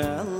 mel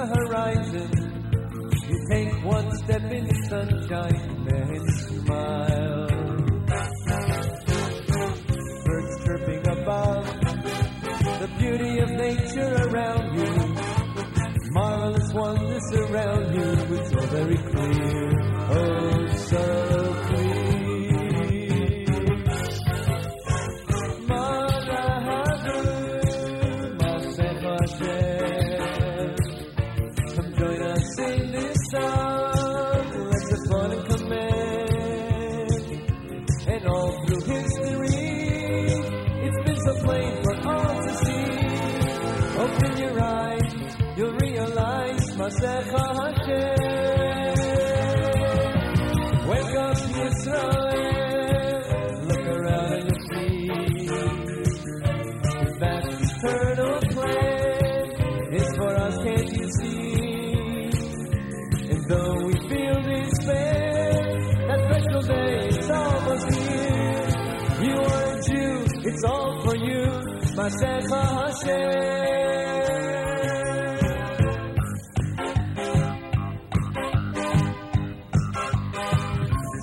the horizon. You take one step in sunshine.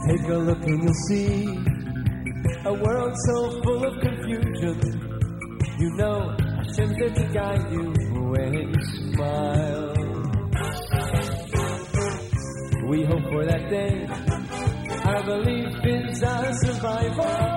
Take a look and you'll see a world so full of confusion. You know Hashem did to guide you when you smile. We hope for that day. Our belief is our survival.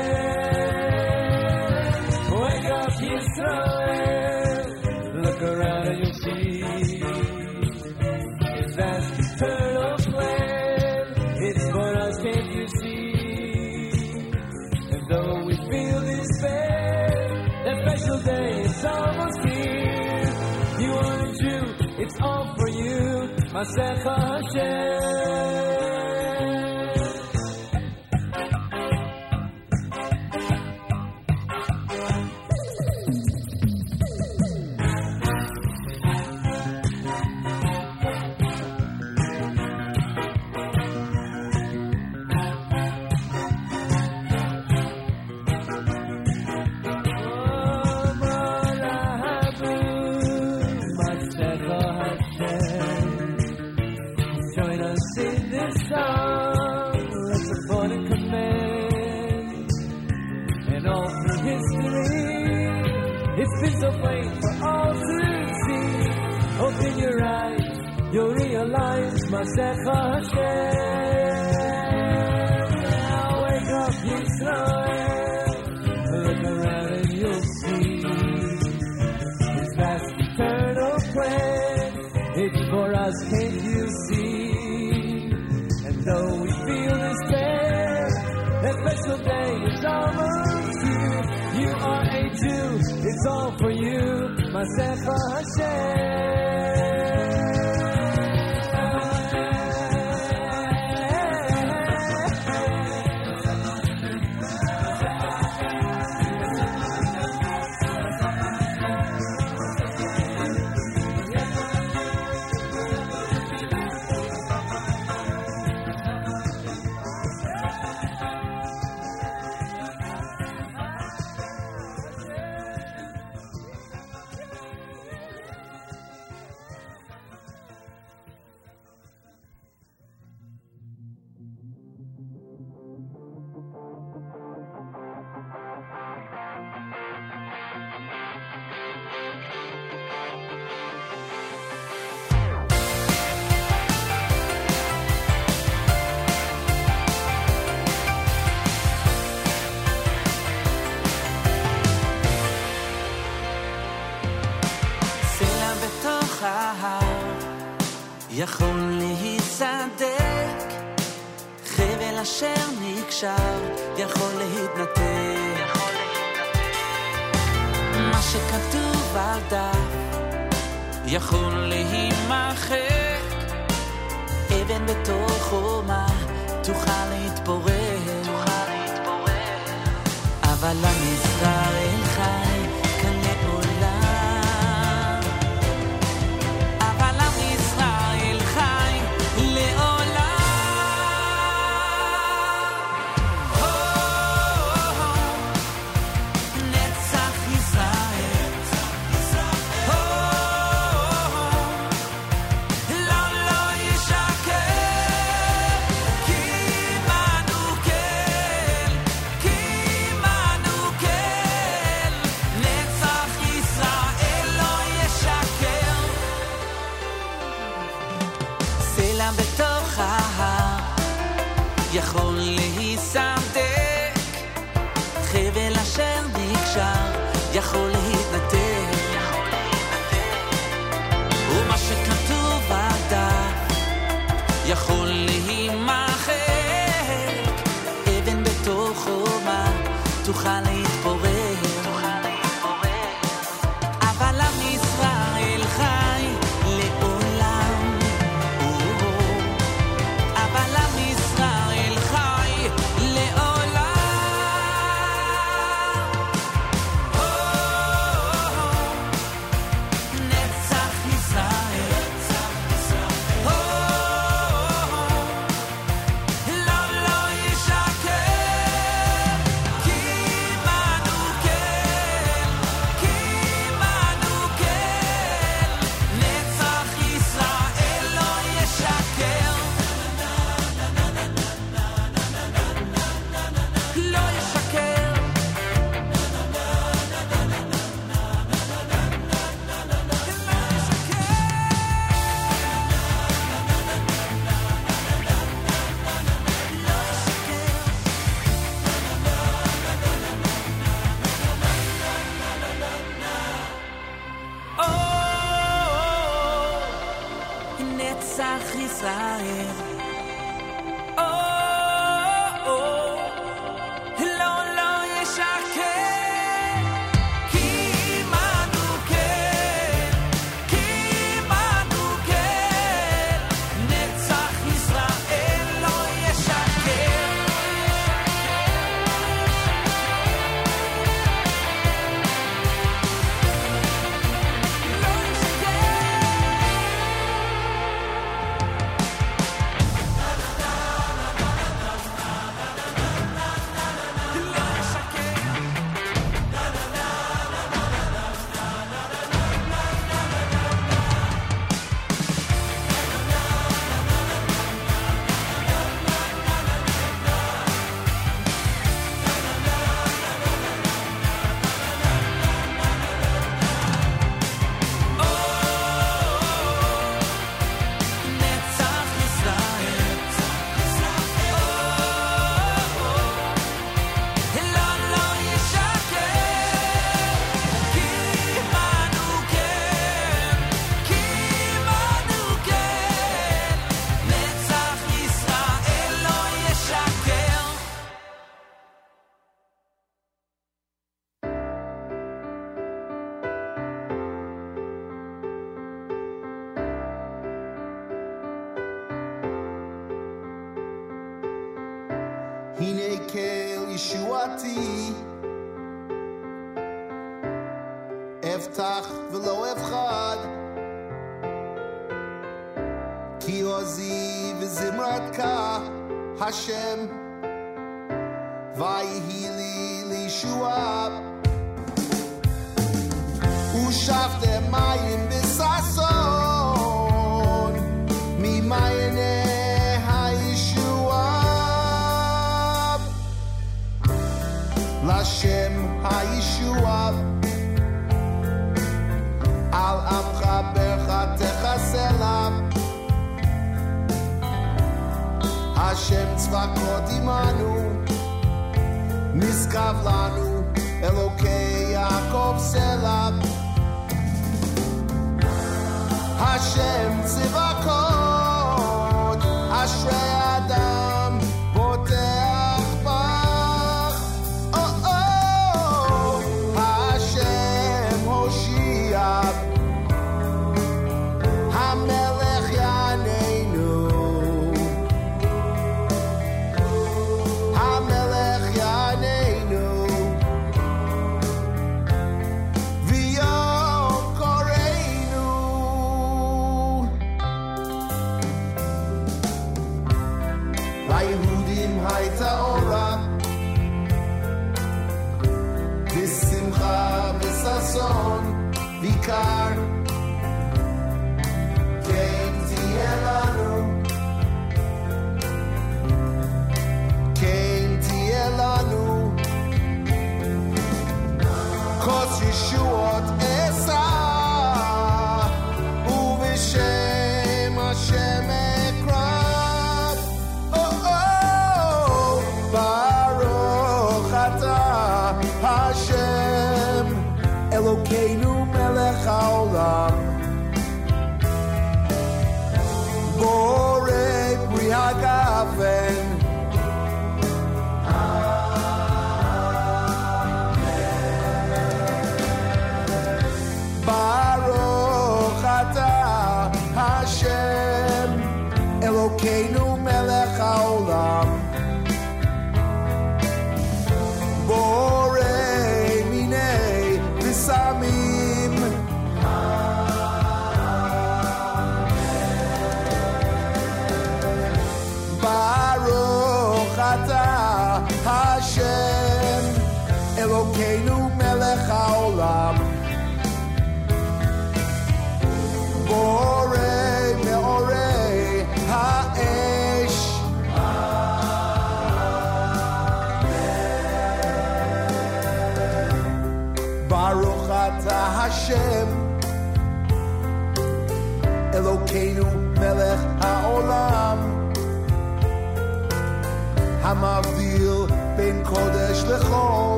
מעשיך השם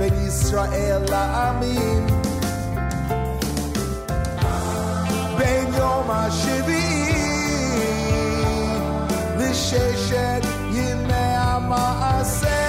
לחושך בין ישראל לעמים בין יום השביעי לששת ימי המעשה.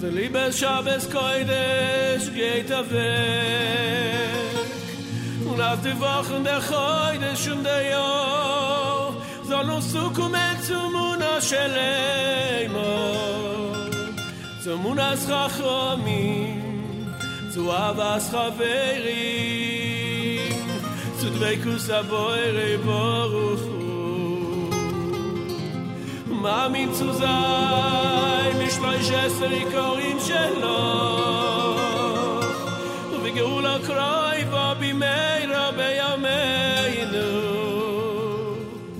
Als der liebe Schabes Kodesh geht er weg. Und als die Wochen der Kodesh und der Jahr soll uns zukommen zum Muna Shelemo zum Munas Chachamim zu Avas Chaverim zu Dveikus Aboire Baruch Hu מאמין צו זיין mir schleiche es wie korim shelo und wir gehen la krai va bi mei ra be yamei nu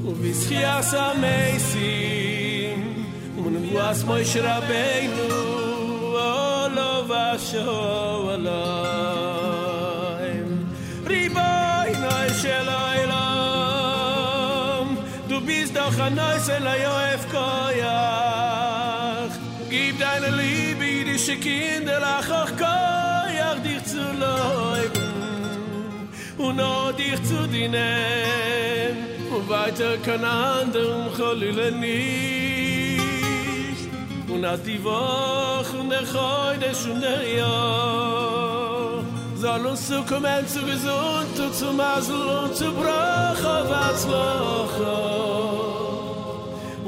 und nu ein neues Elof Koyach Gib deine Liebe, jüdische Kinder, lach auch Koyach, dich zu leuben und nur dich zu dienen und weiter kein anderem Cholile nicht und als die Wochen der Heute und der Jahr soll uns zukommen zu gesund und zu Masel und zu Brach auf Atzlocha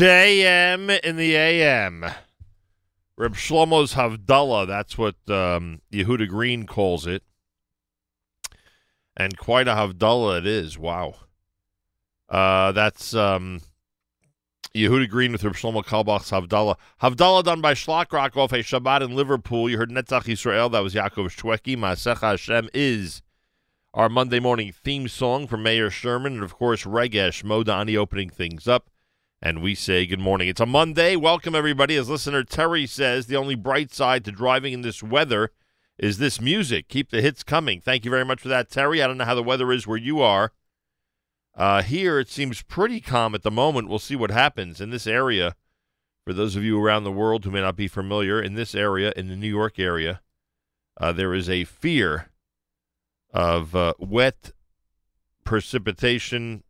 JM in the AM. Reb Shlomo's Havdalah, that's what um, Yehuda Green calls it. And quite a Havdalah it is. Wow. Uh, that's um, Yehuda Green with Reb Shlomo Carlebach's Havdalah. Havdalah done by Shlak off a Shabbat in Liverpool. You heard Netzach Yisrael. That was Yaakov Shweki. Maasecha Hashem is our Monday morning theme song from Mayor Sherman. And, of course, Regesh Modani opening things up. And we say good morning. It's a Monday. Welcome, everybody. As listener Terry says, the only bright side to driving in this weather is this music. Keep the hits coming. Thank you very much for that, Terry. I don't know how the weather is where you are. Uh, here, it seems pretty calm at the moment. We'll see what happens in this area. For those of you around the world who may not be familiar, in this area, in the New York area, uh, there is a fear of uh, wet precipitation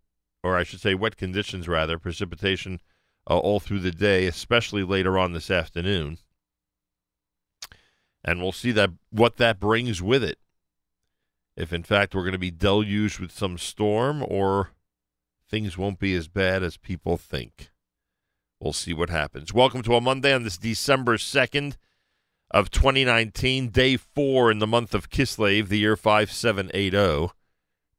or I should say wet conditions rather, precipitation uh, all through the day, especially later on this afternoon. And we'll see that what that brings with it. If in fact we're going to be deluged with some storm or things won't be as bad as people think. We'll see what happens. Welcome to a Monday on this December 2nd of 2019, day 4 in the month of Kislev, the year 5780.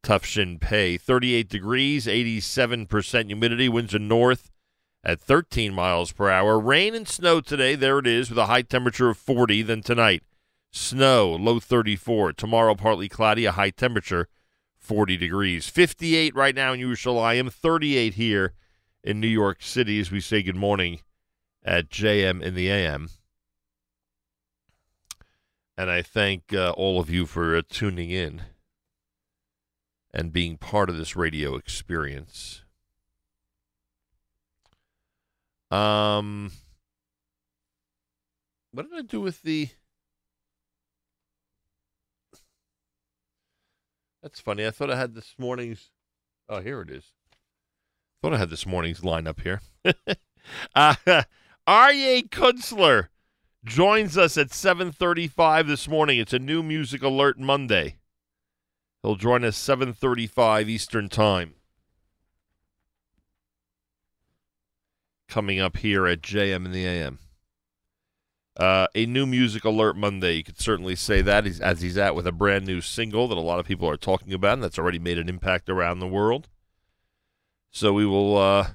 Tufshin Pay. 38 degrees, 87% humidity, winds are north at 13 miles per hour. Rain and snow today, there it is, with a high temperature of 40. Then tonight, snow, low 34. Tomorrow, partly cloudy, a high temperature 40 degrees. 58 right now in Yerushalayim, 38 here in New York City as we say good morning at JM in the AM. And I thank uh, all of you for uh, tuning in and being part of this radio experience. Um, what did I do with the? That's funny. I thought I had this morning's. Oh, here it is. Thought I had this morning's lineup here. uh, Aryeh Kunstler joins us at 7:35 this morning. It's a new music alert Monday. He'll join us 7:35 Eastern Time. Coming up here at JM in the AM. Uh, a new music alert Monday. You could certainly say that he's, as he's at with a brand new single that a lot of people are talking about, and that's already made an impact around the world. So we will uh,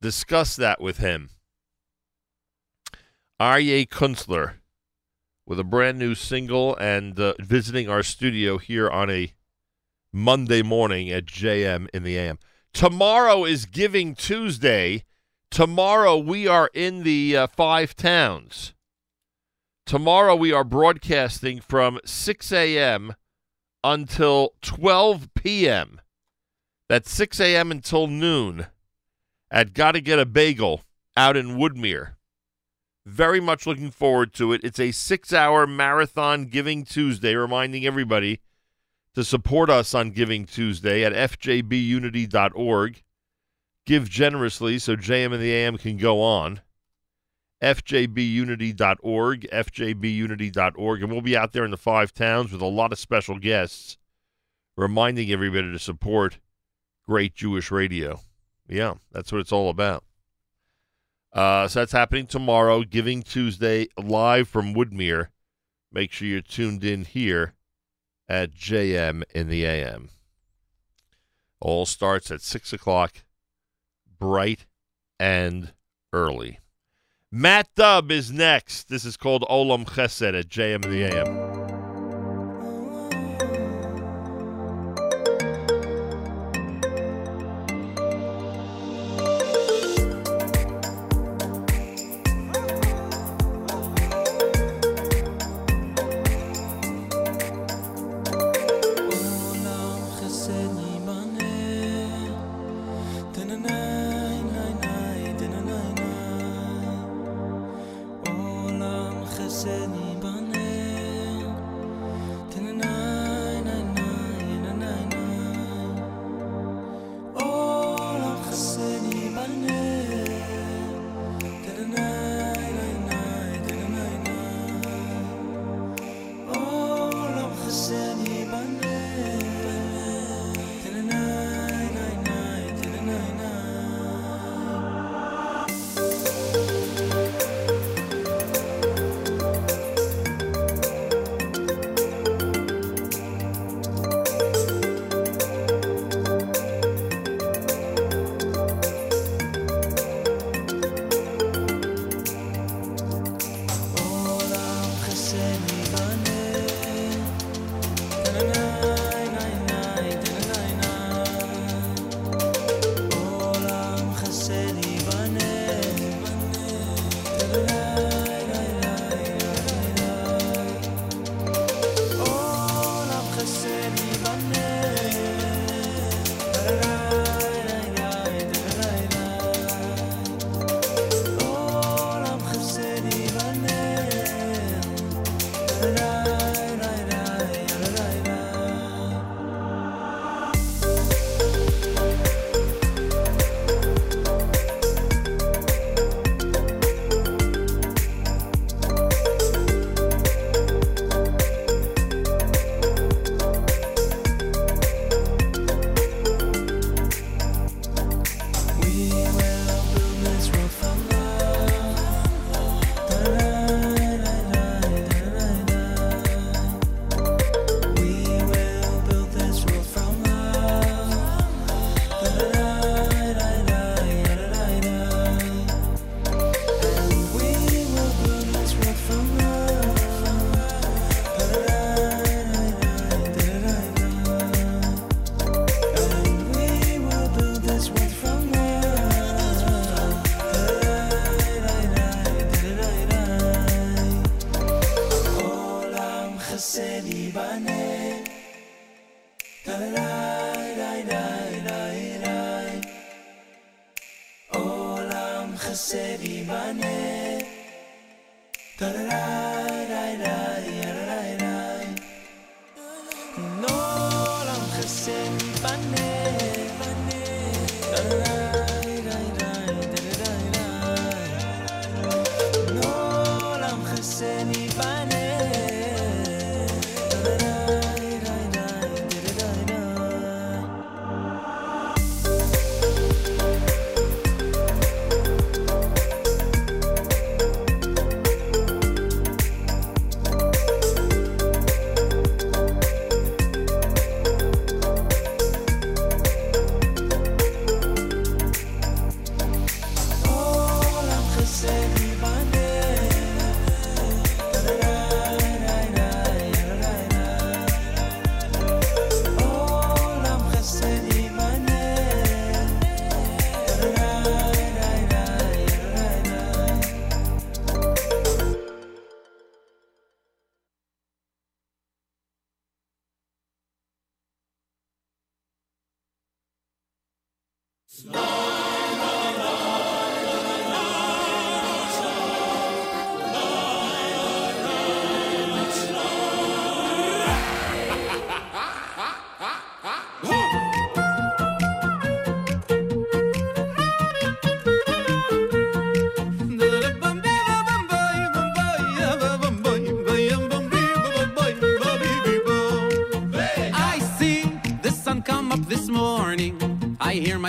discuss that with him. Aryeh Kunstler with a brand new single and uh, visiting our studio here on a Monday morning at JM in the AM. Tomorrow is Giving Tuesday. Tomorrow we are in the uh, five towns. Tomorrow we are broadcasting from 6 a.m. until 12 p.m. That's 6 a.m. until noon at Gotta Get a Bagel out in Woodmere. Very much looking forward to it. It's a six hour marathon Giving Tuesday, reminding everybody to support us on Giving Tuesday at fjbunity.org. Give generously so JM and the AM can go on. fjbunity.org, fjbunity.org. And we'll be out there in the five towns with a lot of special guests, reminding everybody to support great Jewish radio. Yeah, that's what it's all about. Uh, so that's happening tomorrow, Giving Tuesday, live from Woodmere. Make sure you're tuned in here at JM in the AM. All starts at 6 o'clock, bright and early. Matt Dubb is next. This is called Olam Chesed at JM in the AM.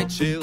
I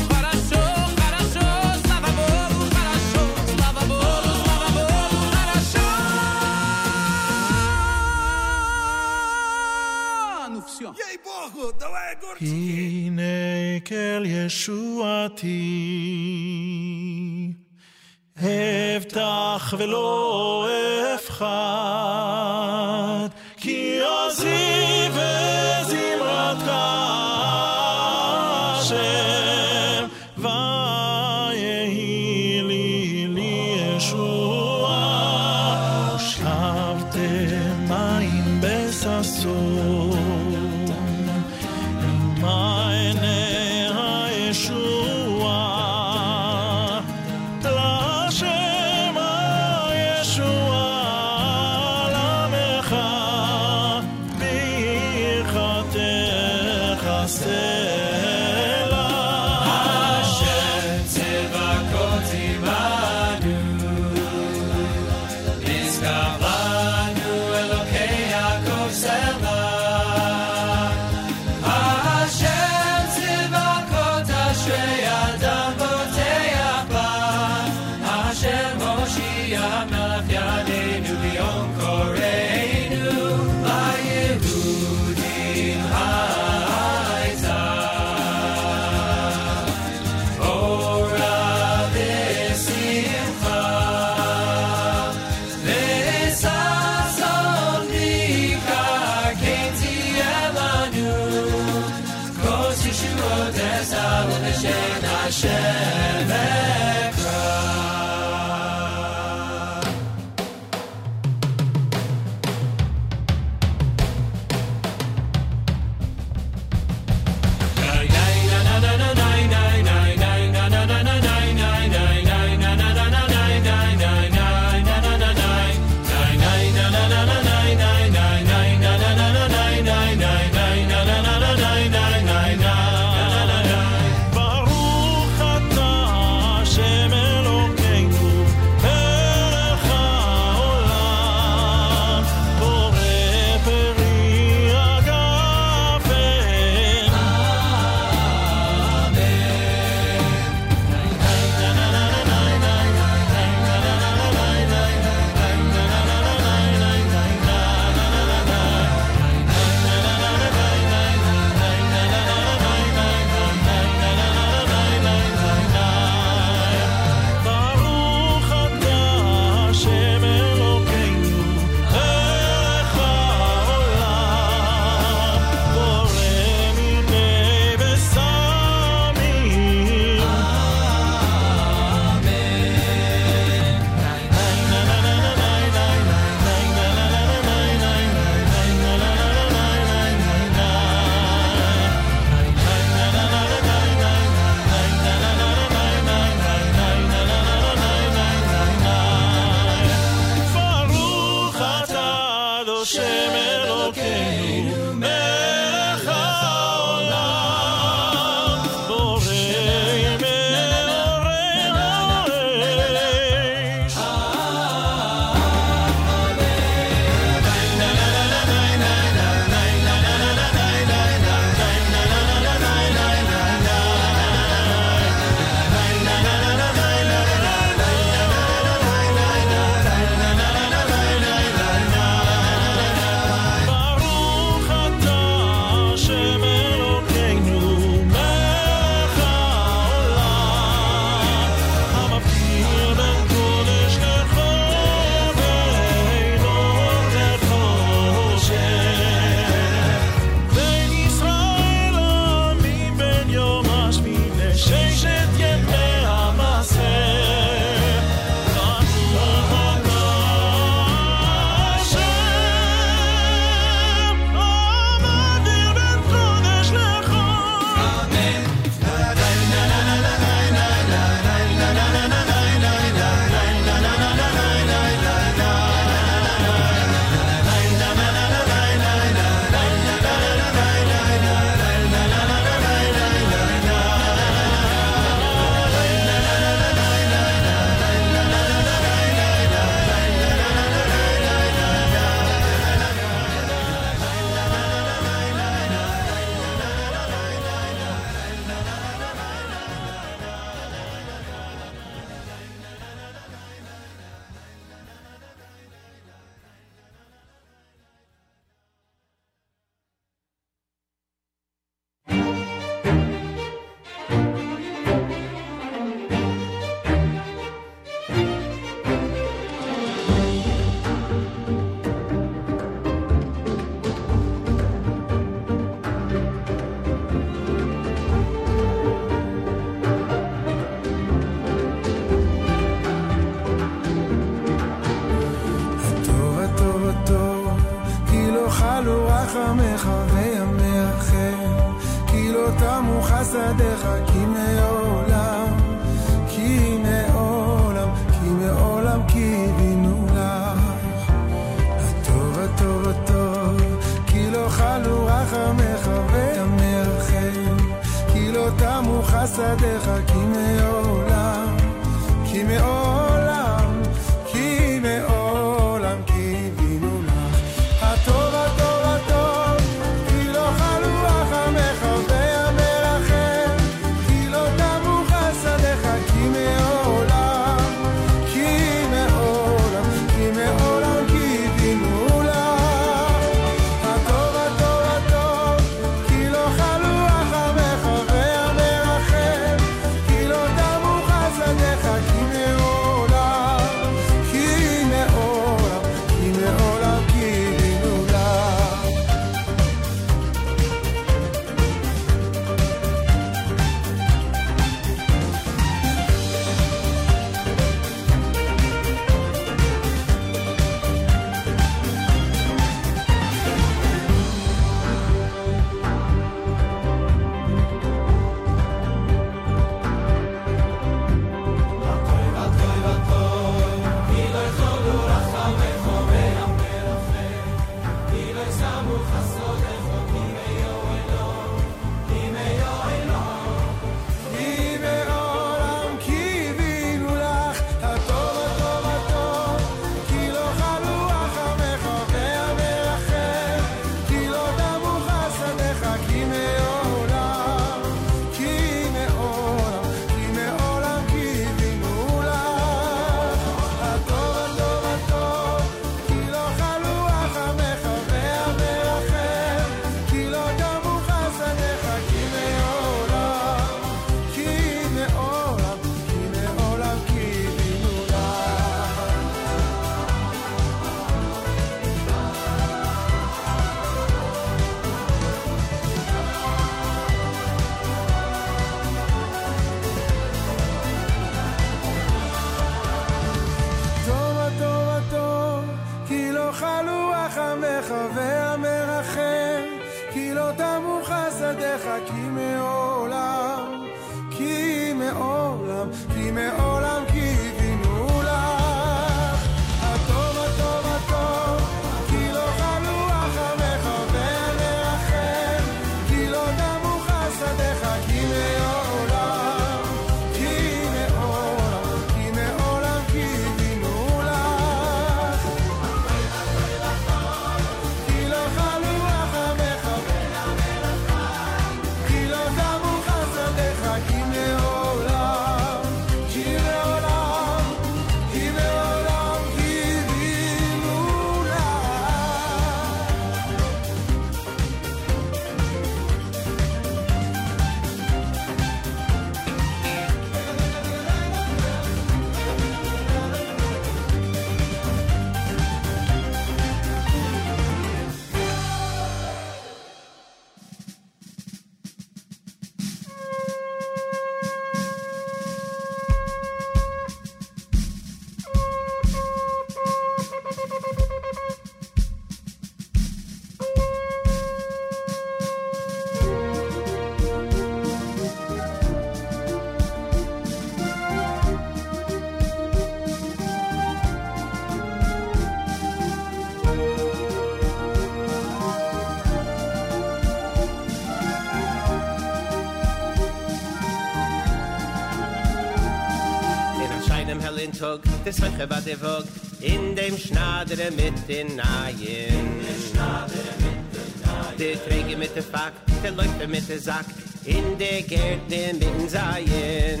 Tog, des Heuche er war der Wog, in dem Schnadere mit den Naien. In dem Schnadere mit den Naien. Der Träge mit der Fack, der Läufe mit der Sack, in der Gärte mit den Saien.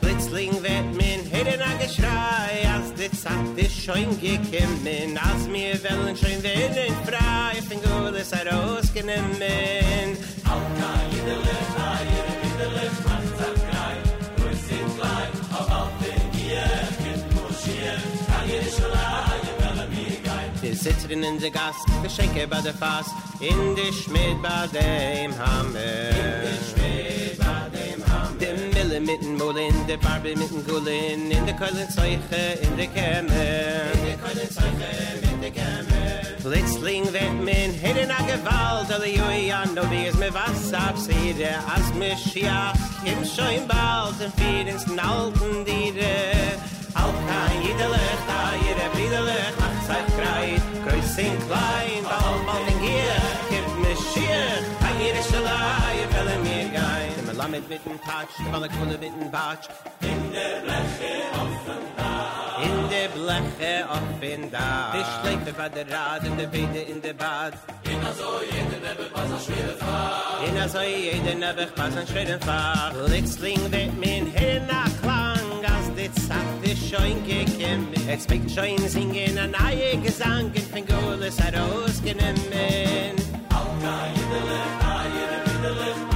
Blitzling wird mein Heden a geschrei als de Zeit ist schon gekemmen als mir Wellen schon werden frei, auf den Gules herausgenommen. Auf der Gidele, auf der Gidele, sitzt in der Gast, geschenke bei der Fass, in der Schmied bei dem Hammer. In der Schmied bei dem Hammer. Dem Mille mit dem Molin, der Barbe mit dem Gullin, in der Keulen Zeuche, in der Kämmer. In der Keulen Zeuche, in der Kämmer. Plitzling wird mein Hirn in Gewalt, alle Jui an, ob ich es mir was absehre, als Mischiach, im Schoen bald, im Fied ins Nalten dire. Halt kein Jidelech, da jere Briedelech, macht sich breit, größ in klein, bald mal in Gier, gibt mir Schier, an jere Schalai, welle mir gein. Dem Lammet mit dem Tatsch, von der Kunde mit dem in der Bleche auf dem Tag. In der Bleche auf dem de Ich schläfe bei de Rad, in der Bede, in der Bad. In der Zoi, in der Nebbe, was an schweren Fach. In der Zoi, in der Nebbe, was an schweren Fach. Litzling wird min Hirn nach jetzt hat es schon gekommen. Jetzt fängt schon singen ein neue Gesang, ich bin gut, es hat ausgenommen. Auch kein Jüdele, kein Jüdele,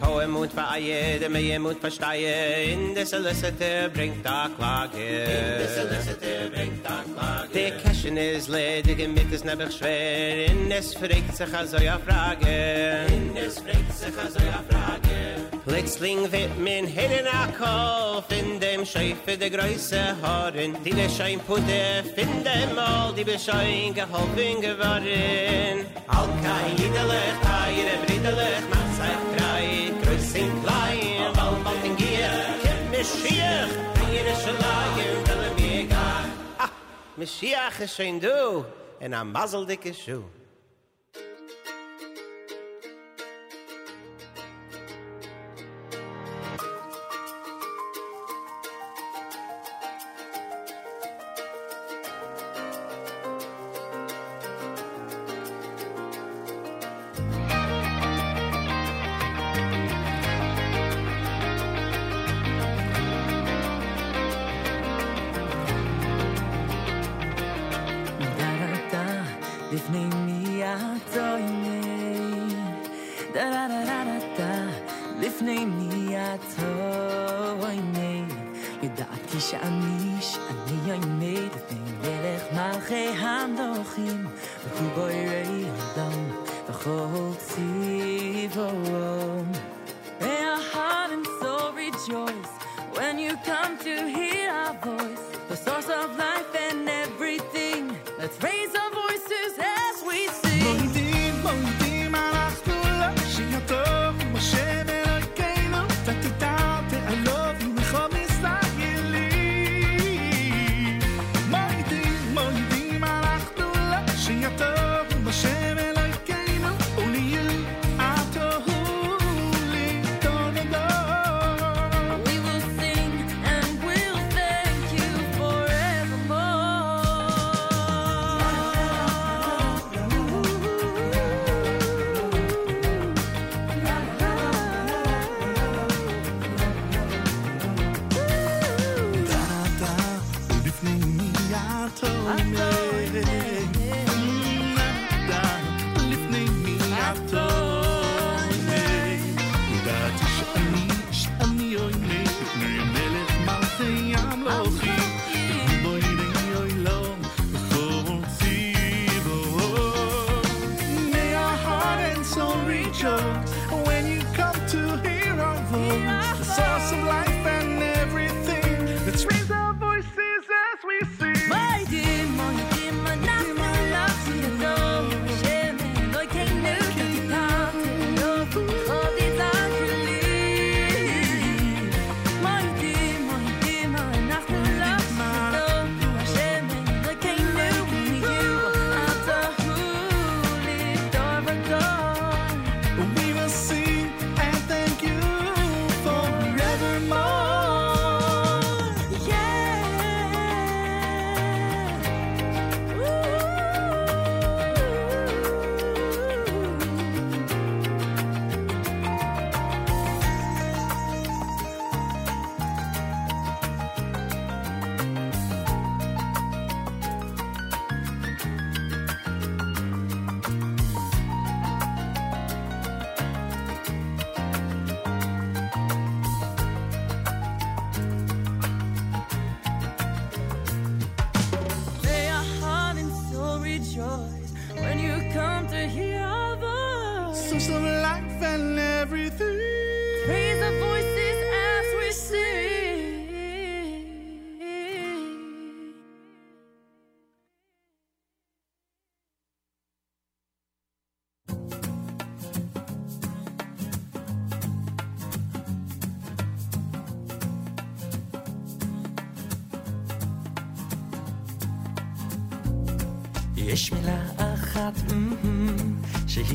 poem und vaie de me je mut in de selesete bringt da klage in de selesete bringt da klage Der Cashen ist ledig, im Mitte ist nebach schwer, in es fragt sich also ja Frage. In es fragt sich also ja Frage. Plötzlich wird min hin a Kopf in dem Schäufe der Größe Haaren. Die Beschein Putte finden mal, die Beschein geholfen geworden. Alka jidelech, teire bridelech, macht sein drei, größ in klein, bald bald in Gier, kennt Mischiach, ihre Schalaien, will mir gar. Mashiach is schon du, in a mazel dicke Schuh.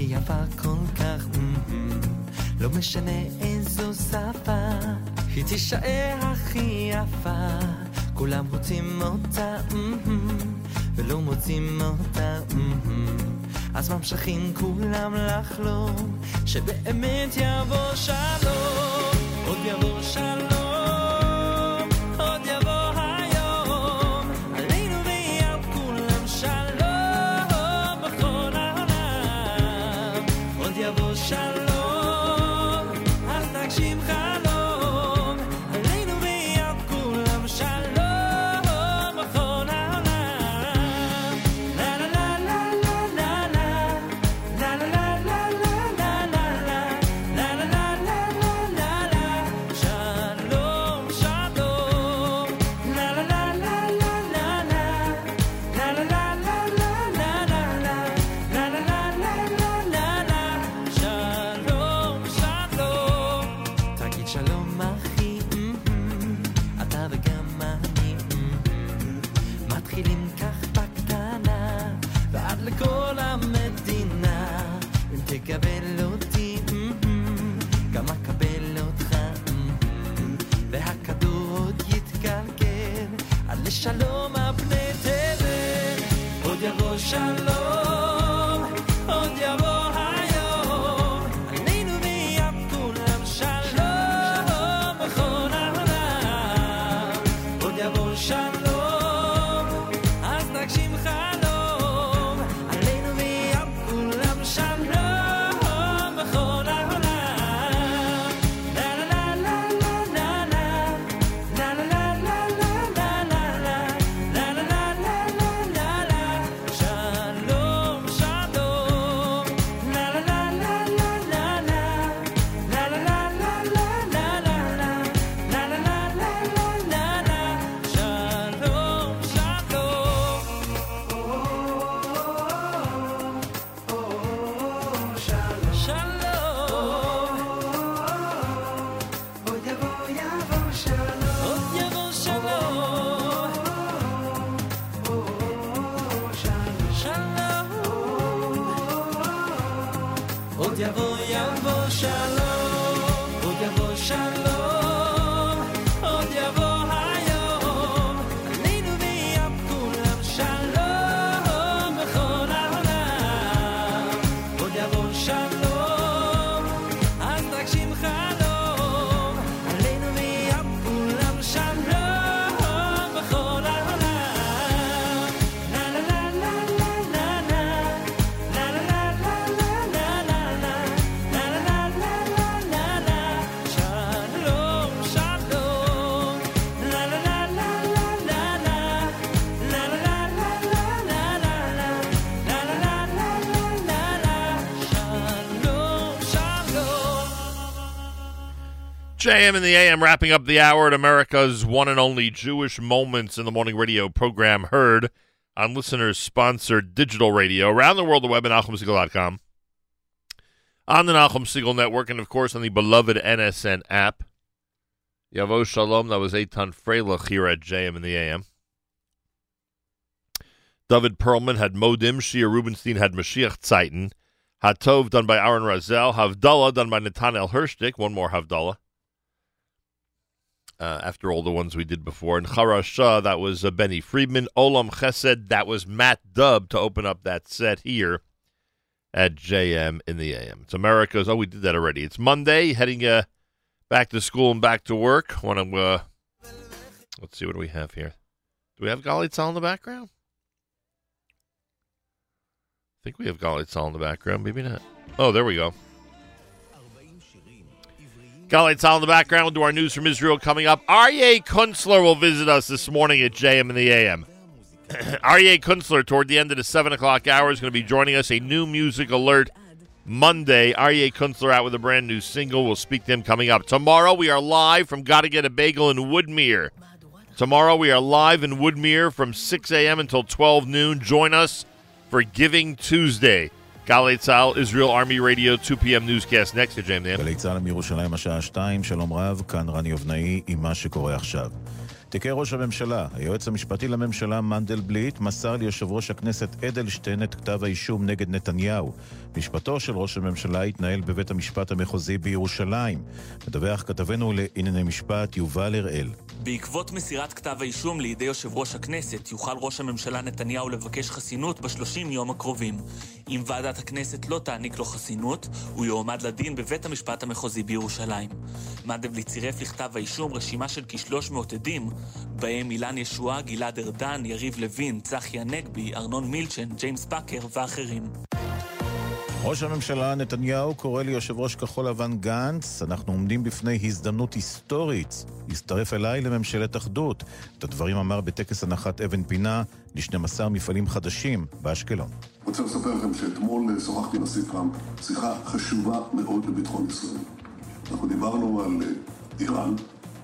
יפה כל כך לא משנה איזו שפה, היא תישאר הכי יפה. כולם רוצים אותה ולא מוצאים אותה אז ממשיכים כולם לחלום, שבאמת יבוא שלום, JM in the AM wrapping up the hour at America's one and only Jewish Moments in the Morning radio program heard on listeners sponsored digital radio around the world, the web at NachumSegal.com, on the Nachum Segal Network, and of course on the beloved NSN app. Yavo Shalom, that was Eitan Freilich here at JM in the AM. David Perlman had Modim, Shia Rubenstein had Mashiach Zeiten, Hatov done by Aaron Razel, Havdallah done by Nathaniel Hirschdick, one more Havdallah. Uh, after all the ones we did before. And Charasha, that was uh, Benny Friedman. Olam Chesed, that was Matt Dubb to open up that set here at JM in the AM. It's America's, oh, we did that already. It's Monday, heading uh, back to school and back to work. Want to, uh, let's see, what do we have here? Do we have Galei Tzahal in the background? I think we have Galei Tzahal in the background. Maybe not. Oh, there we go. Galei Tzahal in the background. We'll do our news from Israel coming up. Aryeh Kunstler will visit us this morning at JM in the AM. Aryeh Kunstler, toward the end of the 7 o'clock hour, is going to be joining us. A new music alert Monday. Aryeh Kunstler out with a brand new single. We'll speak to him coming up. Tomorrow, we are live from Gotta Get a Bagel in Woodmere. Tomorrow, we are live in Woodmere from 6 a.m. until 12 noon. Join us for Giving Tuesday. Galei Tzahal, Israel Army Radio, 2 p.m. newscast next to Dan. גלי צה"ל מירושלים השעה 2, שלום רב, כאן רני אבנאי עם מה שקורה עכשיו. תיקי ראש הממשלה, היועץ המשפטי לממשלה מנדלבליט מסר ליושב ראש הכנסת אדלשטיין את כתב האישום נגד נתניהו. משפטו של ראש הממשלה התנהל בבית המשפט המחוזי בירושלים. מדווח כתבנו לענייני משפט יובל הראל. בעקבות מסירת כתב האישום לידי יושב ראש הכנסת, יוכל ראש הממשלה נתניהו לבקש חסינות בשלושים יום הקרובים. אם ועדת הכנסת לא תעניק לו חסינות, הוא יועמד לדין בבית המשפט המחוזי בירושלים. מנדלבליט צירף לכתב האישום רשימה של כ-300 עדים, בהם אילן ישועה, גלעד ארדן, יריב לוין, צחי הנגבי, ארנון מילצ'ן, ג'יימס פאקר ואחרים. ראש הממשלה נתניהו קורא ליושב ראש כחול לבן גנץ, אנחנו עומדים בפני הזדמנות היסטורית. הצטרף אליי לממשלת אחדות. את הדברים אמר בטקס הנחת אבן פינה ל-12 מפעלים חדשים באשקלון. רוצה לספר לכם שאתמול שוחחתי עם הנשיא טראמפ, שיחה חשובה מאוד לביטחון ישראל. אנחנו דיברנו על אה, איראן,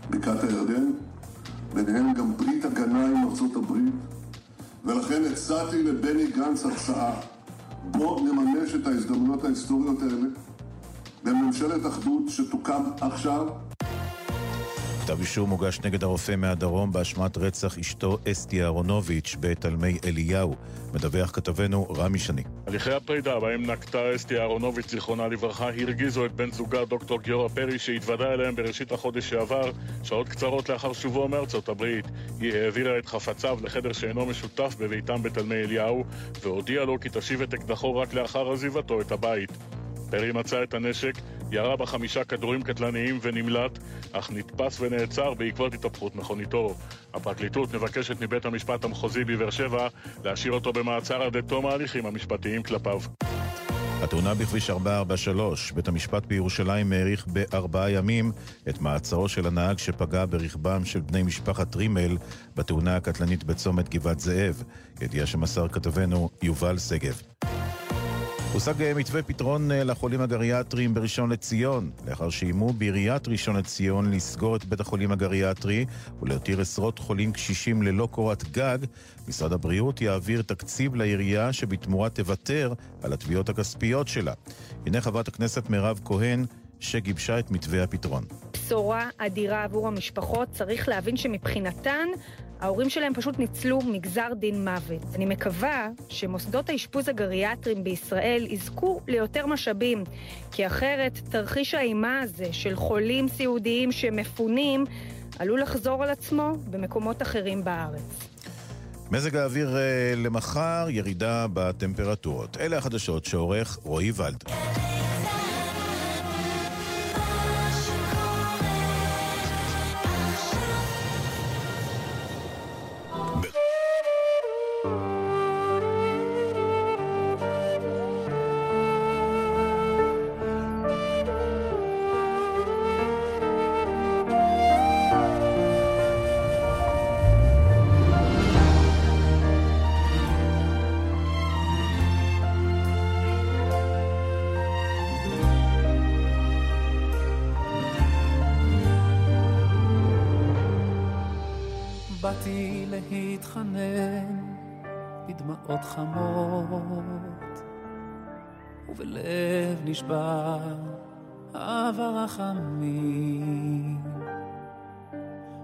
בקעת הירדן, ביניהם גם ברית הגנה עם ארצות הברית, ולכן הצעתי לבני גנץ הצעה, בוא נממש את ההזדמנויות ההיסטוריות האלה בממשלת אחדות שתוקם עכשיו. כתב אישום הוגש נגד הרופא מהדרום באשמת רצח אשתו אסתי אהרונוביץ' בתלמי אליהו. מדווח כתבנו רמי שני. הליכי הפרידה בהם נקטה אסתי אהרונוביץ' זיכרונה לברכה הרגיזו את בן זוגה דוקטור גיורא פרי שהתוודה אליהם בראשית החודש שעבר, שעות קצרות לאחר שובו מארצות הברית. היא העבירה את חפציו לחדר שאינו משותף בביתם בתלמי אליהו והודיעה לו כי תשיב את אקדחו רק לאחר עזיבתו את הבית. פרי מצא את הנשק, ירה בה חמישה כדורים קטלניים ונמלט, אך נתפס ונעצר בעקבות התהפכות מכוניתו. הפרקליטות מבקשת מבית המשפט המחוזי בבאר שבע להשאיר אותו במעצר עד לתום ההליכים המשפטיים כלפיו. התאונה בכביש 443, בית המשפט בירושלים האריך בארבעה ימים את מעצרו של הנהג שפגע ברכבם של בני משפחת רימל בתאונה הקטלנית בצומת גבעת זאב. ידיעה שמסר כתבנו יובל שגב. הושג אה, מתווה פתרון אה, לחולים הגריאטריים בראשון לציון, לאחר שאיימו בעיריית ראשון לציון לסגור את בית החולים הגריאטרי ולהותיר עשרות חולים קשישים ללא קורת גג, משרד הבריאות יעביר תקציב לעירייה שבתמורה תוותר על התביעות הכספיות שלה. הנה חברת הכנסת מירב כהן שגיבשה את מתווה הפתרון. בשורה אדירה עבור המשפחות, צריך להבין שמבחינתן ההורים שלהם פשוט ניצלו מגזר דין מוות. אני מקווה שמוסדות האשפוז הגריאטריים בישראל יזכו ליותר משאבים, כי אחרת תרחיש האימה הזה של חולים סיעודיים שמפונים עלול לחזור על עצמו במקומות אחרים בארץ. מזג האוויר אה, למחר, ירידה בטמפרטורות. אלה החדשות שעורך רועי ולד. ובלב נשבר אהבה רחמים.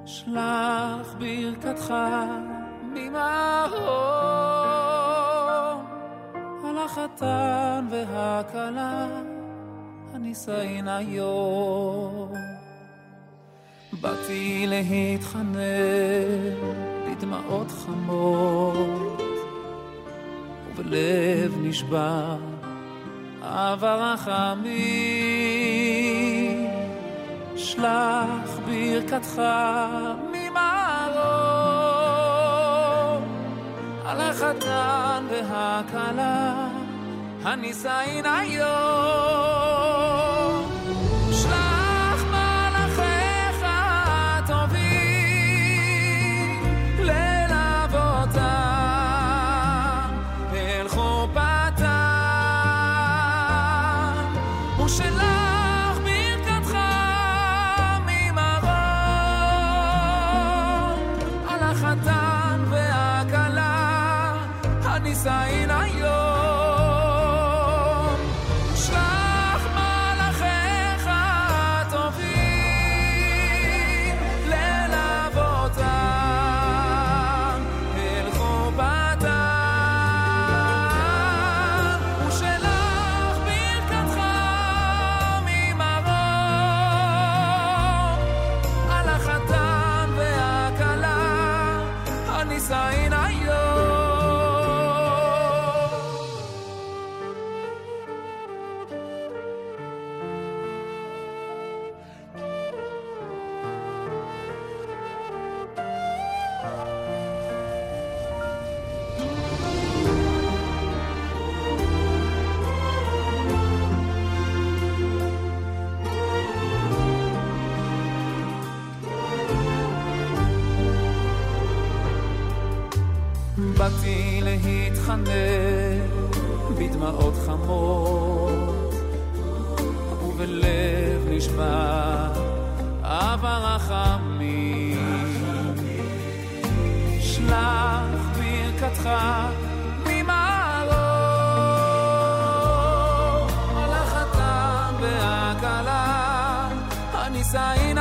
שלח ברכתך ממרום על החתן והכלה הנישאין היום. באתי להתחנן בדמעות חמות ובלב נשבר אהבה רחמים שלח ברכתך ממרום על החתן והכלה הנישאין היום מתחנן בדמעות חמות, ובלב נשמע אבא רחמים. שלח ברכתך ממעלות, על החתן והכלה, הנישאין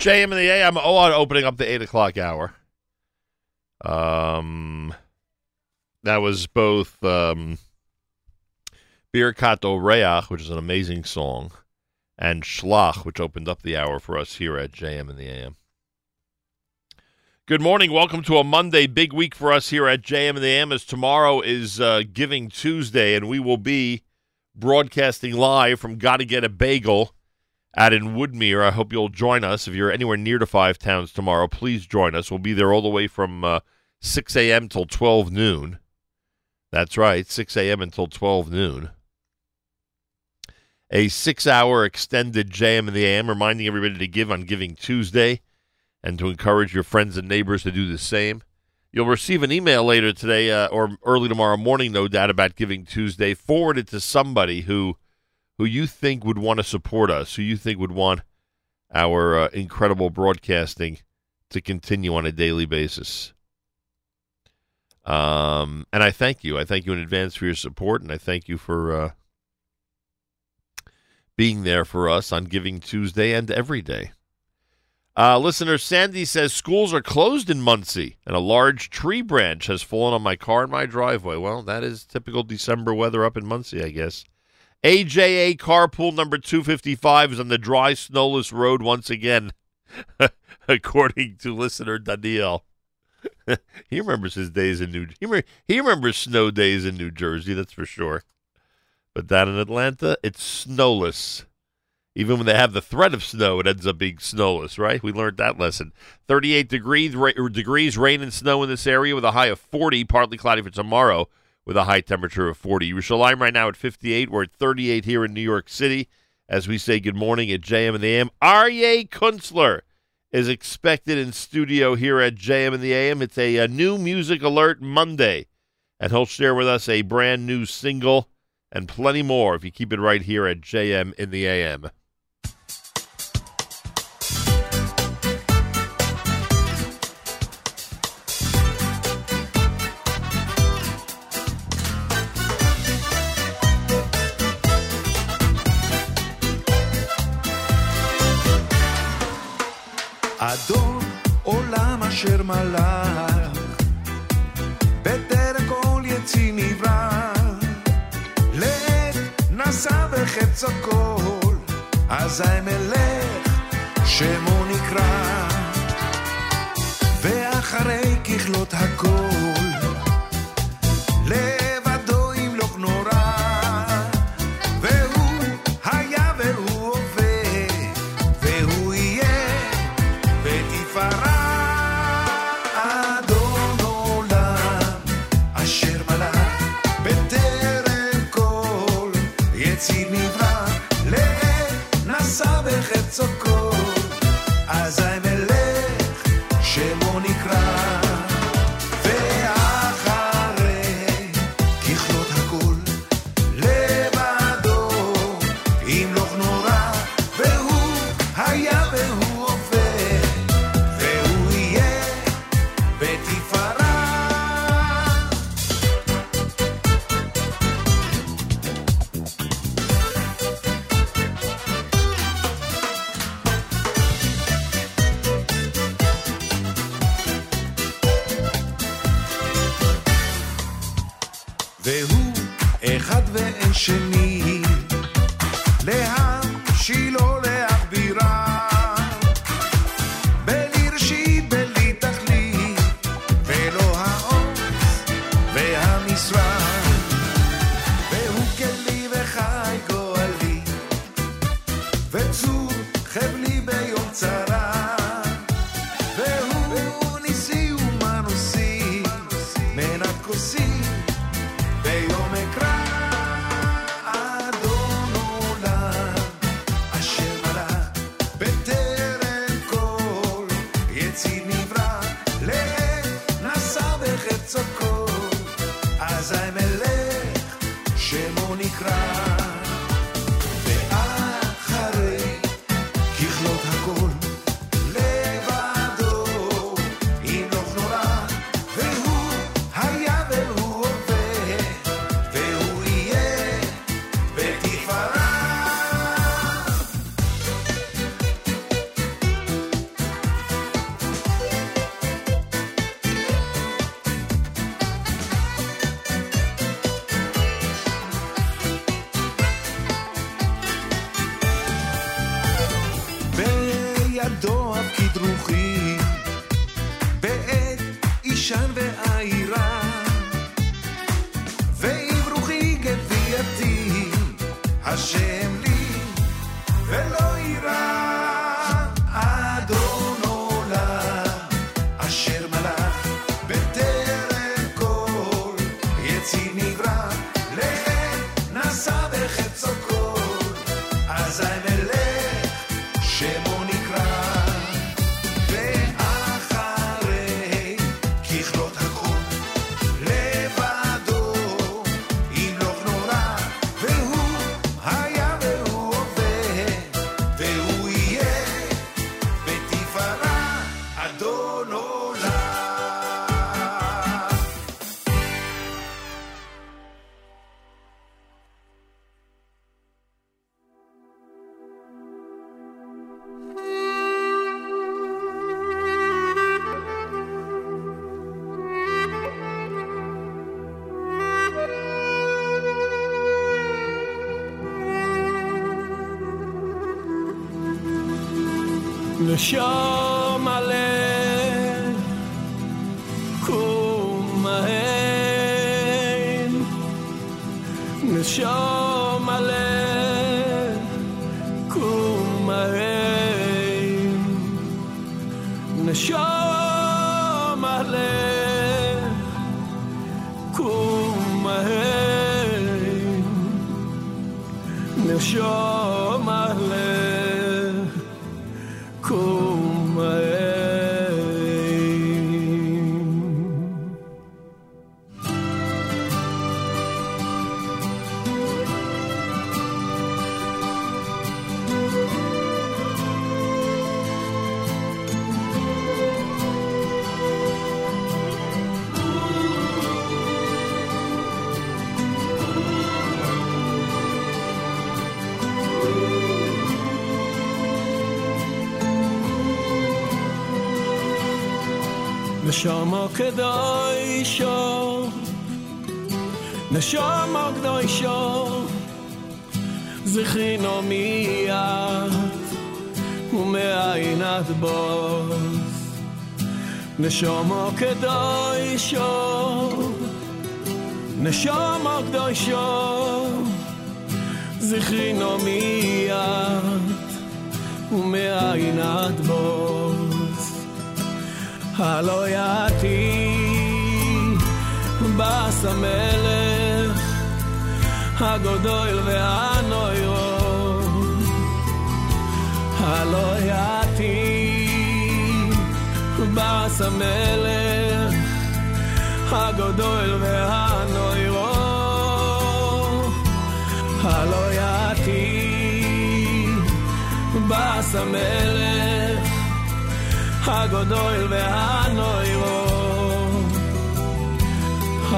JM and the AM on opening up the eight o'clock hour. Um, that was both um, Birkat Oreach, which is an amazing song, and Shlach, which opened up the hour for us here at JM and the AM. Good morning. Welcome to a Monday, big week for us here at JM and the AM. As tomorrow is uh, Giving Tuesday, and we will be broadcasting live from Gotta Get a Bagel out in Woodmere. I hope you'll join us. If you're anywhere near to Five Towns tomorrow, please join us. We'll be there all the way from uh, 6 a.m. till 12 noon. That's right, 6 a.m. until 12 noon. A six hour extended JM in the AM, reminding everybody to give on Giving Tuesday and to encourage your friends and neighbors to do the same. You'll receive an email later today uh, or early tomorrow morning, no doubt, about Giving Tuesday. Forward it to somebody who who you think would want to support us, who you think would want our uh, incredible broadcasting to continue on a daily basis. Um, and I thank you. I thank you in advance for your support, and I thank you for uh, being there for us on Giving Tuesday and every day. Uh, listener Sandy says schools are closed in Monsey, and a large tree branch has fallen on my car in my driveway. Well, that is typical December weather up in Monsey, I guess. AJA carpool number 255 is on the dry, snowless road once again, according to listener Daniel. he remembers his days in New he, re- he remembers snow days in New Jersey, that's for sure. But down in Atlanta, it's snowless. Even when they have the threat of snow, it ends up being snowless, right? We learned that lesson. 38 degrees, ra- degrees, rain and snow in this area with a high of 40, partly cloudy for tomorrow with a high temperature of 40. Yerushalayim right now at 58. We're at 38 here in New York City as we say good morning at JM and the AM. Aryeh Kunstler is expected in studio here at JM and the AM. It's a, a new music alert Monday, and he'll share with us a brand new single and plenty more if you keep it right here at JM in the AM. אזי מלך שמו נקרא, ואחרי ככלות הכל, ואין קדוישו נשומו קדוישו זכינו מיד ומאין עד בוס. נשומו קדוישו נשומו קדוישו זכרינו מיד ומאין עד בוס. הלא יד בס המלך הגודל והנוירו הלא יעתי בס המלך הגודל והנוירו הלא יעתי בס המלך הגודל והנוירו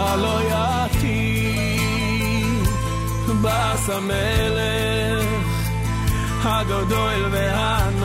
הלא יעתי בס המלך הגודל והנוירו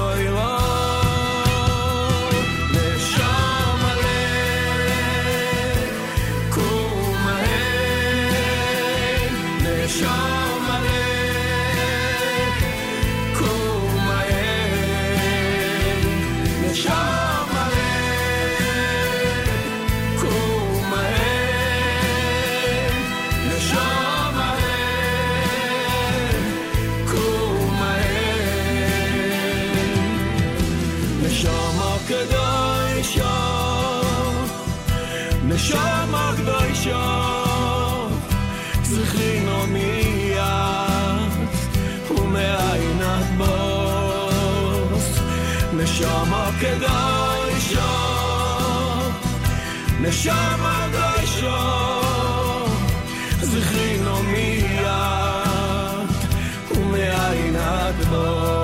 נשום הקדושו נשום הקדושו זכרינו מיד ומעיינת בוס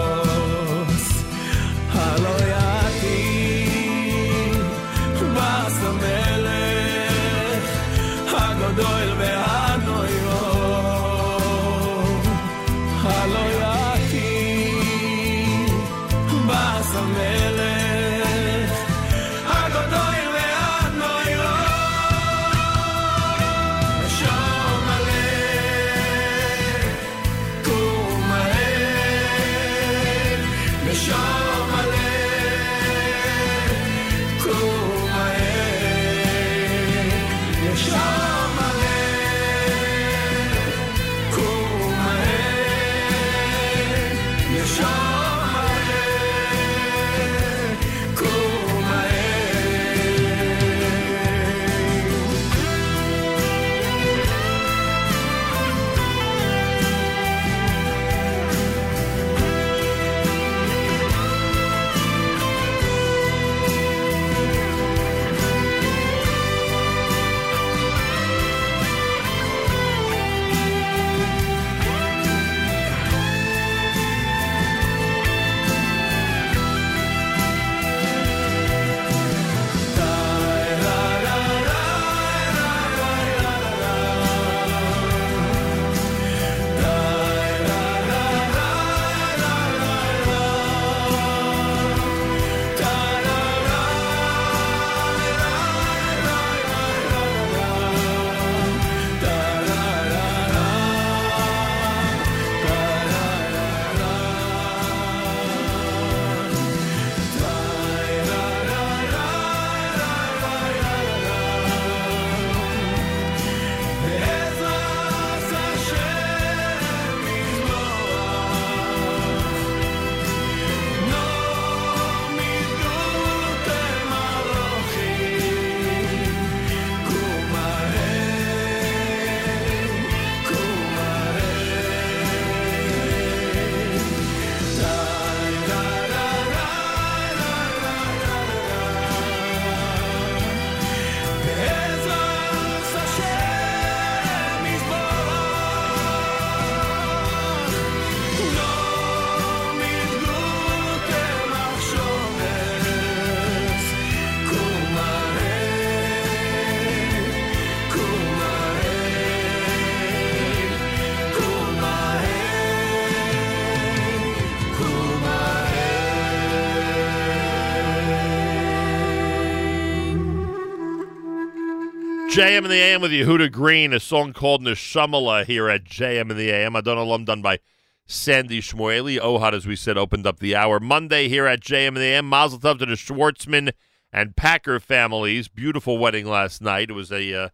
JM in the AM with Yehuda Green, a song called Neshamala here at JM in the AM. Adon Olam done by Sandy Shmueli. Ohad, as we said, opened up the hour. Monday here at JM and the AM. Mazel tov to the Schwartzman and Packer families. Beautiful wedding last night. It was a uh,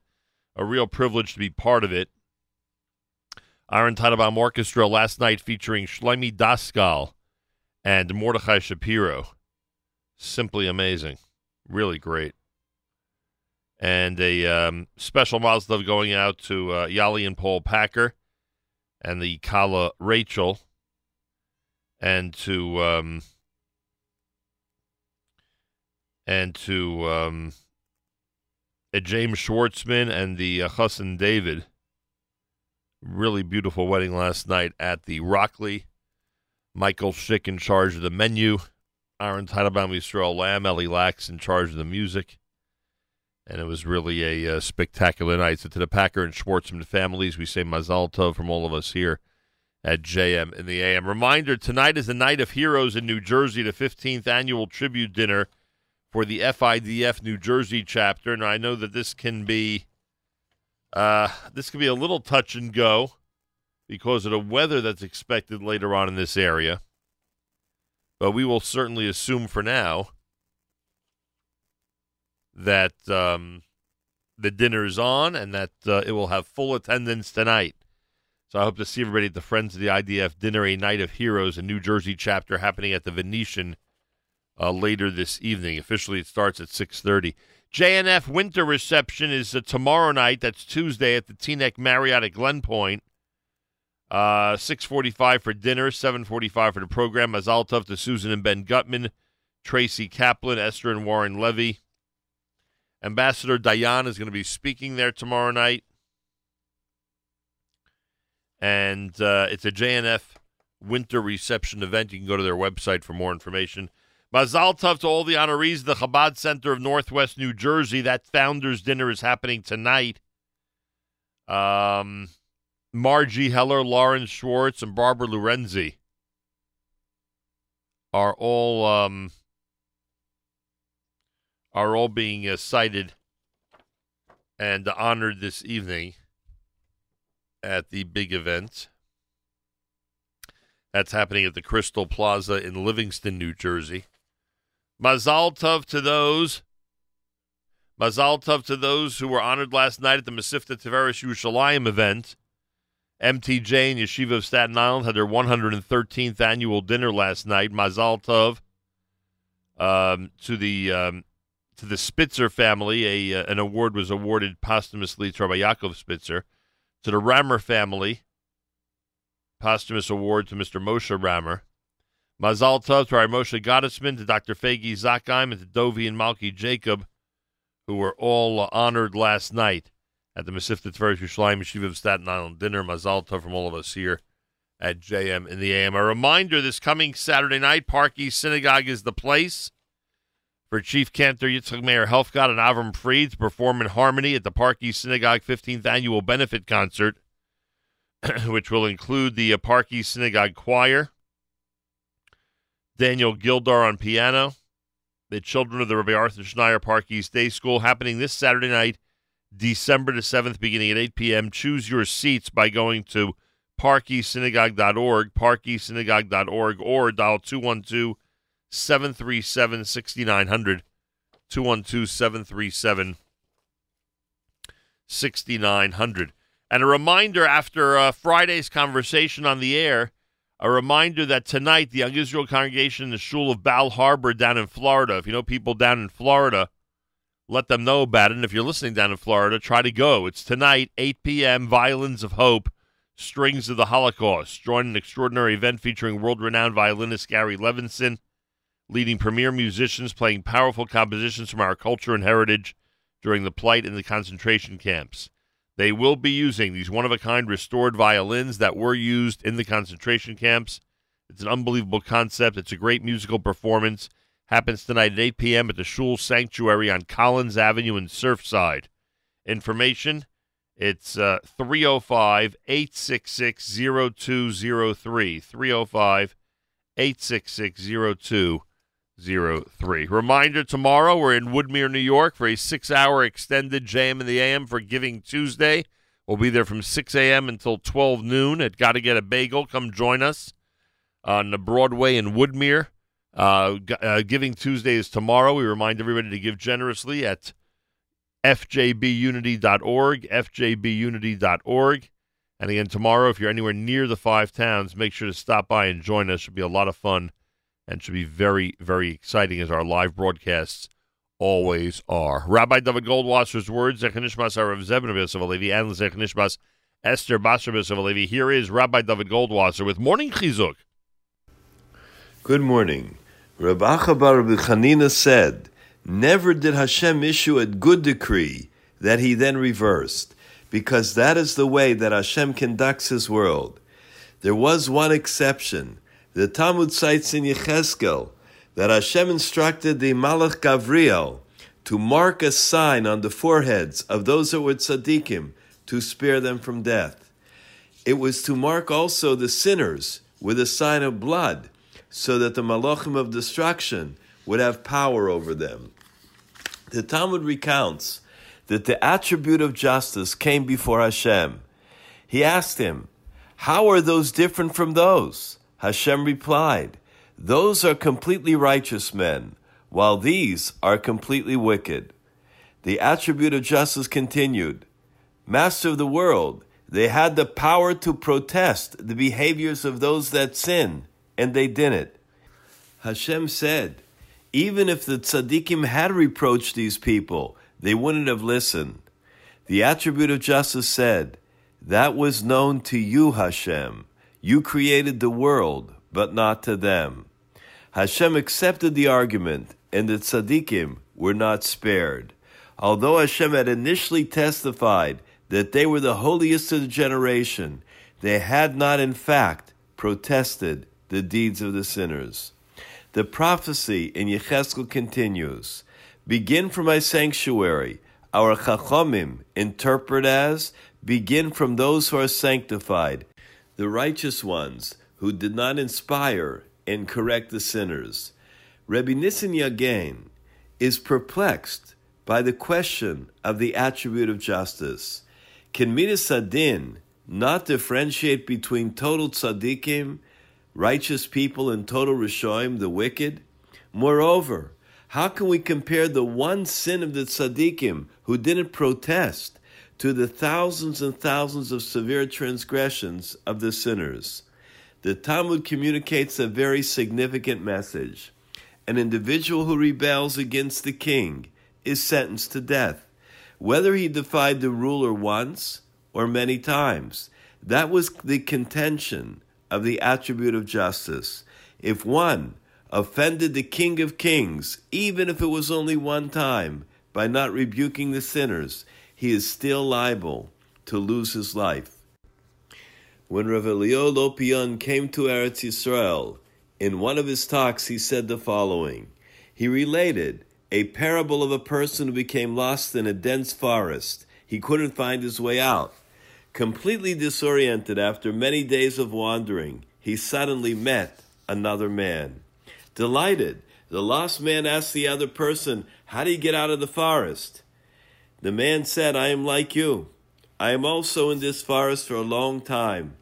a real privilege to be part of it. Aaron Teitelbaum Orchestra last night featuring Shlomi Daskal and Mordechai Shapiro. Simply amazing. Really great. And a um, special tov going out to uh, Yali and Paul Packer and the Kala Rachel and to um, and to um, uh, James Schwartzman and the uh, David. Really beautiful wedding last night at the Rockleigh. Michael Schick in charge of the menu. Aaron Teitelbaum, Yisrael Lamm, Ellie Lax in charge of the music. And it was really a uh, spectacular night. So to the Packer and Schwartzman families, we say Mazal Tov from all of us here at JM in the AM. Reminder, tonight is the Night of Heroes in New Jersey, the 15th annual tribute dinner for the FIDF New Jersey chapter. And I know that this can be uh, this can be a little touch and go because of the weather that's expected later on in this area. But we will certainly assume for now that um, the dinner is on and that uh, it will have full attendance tonight. So I hope to see everybody at the Friends of the IDF dinner, a night of heroes, a New Jersey chapter happening at the Venetian uh, later this evening. Officially, it starts at 6:30. JNF winter reception is uh, tomorrow night. That's Tuesday at the Teaneck Marriott at Glen Point. Uh, 6:45 for dinner, 7:45 for the program. Mazal tov to Susan and Ben Gutman, Tracy Kaplan, Esther and Warren Levy. Ambassador Dayan is going to be speaking there tomorrow night. And uh, it's a JNF winter reception event. You can go to their website for more information. Mazal tov to all the honorees, the Chabad Center of Northwest New Jersey. That founders dinner is happening tonight. Um, Margie Heller, Lauren Schwartz, and Barbara Lorenzi are all um, are all being uh, cited and honored this evening at the big event. That's happening at the Crystal Plaza in Livingston, New Jersey. Mazal tov to those. Mazal tov to those who were honored last night at the Mesivta Tiferes Yerushalayim event. MTJ and Yeshiva of Staten Island had their 113th annual dinner last night. Mazal tov um, to the um, to the Spitzer family. A uh, an award was awarded posthumously to Rabbi Yaakov Spitzer. To the Rammer family, posthumous award to Mr. Moshe Rammer. Mazal tov to our Moshe Gottesman, to Dr. Fagi Zakheim, and to Dovi and Malki Jacob, who were all honored last night at the Mesivta Tiferes Yerushalayim Yeshiva of Staten Island dinner. Mazal tov from all of us here at JM in the AM. A reminder: this coming Saturday night, Park East Synagogue is the place for Chief Cantor Yitzchak Meir Helfgot and Avram Fried to perform in harmony at the Park East Synagogue 15th annual benefit concert, which will include the uh, Park East Synagogue Choir. Daniel Gildar on piano. The children of the Rabbi Arthur Schneier Park Day School happening this Saturday night, December the 7th, beginning at 8 p.m. Choose your seats by going to parkeastsynagogue.org, parkeastsynagogue.org, or dial 212 737 6900. 212 737 6900. And a reminder after uh, Friday's conversation on the air, a reminder that tonight the Young Israel congregation in the Shul of Bal Harbour down in Florida, if you know people down in Florida, let them know about it. And if you're listening down in Florida, try to go. It's tonight, 8 p.m., Violins of Hope, Strings of the Holocaust. Join an extraordinary event featuring world renowned violinist Gary Levinson, leading premier musicians playing powerful compositions from our culture and heritage during the plight in the concentration camps. They will be using these one of a kind restored violins that were used in the concentration camps. It's an unbelievable concept. It's a great musical performance. Happens tonight at 8 p.m. at the Shul Sanctuary on Collins Avenue in Surfside. Information it's uh, 305 866 0203. 305 866 0203. Reminder tomorrow we're in Woodmere, New York for a six hour extended JM in the AM for Giving Tuesday. We'll be there from 6 a.m. until 12 noon at Gotta Get a Bagel. Come join us on the Broadway in Woodmere. Uh, uh, Giving Tuesday is tomorrow. We remind everybody to give generously at fjbunity.org, fjbunity.org. And again, tomorrow, if you're anywhere near the five towns, make sure to stop by and join us. It should be a lot of fun and should be very, very exciting as our live broadcasts always are. Rabbi David Goldwasser's words, Zechanishmas Arav Zebin of Alevi, and Zechanishmas Esther Basar of Alevi. Here is Rabbi David Goldwasser with Morning Chizuk. Good morning. Rabbi Rabbi Chanina said, Never did Hashem issue a good decree that he then reversed, because that is the way that Hashem conducts his world. There was one exception. The Talmud cites in Yecheskel that Hashem instructed the Malach Gavriel to mark a sign on the foreheads of those that were tzaddikim to spare them from death. It was to mark also the sinners with a sign of blood, so that the malachim of destruction would have power over them. The Talmud recounts that the attribute of justice came before Hashem. He asked him, How are those different from those? Hashem replied, Those are completely righteous men, while these are completely wicked. The attribute of justice continued, Master of the world, they had the power to protest the behaviors of those that sin, and they didn't. Hashem said, even if the tzaddikim had reproached these people, they wouldn't have listened. The attribute of justice said, That was known to you, Hashem. You created the world, but not to them. Hashem accepted the argument, and the tzaddikim were not spared. Although Hashem had initially testified that they were the holiest of the generation, they had not in fact protested the deeds of the sinners. The prophecy in Yecheskel continues Begin from my sanctuary. Our Chachamim interpret as Begin from those who are sanctified, the righteous ones who did not inspire and correct the sinners. Rabbi Nissen Yagen is perplexed by the question of the attribute of justice. Can Midas Hadin not differentiate between total tzaddikim righteous people and total Rishoim, the wicked? Moreover, how can we compare the one sin of the tzaddikim who didn't protest to the thousands and thousands of severe transgressions of the sinners? The Talmud communicates a very significant message. An individual who rebels against the king is sentenced to death, whether he defied the ruler once or many times. That was the contention of the attribute of justice. If one offended the King of Kings, even if it was only one time, by not rebuking the sinners, he is still liable to lose his life. When Rav Elya Lopian came to Eretz Yisrael, in one of his talks he said the following. He related a parable of a person who became lost in a dense forest. He couldn't find his way out. Completely disoriented after many days of wandering, he suddenly met another man. Delighted, the lost man asked the other person, How do you get out of the forest? The man said, I am like you. I am also in this forest for a long time.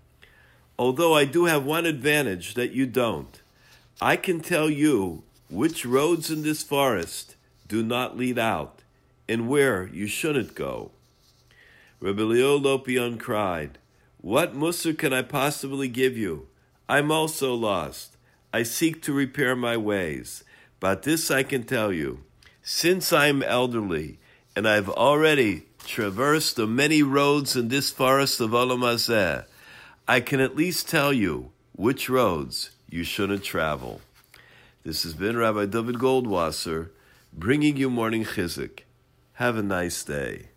Although I do have one advantage that you don't. I can tell you which roads in this forest do not lead out and where you shouldn't go. Rabbi Leo Lopian cried, What mussar can I possibly give you? I'm also lost. I seek to repair my ways. But this I can tell you. Since I am elderly, and I've already traversed the many roads in this forest of Olamazeh, I can at least tell you which roads you shouldn't travel. This has been Rabbi David Goldwasser bringing you morning Chizuk. Have a nice day.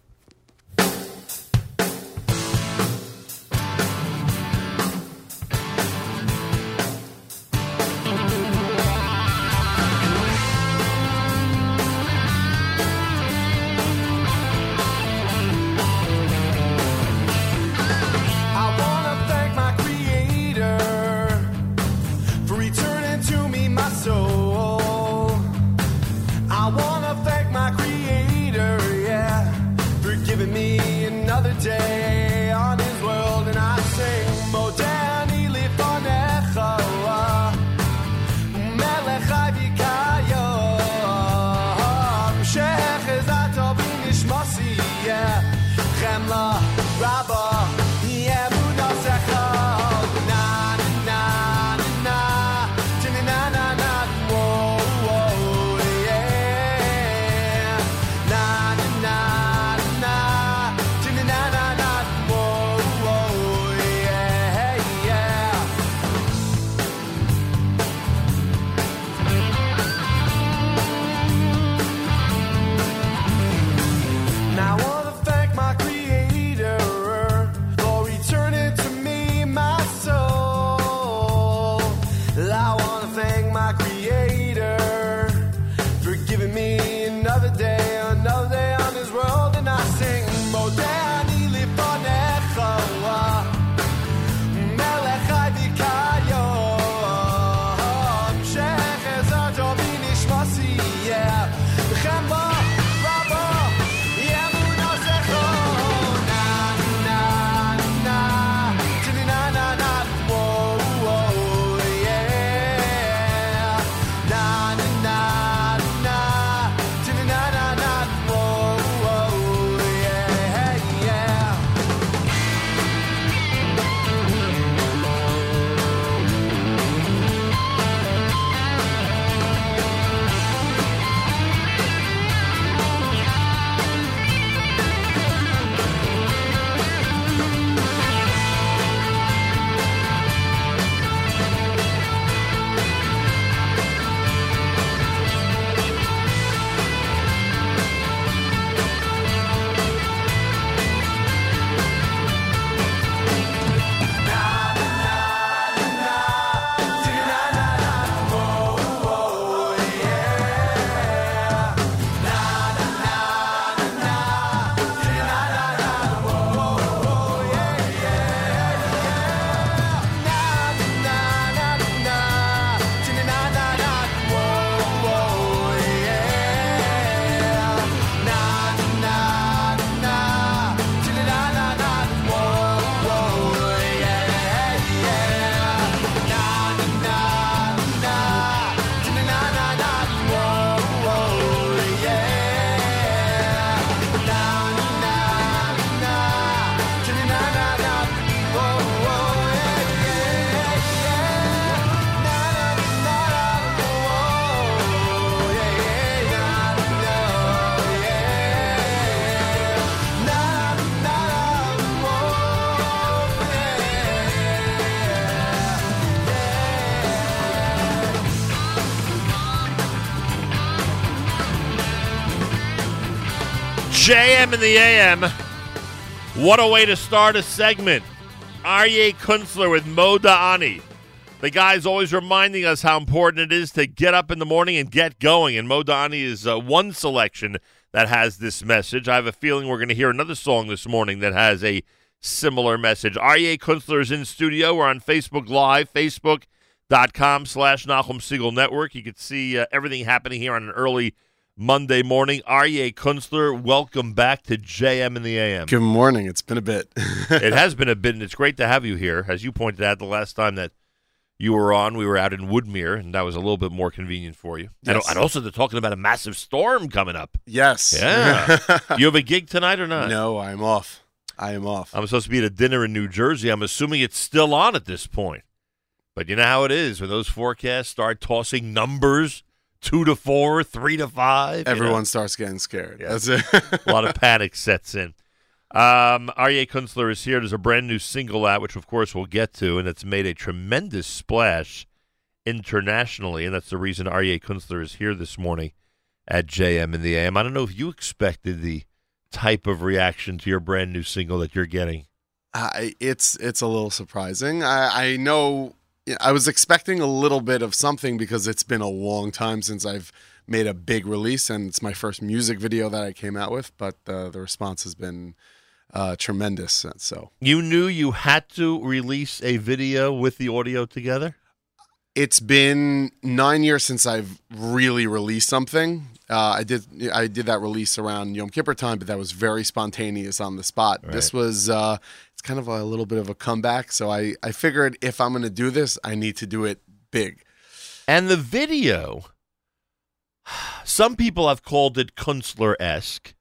JM in the AM. What a way to start a segment. Aryeh Kunstler with Modeh Ani. The guy's always reminding us how important it is to get up in the morning and get going. And Modeh Ani is uh, one selection that has this message. I have a feeling we're going to hear another song this morning that has a similar message. Aryeh Kunstler is in studio. We're on Facebook Live, facebook.com slash Nachum Segal Network. You can see uh, everything happening here on an early Monday morning. Aryeh Kunstler, welcome back to JM in the AM. Good morning. It's been a bit. it has been a bit, and it's great to have you here. As you pointed out the last time that you were on, we were out in Woodmere, and that was a little bit more convenient for you. And, Yes. and also, they're talking about a massive storm coming up. Yes. Yeah. you have a gig tonight or not? No, I'm off. I am off. I'm supposed to be at a dinner in New Jersey. I'm assuming it's still on at this point. But you know how it is when those forecasts start tossing numbers two to four, three to five. you know? Everyone starts getting scared. Yeah. That's it. a lot of panic sets in. Um, Aryeh Kunstler is here. There's a brand new single out, which of course we'll get to, and it's made a tremendous splash internationally, and that's the reason Aryeh Kunstler is here this morning at JM in the AM. I don't know if you expected the type of reaction to your brand new single that you're getting. I, it's it's a little surprising. I, I know I was expecting a little bit of something because it's been a long time since I've made a big release, and it's my first music video that I came out with. But uh, the response has been uh, tremendous. So You knew you had to release a video with the audio together? it's been nine years since I've really released something. Uh, I did I did that release around Yom Kippur time, but that was very spontaneous on the spot. This was uh, it's kind of a little bit of a comeback. So I I figured if I'm going to do this, I need to do it big. And the video, some people have called it Kunstler esque.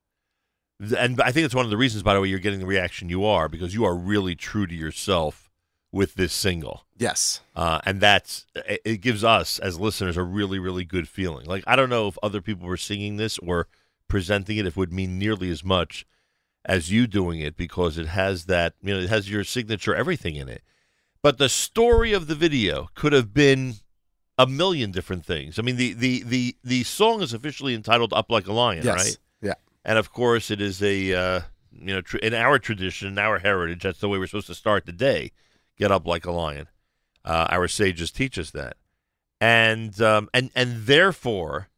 and I think it's one of the reasons, by the way, you're getting the reaction you are because you are really true to yourself with this single. Yes. Uh, and that's it, it gives us as listeners a really, really good feeling. Like I don't know if other people were singing this or presenting it, if it would mean nearly as much as you doing it because it has that you know it has your signature everything in it. But the story of the video could have been a million different things. I mean, the the the the song is officially entitled "Up Like a Lion," Yes. right? Yeah. And of course, it is a uh, you know tr- in our tradition, in our heritage, that's the way we're supposed to start the day. Get up like a lion. Uh, our sages teach us that, and um, and and therefore,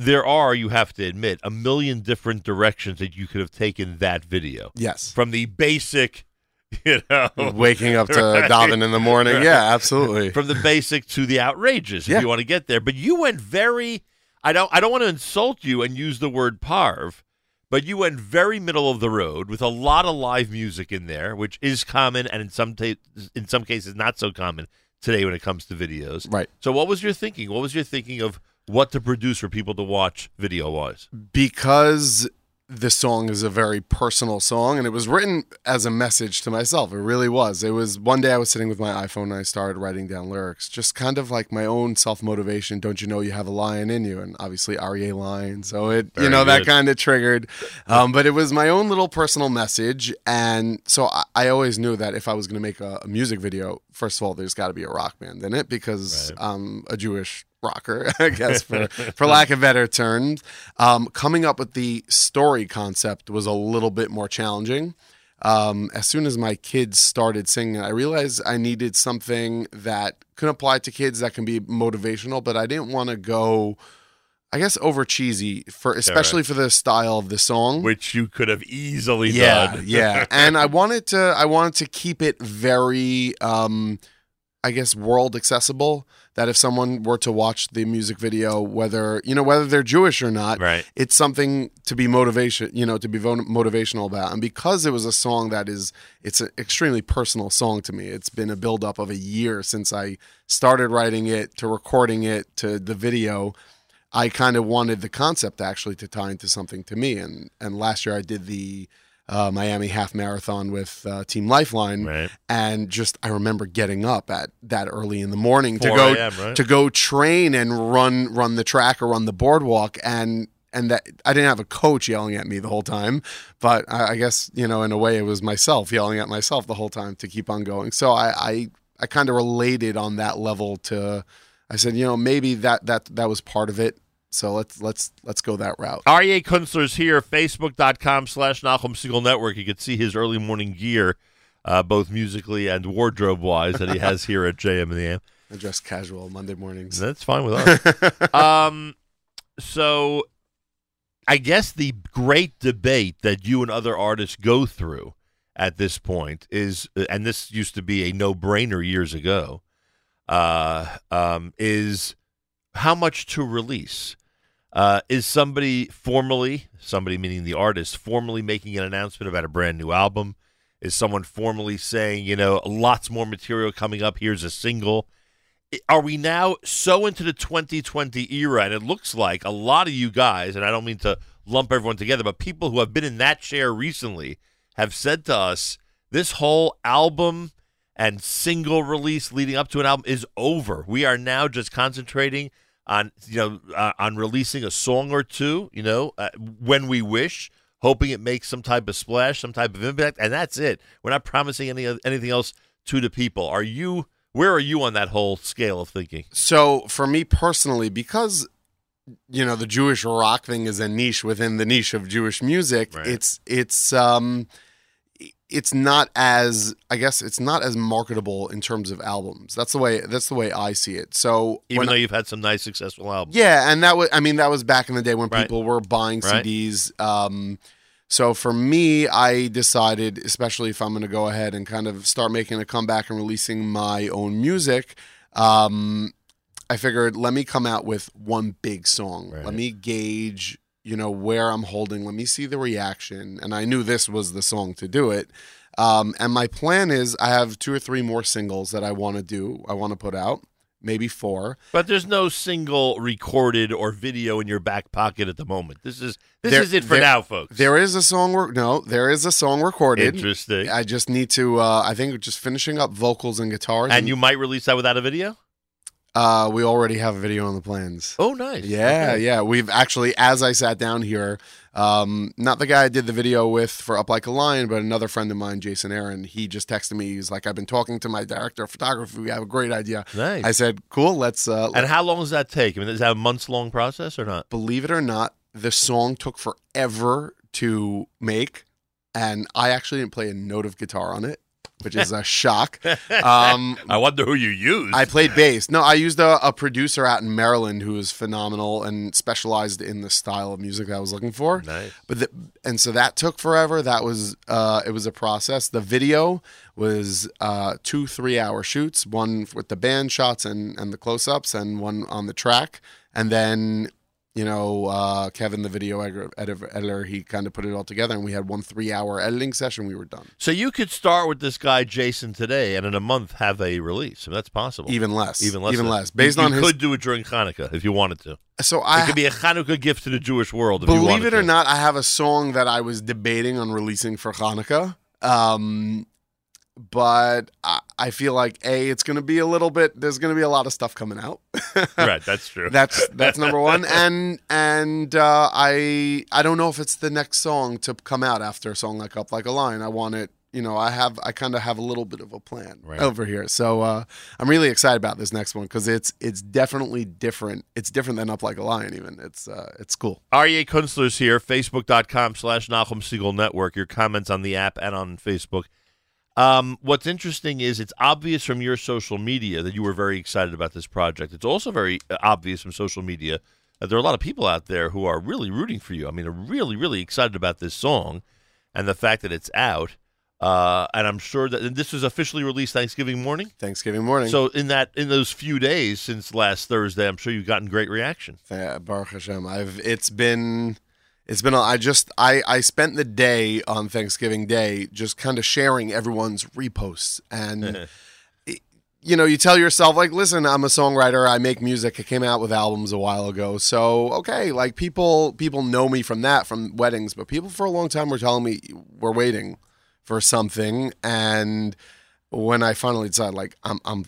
there are you have to admit a million different directions that you could have taken that video. Yes. from the basic, you know, Waking up to daven in the morning. Yeah, absolutely. From the basic to the outrageous, if Yeah. you want to get there. But you went very. I don't. I don't want to insult you and use the word parv, but you went very middle of the road with a lot of live music in there, which is common and in some ta- in some cases not so common today when it comes to videos. Right. So, what was your thinking? What was your thinking of what to produce for people to watch video wise? because the song is a very personal song and it was written as a message to myself. It really was. It was one day I was sitting with my iPhone and I started writing down lyrics, just kind of like my own self motivation. Don't you know you have a lion in you? And obviously Aryeh lion. So it, Very you know, that kind of triggered. Um, but it was my own little personal message. And so I, I always knew that if I was going to make a, a music video, first of all, there's got to be a rock band in it because I'm a Jewish rocker, I guess, for, for lack of better terms. Um, coming up with the story concept was a little bit more challenging. Um, as soon as my kids started singing, I realized I needed something that can apply to kids that can be motivational, but I didn't want to go, I guess, over cheesy for especially for the style of the song, which you could have easily yeah, done. yeah. And I wanted to, I wanted to keep it very, um, I guess, world accessible. That if someone were to watch the music video, whether you know whether they're Jewish or not, Right. it's something to be motivation, you know, to be vo- motivational about. And because it was a song that is, it's an extremely personal song to me. It's been a buildup of a year since I started writing it to recording it to the video. I kind of wanted the concept actually to tie into something to me. And and last year I did the uh, Miami half marathon with uh, Team Lifeline, and just I remember getting up at that early in the morning to go a.m., right? to go train and run run the track or run the boardwalk and. And that I didn't have a coach yelling at me the whole time, but I, I guess you know in a way it was myself yelling at myself the whole time to keep on going. So I I, I kind of related on that level to. I said you know maybe that that that was part of it. So let's let's let's go that route. Aryeh Kunstler's here, facebook.com slash Nachum Segal Network. You can see his early morning gear, uh, both musically and wardrobe wise, that he has here at JM and the AM. I dress casual Monday mornings. That's fine with us. um, so I guess the great debate that you and other artists go through at this point is, and this used to be a no brainer years ago, uh, um, is how much to release. Uh, is somebody formally, somebody meaning the artist, formally making an announcement about a brand new album? Is someone formally saying, you know, lots more material coming up? Here's a single. Are we now so into the 2020 era? And it looks like a lot of you guys, and I don't mean to lump everyone together, but people who have been in that chair recently have said to us, this whole album and single release leading up to an album is over. We are now just concentrating on you know uh, on releasing a song or two, you know, uh, when we wish, hoping it makes some type of splash, some type of impact, and that's it. We're not promising any anything else to the people. Are you? Where are you on that whole scale of thinking? So for me personally, because you know the Jewish rock thing is a niche within the niche of Jewish music, it's it's um it's not as I guess it's not as marketable in terms of albums. That's the way that's the way I see it. So Even though you've had some nice successful albums, Yeah, and that was I mean that was back in the day when Right. people were buying Right. CDs. Um, so for me, I decided, especially if I'm going to go ahead and kind of start making a comeback and releasing my own music, um, I figured let me come out with one big song. Let me gauge, you know, where I'm holding. Let me see the reaction, and I knew this was the song to do it. Um, and my plan is I have two or three more singles that I want to do. I want to put out. maybe four. But there's no single recorded or video in your back pocket at the moment. This is this There- is it for there- now, folks. There is a song. Re- no, there is a song recorded. Interesting. I just need to. Uh, I think just finishing up vocals and guitars. and you might release that without a video. Uh, we already have a video on the plans. Oh, nice. Yeah, Okay. yeah. We've actually, as I sat down here, um, not the guy I did the video with for Up Like a Lion, but another friend of mine, Jason Aaron. He just texted me. He's like, "I've been talking to my director of photography. We have a great idea." Nice. I said, "Cool. Let's." Uh, And how long does that take? I mean, is that a months long process or not? believe it or not, the song took forever to make, and I actually didn't play a note of guitar on it, which is a shock. Um, I wonder who you used. I played bass. No, I used a, a producer out in Maryland who was phenomenal and specialized in the style of music I was looking for. Nice. But the, and so that took forever. That was uh, it was a process. The video was uh, two three hour shoots, one with the band shots and and the close ups, and one on the track, and then. You know, uh, Kevin, the video editor, he kind of put it all together, and we had one three-hour editing session. We were done. So you could start with this guy Jason today, and in a month have a release. I mean, that's possible. Even less. Even less. Even less. Based you, on you his- could do it during Hanukkah if you wanted to. So I it could be a Hanukkah gift to the Jewish world. If you Believe it or to. not, I have a song that I was debating on releasing for Hanukkah. Um, but I, I feel like a it's going to be a little bit. There's going to be a lot of stuff coming out. right, that's true. That's that's number one, and and uh, I I don't know if it's the next song to come out after a song like Up Like a Lion. I want it. You know, I have I kind of have a little bit of a plan Right. over here, so uh, I'm really excited about this next one because it's it's definitely different. It's different than Up Like a Lion. Even it's uh, it's cool. Aryeh Kunstler's here, facebook.com slash Nachum Segal Network. Your comments on the app and on Facebook. Um, what's interesting is it's obvious from your social media that you were very excited about this project. It's also very uh, obvious from social media that there are a lot of people out there who are really rooting for you. I mean, are really, really excited about this song and the fact that it's out. Uh, and I'm sure that and this was officially released Thanksgiving morning. Thanksgiving morning. So in that in those few days since last Thursday, I'm sure you've gotten great reaction. Yeah, Baruch Hashem. I've it's been it's been a- I just I I spent the day on Thanksgiving Day just kind of sharing everyone's reposts. And you know you tell yourself like listen I'm a songwriter. I make music. I came out with albums a while ago. So okay like people people know me from that from weddings but people for a long time were telling me we're waiting for something. And when I finally decided like I'm I'm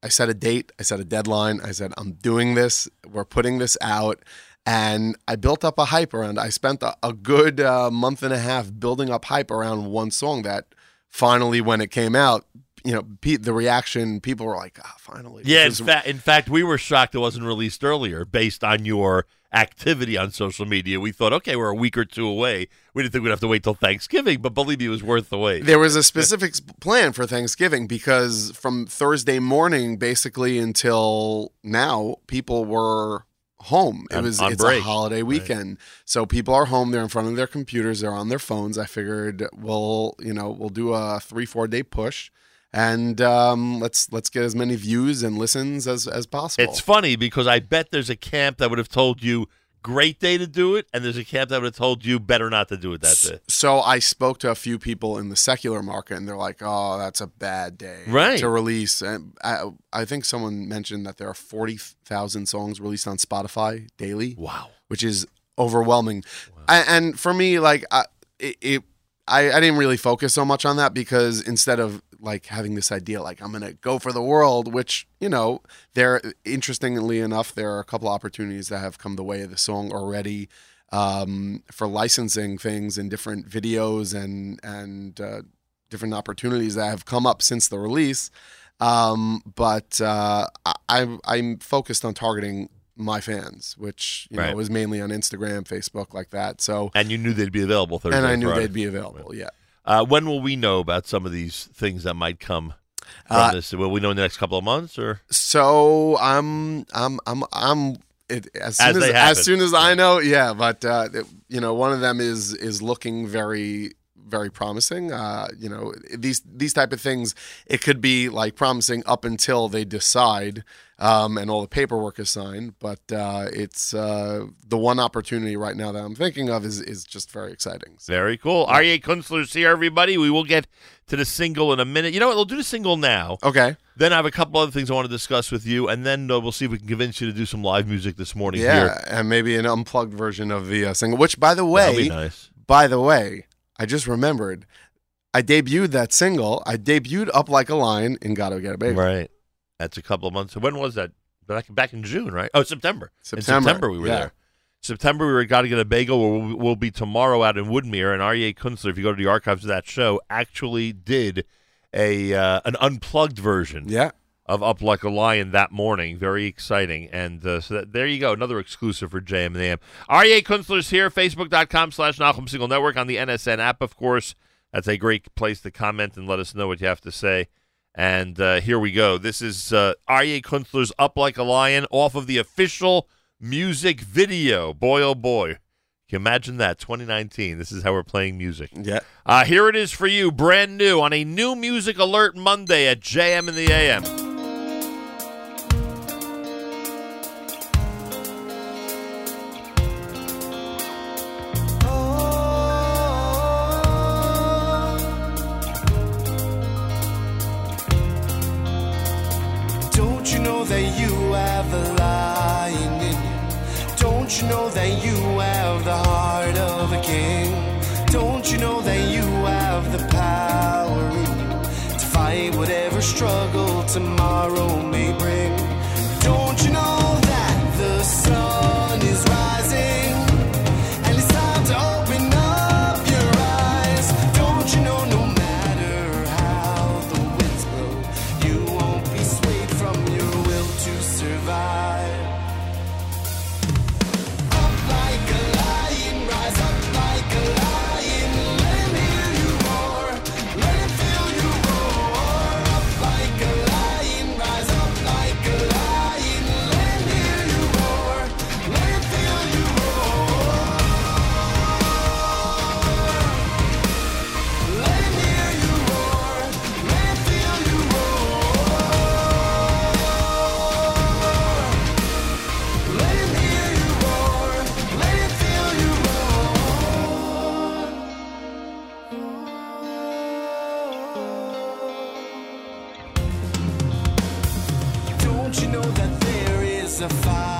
I set a date, I set a deadline, I said I'm doing this, we're putting this out and I built up a hype around I spent a, a good uh, month and a half building up hype around one song that finally when it came out, you know, pe- the reaction people were like, "Ah, finally." Yeah, in, fa- in fact, we were shocked it wasn't released earlier based on your activity on social media. We thought, okay, we're a week or two away. We didn't think we'd have to wait till Thanksgiving, but believe me, it was worth the wait. There was a specific plan for Thanksgiving because from Thursday morning basically until now, people were home. It On- was on it's break. a holiday weekend. So people are home, they're in front of their computers, they're on their phones. I figured we'll, you know, we'll do a 3-4 day push and um, let's let's get as many views and listens as as possible. It's funny because I bet there's a camp that would have told you great day to do it, and there's a camp that would have told you better not to do it that day. So I spoke to a few people in the secular market, and they're like, "Oh, that's a bad day Right. to release." And I, I think someone mentioned that there are forty thousand songs released on Spotify daily. Wow, which is overwhelming. I, and for me, like, I, it, it I, I didn't really focus so much on that because instead of like having this idea, like I'm gonna go for the world, which you know, there interestingly enough, there are a couple opportunities that have come the way of the song already um, for licensing things in different videos and and uh, different opportunities that have come up since the release. Um, but uh, I, I'm focused on targeting my fans, which you Right. know is mainly on Instagram, Facebook, like that. So And you knew they'd be available Thursday. and I knew Friday. they'd be available. Yeah. Uh, when will we know about some of these things that might come from Uh, this? Will we know in the next couple of months, or So I'm I'm I'm I'm it, as As soon as, they as, soon as I know, yeah. But uh, it- you know, one of them is is looking very very promising. Uh, you know, these these type of things, it could be like promising up until they decide um, and all the paperwork is signed. But uh, it's uh, the one opportunity right now that I'm thinking of is is just very exciting. Very cool. Aryeh Kunstler's here, everybody. We will get to the single in a minute. You know what? We'll do the single now. Okay. Then I have a couple other things I want to discuss with you, and then uh, we'll see if we can convince you to do some live music this morning Yeah, here. and maybe an unplugged version of the uh, single. Which, by the way, nice. by the way, I just remembered. I debuted that single. I debuted "Up Like a Lion" in "Gotta Get a Bagel." Right. That's a couple of months. When was that? Back back in June, right? Oh, September. In September, September we were yeah. there. September we were got to get a bagel. We'll, we'll be tomorrow out in Woodmere, and Aryeh Kunstler, if you go to the archives of that show, actually did a uh, an unplugged version. Yeah. Of Up Like a Lion that morning. Very exciting. And uh, so that, there you go. Another exclusive for JM and the AM. Aryeh Kunstler's here. Facebook.com slash Nachum Segal Network on the NSN app, of course. That's a great place to comment and let us know what you have to say. And uh, here we go. This is uh, Aryeh Kunstler's Up Like a Lion off of the official music video. Boy, oh boy. Can you imagine that? 2019. This is how we're playing music. Yeah. Uh, here it is for you, brand new, on a new music alert Monday at JM and the AM. Have a lion in you? Don't you know that you have the heart of a king? Don't you know that you have the power in you to fight whatever struggle tomorrow may bring? There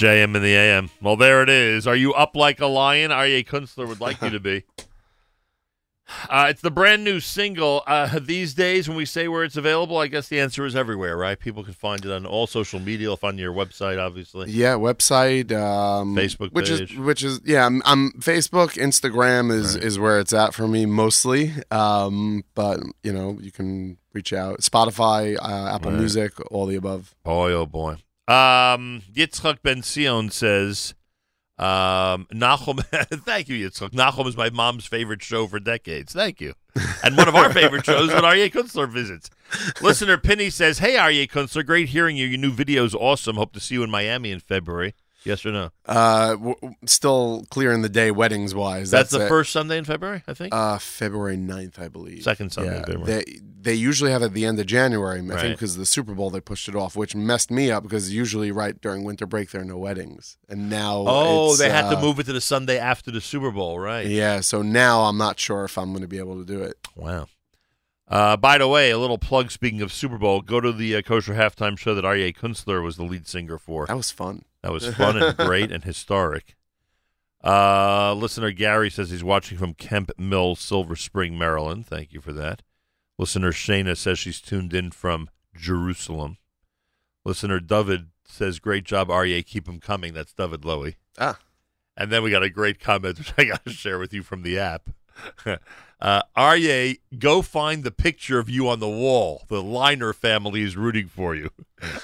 JM in the AM. Well, there it is. Are you up like a lion? Aryeh Kunstler would like you to be. Uh, it's the brand new single. Uh, these days, when we say where it's available, I guess the answer is everywhere, right? People can find it on all social media, if on your website, obviously. Yeah, website, um, Facebook which page. is which is yeah, I'm, I'm Facebook, Instagram is is where it's at for me mostly. Um, but you know, you can reach out Spotify, uh, Apple Right. Music, all the above. Boy, oh boy. Um, Yitzchak Ben Sion says, um, Nachum, thank you, Yitzchak. Nachum is my mom's favorite show for decades. Thank you. And one of our favorite shows when Aryeh Kunstler visits. Listener Penny says, Hey, Aryeh Kunstler, great hearing you. Your new video is awesome. Hope to see you in Miami in February. Yes or no? Uh, w- still clearing the day weddings wise. That's, the it. first Sunday in February, I think? Uh, February 9th, I believe. Second Sunday in February. They they usually have it at the end of January. I Right. think because of the Super Bowl they pushed it off, which messed me up because usually right during winter break there are no weddings, and now oh, it's, they had to uh, move it to the Sunday after the Super Bowl, right? Yeah, so now I'm not sure if I'm going to be able to do it. Wow. Uh, by the way, a little plug. Speaking of Super Bowl, go to the uh, kosher halftime show that Aryeh Kunstler was the lead singer for. That was fun. That was fun and great and historic. Uh, listener Gary says he's watching from Kemp Mill, Silver Spring, Maryland. Thank you for that. Listener Shayna says she's tuned in from Jerusalem. Listener David says, "Great job, Aryeh. Keep him coming." That's David Lowy. Ah. And then we got a great comment which I got to share with you from the app. Uh, Aryeh, go find the picture of you on the wall. The Liner family is rooting for you.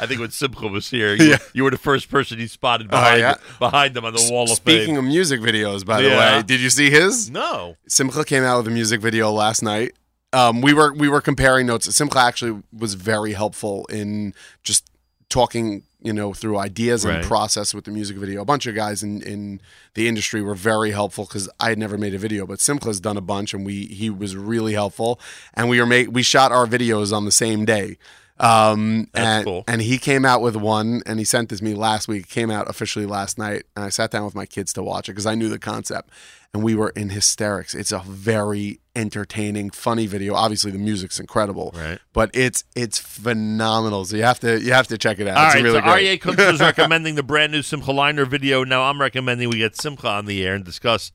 I think when Simcha was here, you, Yeah. you were the first person he spotted behind, yeah? behind them on the wall of Speaking fame. of music videos, by the Yeah. way, did you see his? No. Simcha came out with a music video last night. Um, we were we were comparing notes. Simcha actually was very helpful in just talking, you know, through ideas and process with the music video. A bunch of guys in, in the industry were very helpful because I had never made a video, but Simcha's done a bunch, and we he was really helpful. And we were make we shot our videos on the same day. Um, and, cool. and he came out with one, and he sent this to me last week. Came out officially last night, and I sat down with my kids to watch it because I knew the concept, and we were in hysterics. It's a very entertaining, funny video. Obviously, the music's incredible, Right. But it's it's phenomenal. So you have to you have to check it out. All it's right, really so. Aryeh Kunstler is recommending the brand new Simcha Leiner video. Now I'm recommending we get Simcha on the air and discuss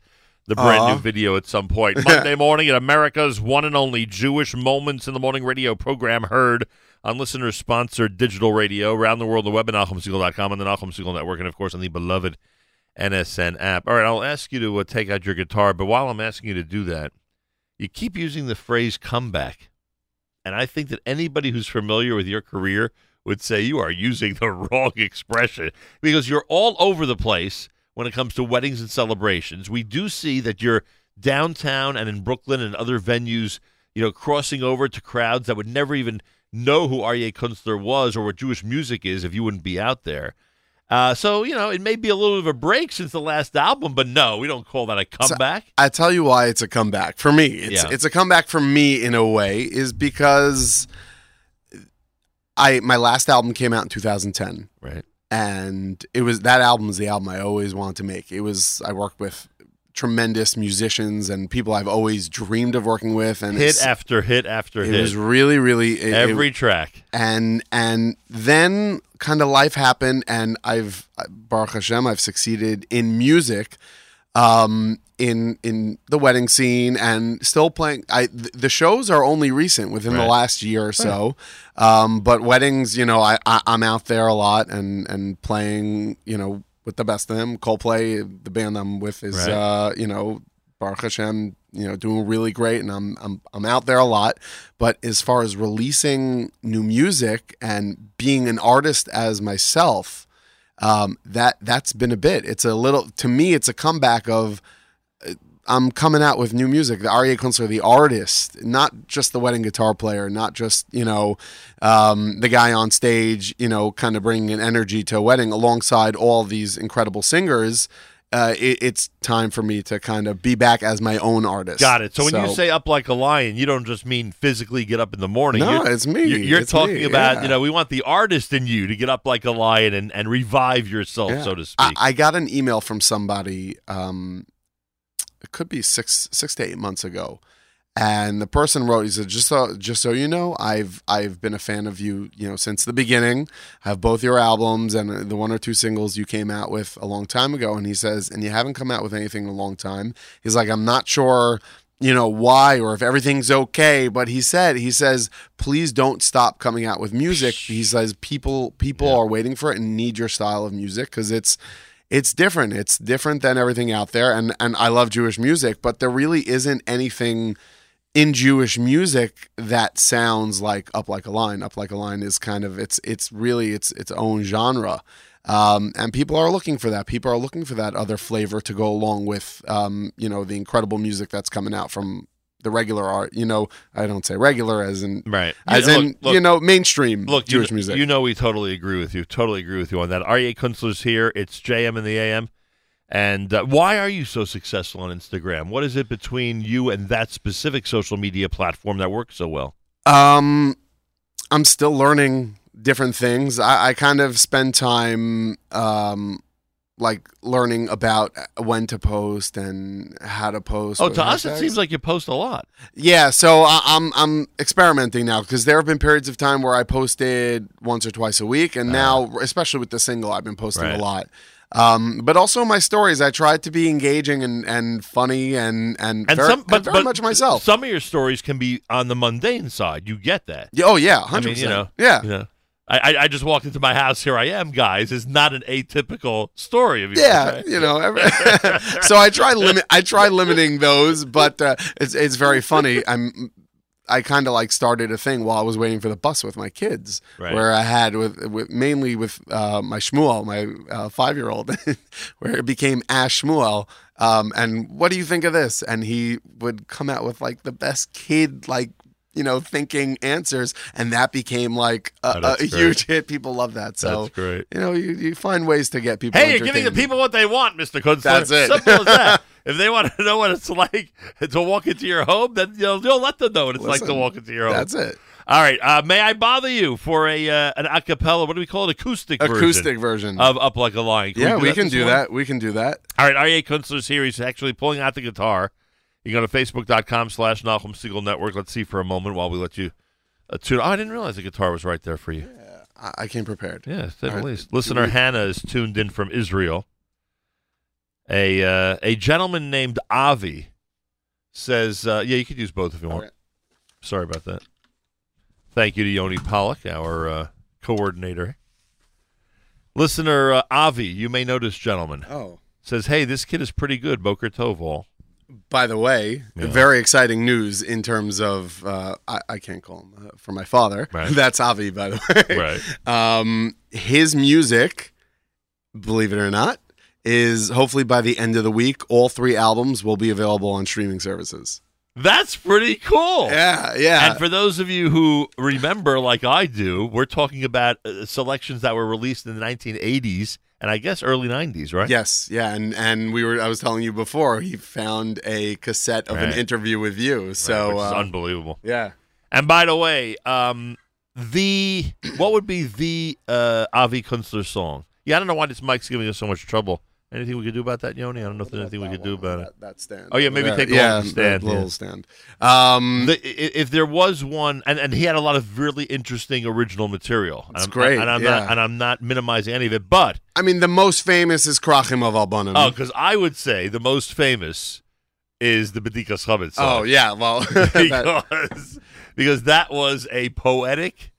the brand Aw. new uh-huh. video at some point. Monday morning at America's one and only Jewish Moments in the Morning radio program heard on listener-sponsored digital radio around the world, the web at NachumSegal.com, and the Segal Network, and, of course, on the beloved NSN app. All right, I'll ask you to uh, take out your guitar, but while I'm asking you to do that, you keep using the phrase comeback. And I think that anybody who's familiar with your career would say you are using the wrong expression because you're all over the place when it comes to weddings and celebrations. We do see that you're downtown and in Brooklyn and other venues, you know, crossing over to crowds that would never even know who Aryeh Kunstler was or what Jewish music is if you wouldn't be out there. Uh, so, you know, it may be a little bit of a break since the last album, but no, we don't call that a comeback. I tell you why it's a comeback for me. It's Yeah. it's a comeback for me in a way is because I my last album came out in 2010. Right. And it was that album is the album I always wanted to make. It was I worked with tremendous musicians and people I've always dreamed of working with and hit after hit after hit. it was really really it- Every it- track. and and then kind of life happened and i've baruch hashem i've succeeded in music um in in the wedding scene and still playing i th- the shows are only recent within the last year or so um but weddings you know I, I i'm out there a lot and and playing you know with the best of them coldplay the band i'm with is Right. uh you know Baruch Hashem, you know, doing really great, and I'm I'm I'm out there a lot. But as far as releasing new music and being an artist as myself, um, that that's been a bit. It's a little to me. It's a comeback of I'm coming out with new music. The Aryeh Kunstler, the artist, not just the wedding guitar player, not just you know um, the guy on stage, you know, kind of bringing an energy to a wedding alongside all these incredible singers. Uh, it, it's time for me to kind of be back as my own artist. Got it. So when you say up like a lion, you don't just mean physically get up in the morning. No, You're- it's me. You're, you're It's talking me, about, yeah. you know, we want the artist in you to get up like a lion and, and revive yourself, Yeah. so to speak. I, I got an email from somebody. Um, it could be six six to eight months ago, And the person wrote, he said, just so just so you know, I've I've been a fan of you, you know, since the beginning. I have both your albums and the one or two singles you came out with a long time ago. And he says, and you haven't come out with anything in a long time. He's like, I'm not sure, you know, why or if everything's okay. But he said, he says, please don't stop coming out with music. He says people people are waiting for it and need your style of music because it's it's different. It's different than everything out there. And and I love Jewish music, but there really isn't anything in Jewish music that sounds like Up Like a Line. Up Like a Line is kind of it's it's really its its own genre. Um, and people are looking for that. People are looking for that other flavor to go along with, um, you know, the incredible music that's coming out from the regular art. You know, I don't say regular as in right, as Yeah, in look- look- you know mainstream Look, Jewish you, music. You know, we totally agree with you. Totally agree with you on that. Aryeh Kunstler's here. It's JM and the AM. And uh, why are you so successful on Instagram? What is it between you and that specific social media platform that works so well? Um, I'm still learning different things. I, I kind of spend time, um, like learning about when to post and how to post. Oh, to us, it seems like you post a lot. Yeah, so I, I'm I'm experimenting now because there have been periods of time where I posted once or twice a week, and now, especially with the single, I've been posting Uh-huh. Right. a lot. Um, but also my stories, I tried to be engaging and, and funny and and, And very, some, but, and very but much myself. Some of your stories can be on the mundane side. You get that. Oh yeah, I mean, 100%. you know, Yeah. you know. I, I, just walked into my house. Here I am, guys. Is not an atypical story of yours. Yeah, right? you know. every- so I try limit. I try limiting those, but uh, it's it's very funny. I'm. I kind of like started a thing while I was waiting for the bus with my kids, Right. where I had with, with mainly with uh, my Shmuel, my uh, five year old, where it became Ash Shmuel. Um, and what do you think of this? And he would come out with like the best kid like you know thinking answers, and that became like a, Oh, a huge hit. People love that. So That's great. you know, you, you find ways to get people. Hey, you're giving the people what they want, Mr. Kunstler. That's it. Simple as that. If they want to know what it's like to walk into your home, then you'll, you'll let them know what it's like to walk into your home. that's it. All right. Uh, may I bother you for a uh, an acapella? What do we call it? Acoustic version. Acoustic version. of Up Like a Lion. yeah, we that can do morning? that. We can do that. All right, Aryeh Kunstler's here. He's actually pulling out the guitar. You go to facebook.com slash Nachum Segal Network. Let's see for a moment while we let you uh, tune. Oh, I didn't realize the guitar was right there for you. I, I came prepared. Yeah, at say the All right. least. Listener we- Hannah is tuned in from Israel. A uh, a gentleman named Avi says, uh, "Yeah, you could use both if you want." Okay. Sorry about that. Thank you to Yoni Pollock, our uh, coordinator. Listener uh, Avi, you may know this gentleman. Oh. Says, "Hey, this kid is pretty good, Boker Tovall." By the way, Yeah. very exciting news in terms of uh, I, I can't call him uh, for my father. Right. That's Avi, by the way. Right. Um, his music, believe it or not, is hopefully by the end of the week, all three albums will be available on streaming services. That's pretty cool. Yeah, yeah. And for those of you who remember, like I do, we're talking about uh, selections that were released in the 1980s and I guess early 90s, right? Yes, yeah, and and we were. I was telling you before. He found a cassette of Right. an interview with you. So is uh, unbelievable. Yeah. And by the way, um, the what would be the uh, Avi Kunstler song? Yeah, I don't know why this mic's giving us so much trouble. Anything we could do about that, Yoni? I don't know if there's anything we could do about it. That stand. Oh yeah, maybe Yeah, take a yeah, little stand. little yeah. stand. Um, The- if there was one, and, and he had a lot of really interesting original material. It's and I'm, great, and I'm yeah. not and I'm not minimizing any of it, but I mean, the most famous is Krachim of Albanim. Oh, because I would say the most famous is the Bedikas Chametz. Oh, yeah, well, because because that was a poetic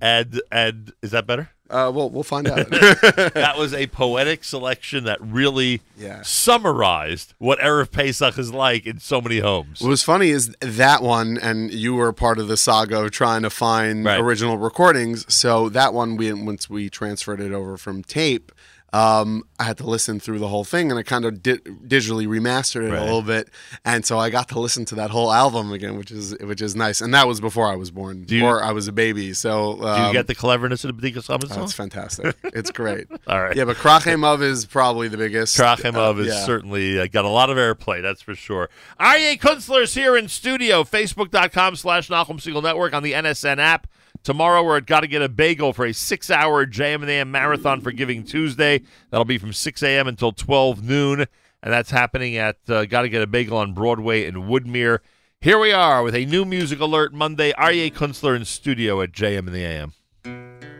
and and is that better? Uh, well, we'll find out. that was a poetic selection that really Yeah. summarized what Erev Pesach is like in so many homes. What was funny is that one, and you were part of the saga of trying to find Right. original recordings. So that one, we once we transferred it over from tape, um, I had to listen through the whole thing, and I kind of di- digitally remastered it Right. a little bit, and so I got to listen to that whole album again, which is which is nice. And that was before I was born, Do you- or I was a baby. So Do you um, get the cleverness of the Chametz oh, song? it's fantastic. It's great. All right. Yeah, but Krachem is probably the biggest. Trachimov Uh, is yeah. certainly uh, got a lot of airplay, that's for sure. Aryeh Kunstler is here in studio. Facebook.com slash Nachum Segal Network on the NSN app. Tomorrow we're at Gotta Get a Bagel for a six-hour JM and AM marathon for Giving Tuesday. That'll be from 6 a.m. until 12 noon, and that's happening at uh, Gotta Get a Bagel on Broadway in Woodmere. Here we are with a new music alert Monday. Aryeh Kunstler in studio at JM in the AM.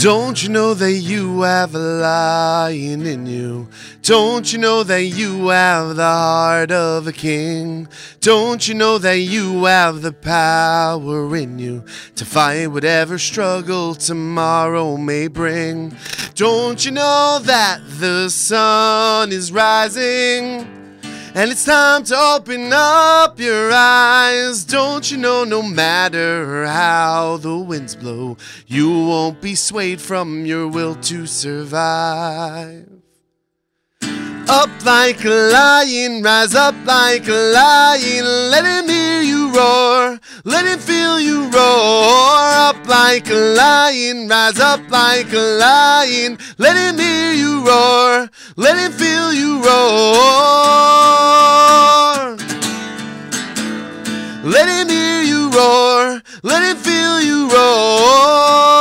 Don't you know that you have a lion in you? Don't you know that you have the heart of a king? Don't you know that you have the power in you to fight whatever struggle tomorrow may bring? Don't you know that the sun is rising? And it's time to open up your eyes. Don't you know, no matter how the winds blow, you won't be swayed from your will to survive. Up like a lion, rise up like a lion. Let him hear you roar, let him feel you roar. Up like a lion, rise up like a lion. Let him hear you roar, let him feel you roar. Let him hear you roar, let him feel you roar.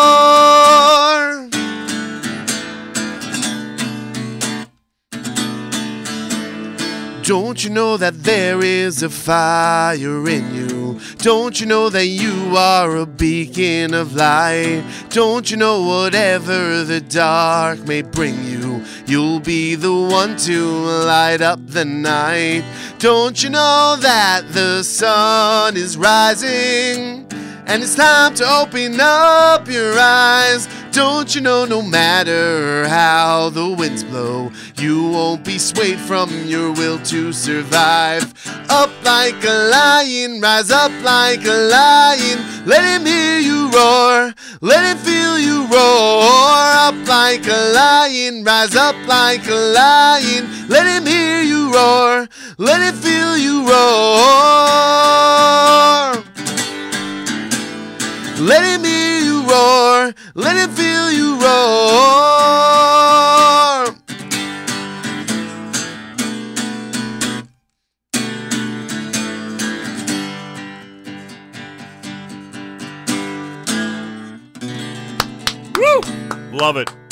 Don't you know that there is a fire in you? Don't you know that you are a beacon of light? Don't you know whatever the dark may bring you, you'll be the one to light up the night? Don't you know that the sun is rising? And it's time to open up your eyes. Don't you know, no matter how the winds blow, you won't be swayed from your will to survive. Up like a lion, rise up like a lion. Let him hear you roar, let him feel you roar. Up like a lion, rise up like a lion. Let him hear you roar, let him feel you roar. Let him hear you roar. Let him feel you roar. Woo! Love it.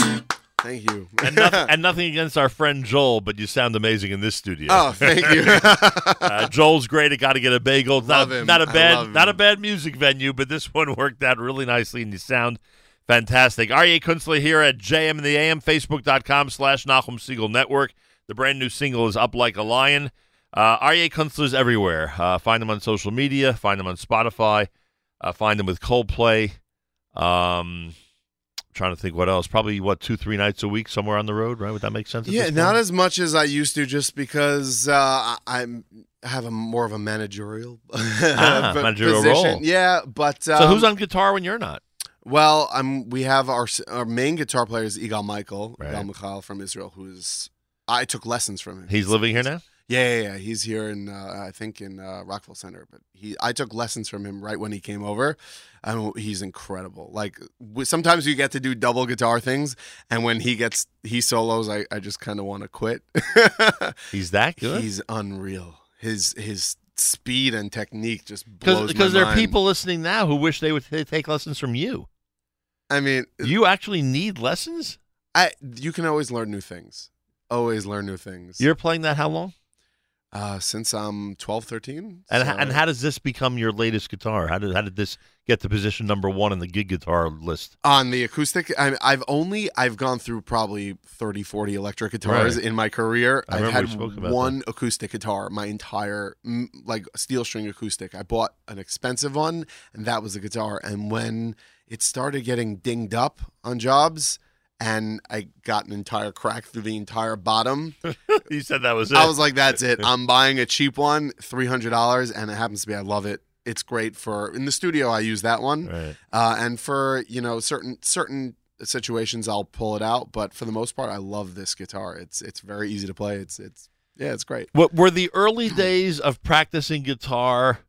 Thank you. and, nothing, and nothing against our friend Joel, but you sound amazing in this studio. Oh, thank you. uh, Joel's great at Gotta Get a Bagel. Love not, not a I bad, not a bad music venue, but this one worked out really nicely, and you sound fantastic. Aryeh Kunstler here at JM in the AM, Facebook.com slash Nachum Segal Network. The brand new single is Up Like a Lion. Uh, Aryeh Kunstler's everywhere. Uh, find them on social media. Find them on Spotify. Uh, find them with Coldplay. Um, trying to think what else. Probably what two, three nights a week somewhere on the road, right? Would that make sense? Yeah, not as much as I used to, just because uh, I- I'm have a more of a managerial, Ah, managerial position. role. Yeah, but um, so who's on guitar when you're not? Well, um, we have our our main guitar player is Igal Michael, Right. Igal Michael from Israel, who's I took lessons from him. He's living here now. Yeah, yeah, yeah. He's here in uh, I think in uh, Rockville Center, but he I took lessons from him right when he came over, and he's incredible. Like sometimes you get to do double guitar things, and when he gets he solos, I, I just kind of want to quit. He's that good. He's unreal. His his speed and technique just blows Because there are people listening now who wish they would t- take lessons from you. I mean, you actually need lessons. I you can always learn new things. Always learn new things. You're playing that how long? Uh, since I'm 12, 13. And so- and how does this become your latest guitar? How did how did this get to position number one in the gig guitar list? on the acoustic I, i've only i've gone through probably 30 40 electric guitars Right. in my career I i've had one acoustic guitar my entire like steel string acoustic i bought an expensive one and that was a guitar and when it started getting dinged up on jobs and i got an entire crack through the entire bottom you said that was it. i was like that's it i'm buying a cheap one $300 and it happens to be i love it it's great for in the studio i use that one Right. uh, and for you know certain certain situations I'll pull it out, but for the most part I love this guitar. It's it's very easy to play. It's it's yeah, it's great. What were the early days of practicing guitar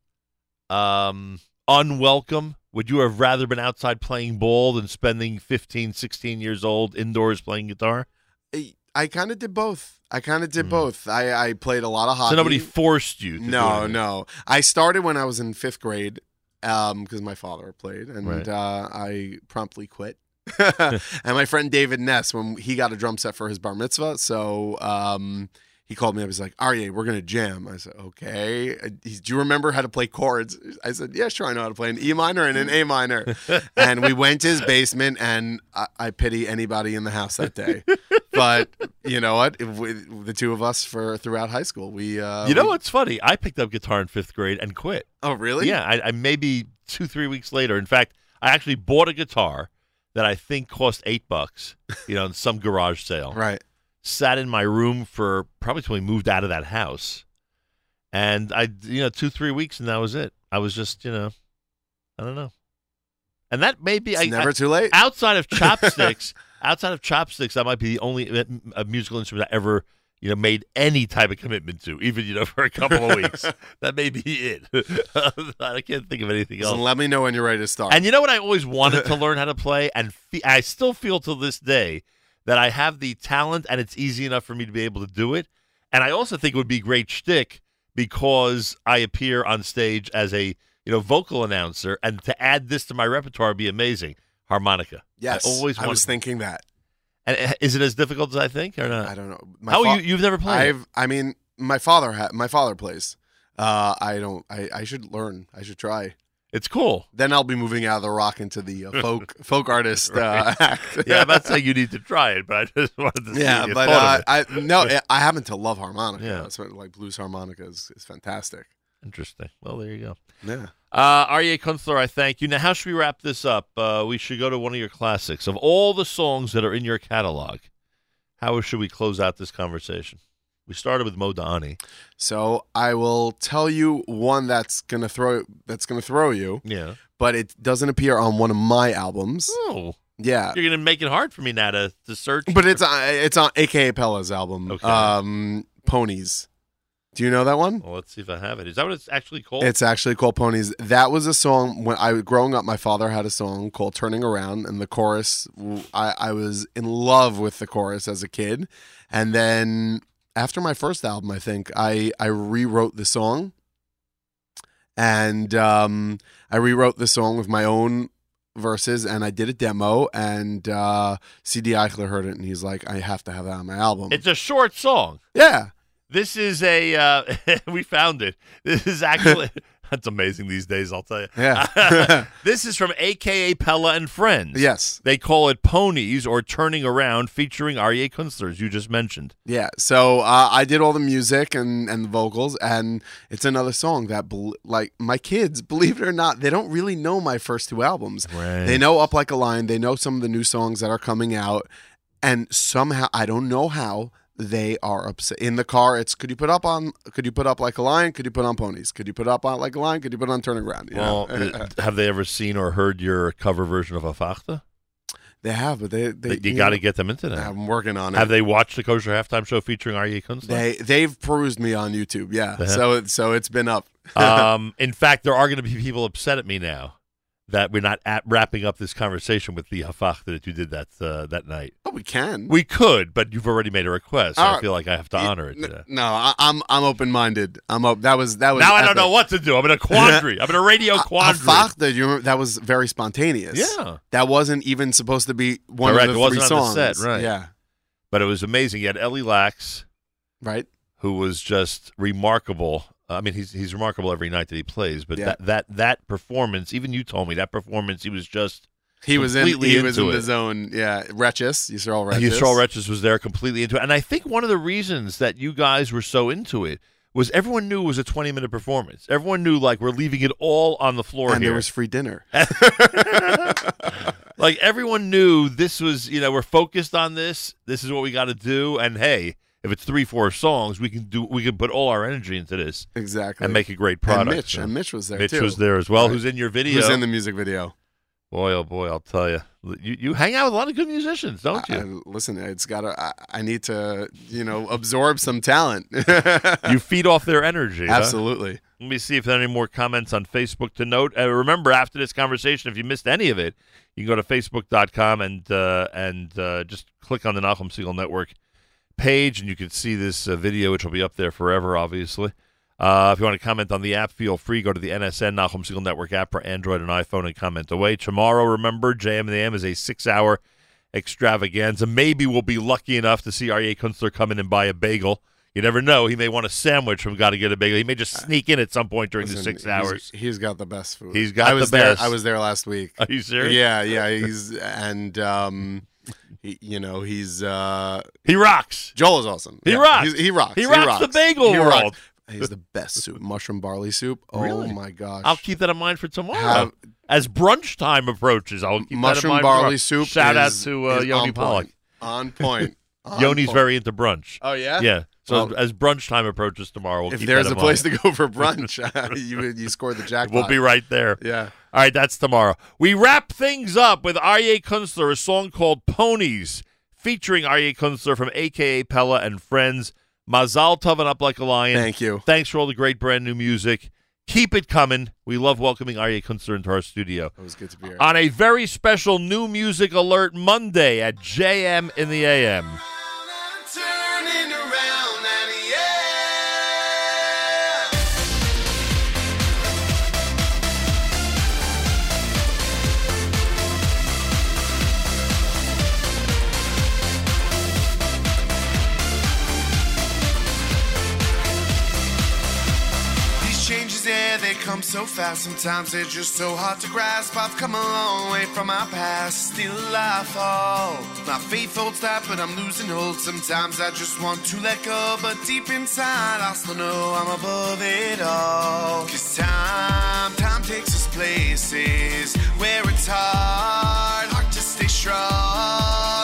um, unwelcome? Would you have rather been outside playing ball than spending 15, 16 years old indoors playing guitar? I, I kind of did both. I kind of did both. I, I played a lot of hockey. So nobody forced you to No, no. I started when I was in fifth grade because my father played, and Right. uh, I promptly quit. and my friend David Ness, when he got a drum set for his bar mitzvah, so um, he called me up. He's like, "Aryeh, we're gonna jam." I said, "Okay." Do you remember how to play chords? I said, "Yeah, sure, I know how to play an E minor and an A minor." and we went to his basement, and I, I pity anybody in the house that day. but you know what? We, the two of us for throughout high school, we uh, you know we- what's funny? I picked up guitar in fifth grade and quit. Oh, really? Yeah, I, I maybe two, three weeks later. In fact, I actually bought a guitar that I think cost eight bucks. You know, in some garage sale. Right. Sat in my room for probably till we moved out of that house, and I, you know, two, three weeks, and that was it. I was just, you know, I don't know. And that may be It's I, never I- too late. Outside of chopsticks, outside of chopsticks, that might be the only uh, a musical instrument I ever you know made any type of commitment to, even you know for a couple of weeks. that may be it. I can't think of anything else. Listen, let me know when you're ready to start. And you know what I always wanted to learn how to play, and fe- I still feel to this day that I have the talent, and it's easy enough for me to be able to do it. And I also think it would be great shtick because I appear on stage as a you know vocal announcer, and to add this to my repertoire would be amazing. Harmonica. Yes, I always I was thinking that. And uh, is it as difficult as I think, or not? I don't know. How fa- you you've never played? I've. I mean, my father. Ha- my father plays. Uh, I don't. I, I should learn. I should try. It's cool. Then I'll be moving out of the rock into the uh, folk folk artist uh, act. yeah, I'm not saying you need to try it, but I just wanted to Yeah, but uh. I no, I happen to love harmonica. Yeah. What, like blues harmonica is, is fantastic. Interesting. Well, there you go. Yeah. Uh, Aryeh Kunstler, I thank you. Now, how should we wrap this up? Uh, we should go to one of your classics. Of all the songs that are in your catalog, how should we close out this conversation? We started with Modeh Ani. So I will tell you one that's gonna throw that's gonna throw you. Yeah. But it doesn't appear on one of my albums. Oh. Yeah. You're going to make it hard for me now to, to search. But it's on it's on AKA Pella's album. Okay. Um Ponies. Do you know that one? Well, let's see if I have it. Is that what it's actually called? It's actually called Ponies. That was a song when I growing up. My father had a song called "Turning Around," and the chorus. I, I was in love with the chorus as a kid, and then after my first album, I think I I rewrote the song, and um, I rewrote the song with my own verses, and I did a demo, and uh, CD Eichler heard it, and he's like, "I have to have that on my album." It's a short song. Yeah. This is a, uh, we found it. This is actually, that's amazing these days, I'll tell you. Yeah. this is from AKA Pella and Friends. Yes. They call it Ponies or Turning Around featuring Aryeh Kunstler, as you just mentioned. Yeah, so uh, I did all the music and, and the vocals, and it's another song that, like, my kids, believe it or not, they don't really know my first two albums. Right. They know Up Like a Lion, they know some of the new songs that are coming out, and somehow, I don't know how, they are upset. In the car, it's could you put up on, could you put up like a lion? Could you put on ponies? Could you put up on like a lion? Could you put on turning around? You Well, know? uh, have they ever seen or heard your cover version of Afachta? they have, but they, they You, got to get them into that. I'm working on it. Have they watched the Kosher Halftime Show featuring Aryeh Kunstler? They they've perused me on YouTube, yeah. Have? So so it's been up. um, in fact, there are going to be people upset at me now that we're not at wrapping up this conversation with the hafach that you did that uh, that night. Oh, we can. We could, but you've already made a request. So All I feel like I have to honor it. today. No, I, I'm I'm open minded. I'm up. That was that was. Now I don't know what to do. I'm in a quandary. I'm in a radio quandary. Afachta, you remember that was very spontaneous. Yeah. that wasn't even supposed to be one Correct. of It the wasn't three on songs. the set, right? Yeah, But it was amazing. You had Ellie Lax, right. who was just remarkable. I mean, he's he's remarkable every night that he plays. But Yeah. that that that performance, even you told me that performance, he was just He was in. completely He was in into the it. zone. Yeah, Wretches. Yisrael Wretches. Yisrael Wretches was there completely into it. And I think one of the reasons that you guys were so into it was everyone knew it was a 20 minute performance. Everyone knew, like, we're leaving it all on the floor and here. there was free dinner. like, everyone knew this was, you know, we're focused on this. This is what we got to do. And hey, if it's three, four songs, we can do, we can put all our energy into this. Exactly. And make a great product. And Mitch, So- and Mitch was there Mitch too. was there as well, Right. who's in your video. Who's in the music video? Boy, oh boy, I'll tell you. You, you hang out with a lot of good musicians, don't you? I- listen, it's got to. I, I need to, you know, absorb some talent. you feed off their energy. huh? Absolutely. Let me see if there are any more comments on Facebook to note. Uh, remember, after this conversation, if you missed any of it, you can go to facebook.com and uh, and uh, just click on the Nachum Segal Network page, and you can see this uh, video, which will be up there forever, obviously. Uh, if you want to comment on the app, feel free. Go to the NSN Nachum Segal Network app for Android and iPhone and comment away. Tomorrow, remember, JM and the AM is a six-hour extravaganza. Maybe we'll be lucky enough to see Aryeh Kunstler come in and buy a bagel. You never know. He may want a sandwich from Gotta Get a Bagel. He may just sneak in at some point during the Listen, six he's- hours. he's got the best food. He's got I was the best. There, I was there last week. Are you serious? Yeah, yeah. He's and um, he, you know he's uh, he rocks. Joel is awesome. He Yeah, rocks. he's- He rocks. He rocks the bagel He world. rocks. He's the best soup, mushroom barley soup. Oh Really? my gosh! I'll keep that in mind for tomorrow. Have- As brunch time approaches, I'll keep that in mushroom barley soup. Shout out to uh, is Yoni Pollock. On point. On Yoni's oh. very into brunch. Oh, yeah? yeah. So Well- as, brunch time approaches tomorrow, we'll If there's a place mind. to go for brunch, uh, you you scored the jackpot. We'll be right there. Yeah. All right, that's tomorrow. We wrap things up with Aryeh Kunstler, a song called Ponies, featuring Aryeh Kunstler from AKA Pella and Friends. Mazal Tov and Up Like a Lion. Thank you. Thanks for all the great brand new music. Keep it coming. We love welcoming Aryeh Kunstler into our studio. It was good to be here. On a very special new music alert Monday at JM in the AM. They come so fast. Sometimes they're just so hard to grasp. I've come a long way from my past. Still I fall. My faith holds tight, but I'm losing hold. Sometimes I just want to let go. But deep inside, I still know I'm above it all. Cause time, time takes us places where it's hard, hard to stay strong.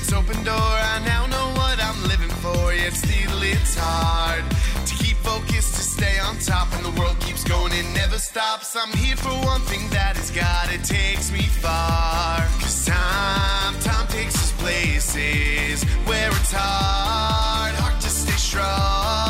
Its open door. I now know what I'm living for, yet still it's hard to keep focused, to stay on top. And the world keeps going, it never stops. I'm here for one thing that is God, it takes me far. Cause time, time takes us places where it's hard, hard to stay strong.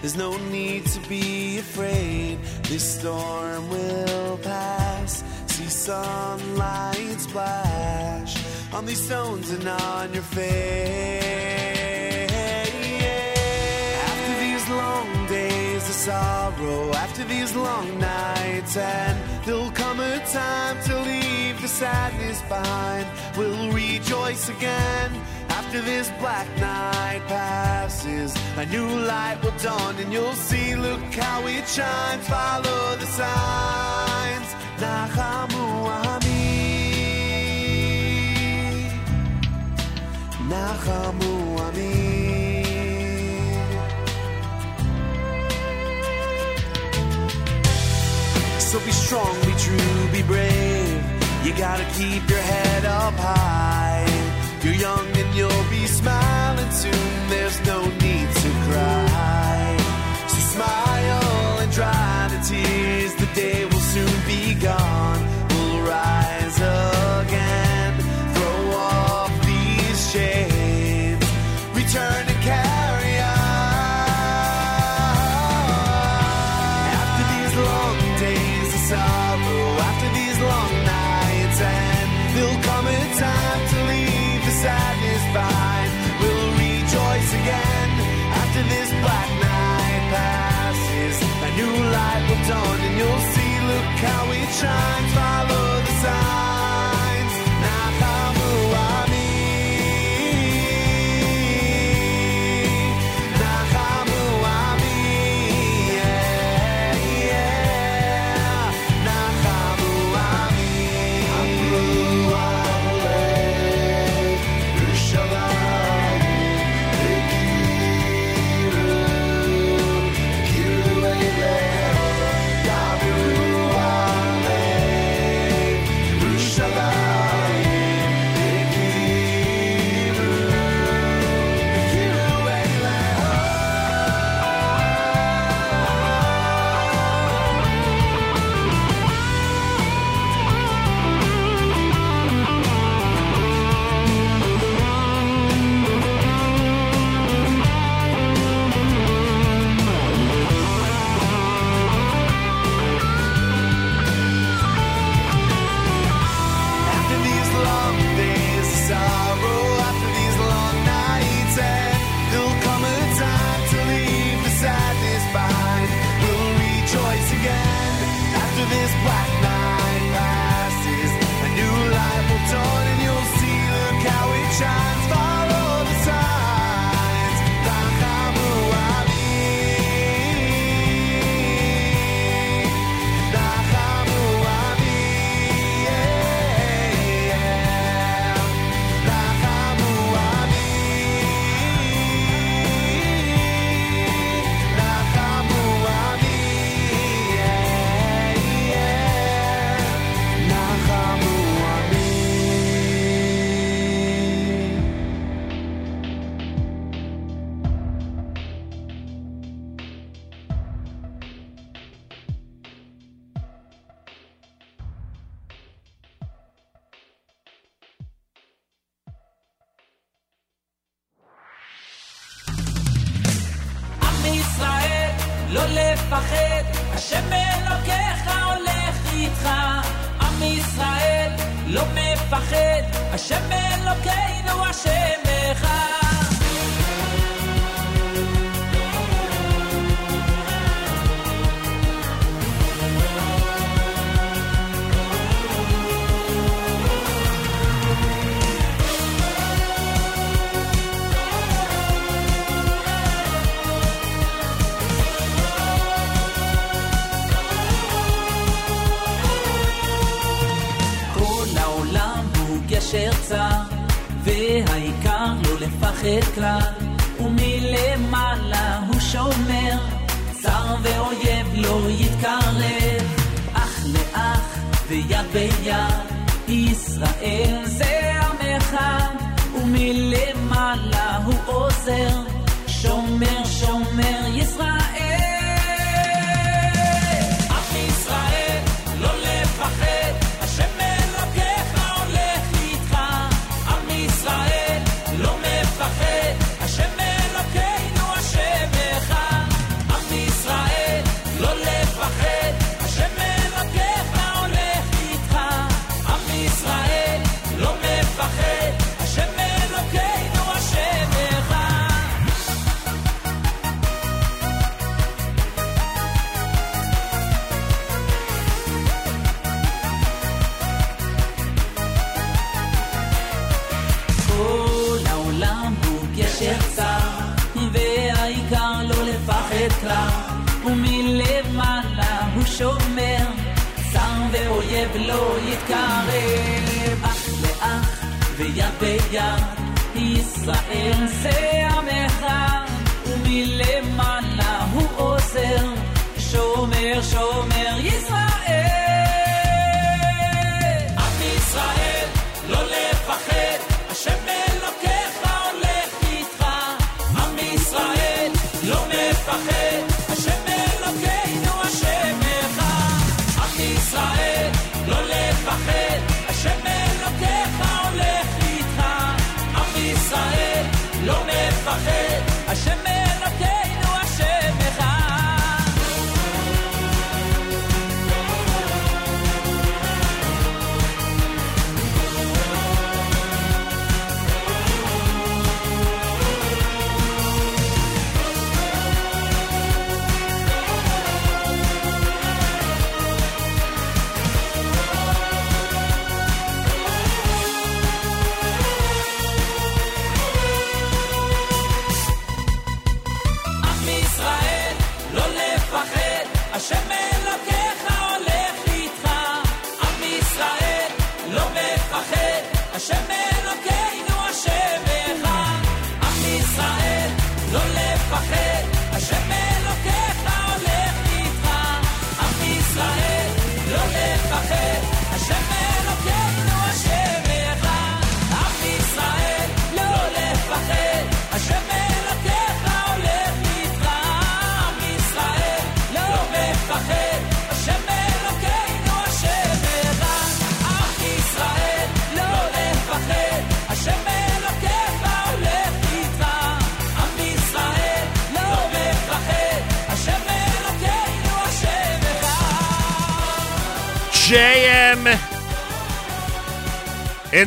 There's no need to be afraid. This storm will pass. See sunlight splash on these stones and on your face. After these long days of sorrow, after these long nights, and there'll come a time to leave the sadness behind. We'll rejoice again after this black night passes. A new light will dawn, and you'll see, look how it shines. Follow the signs. Nachamu Ami. Nachamu Ami. So be strong, be true, be brave. You gotta keep your head up high. You're young you'll be smiling soon. There's no need to cry. So smile Hashem לפחד כלל, ומלמעלה הוא שומר, צר ואויב לא יתקרב, אח לאח ויד ביד, ישראל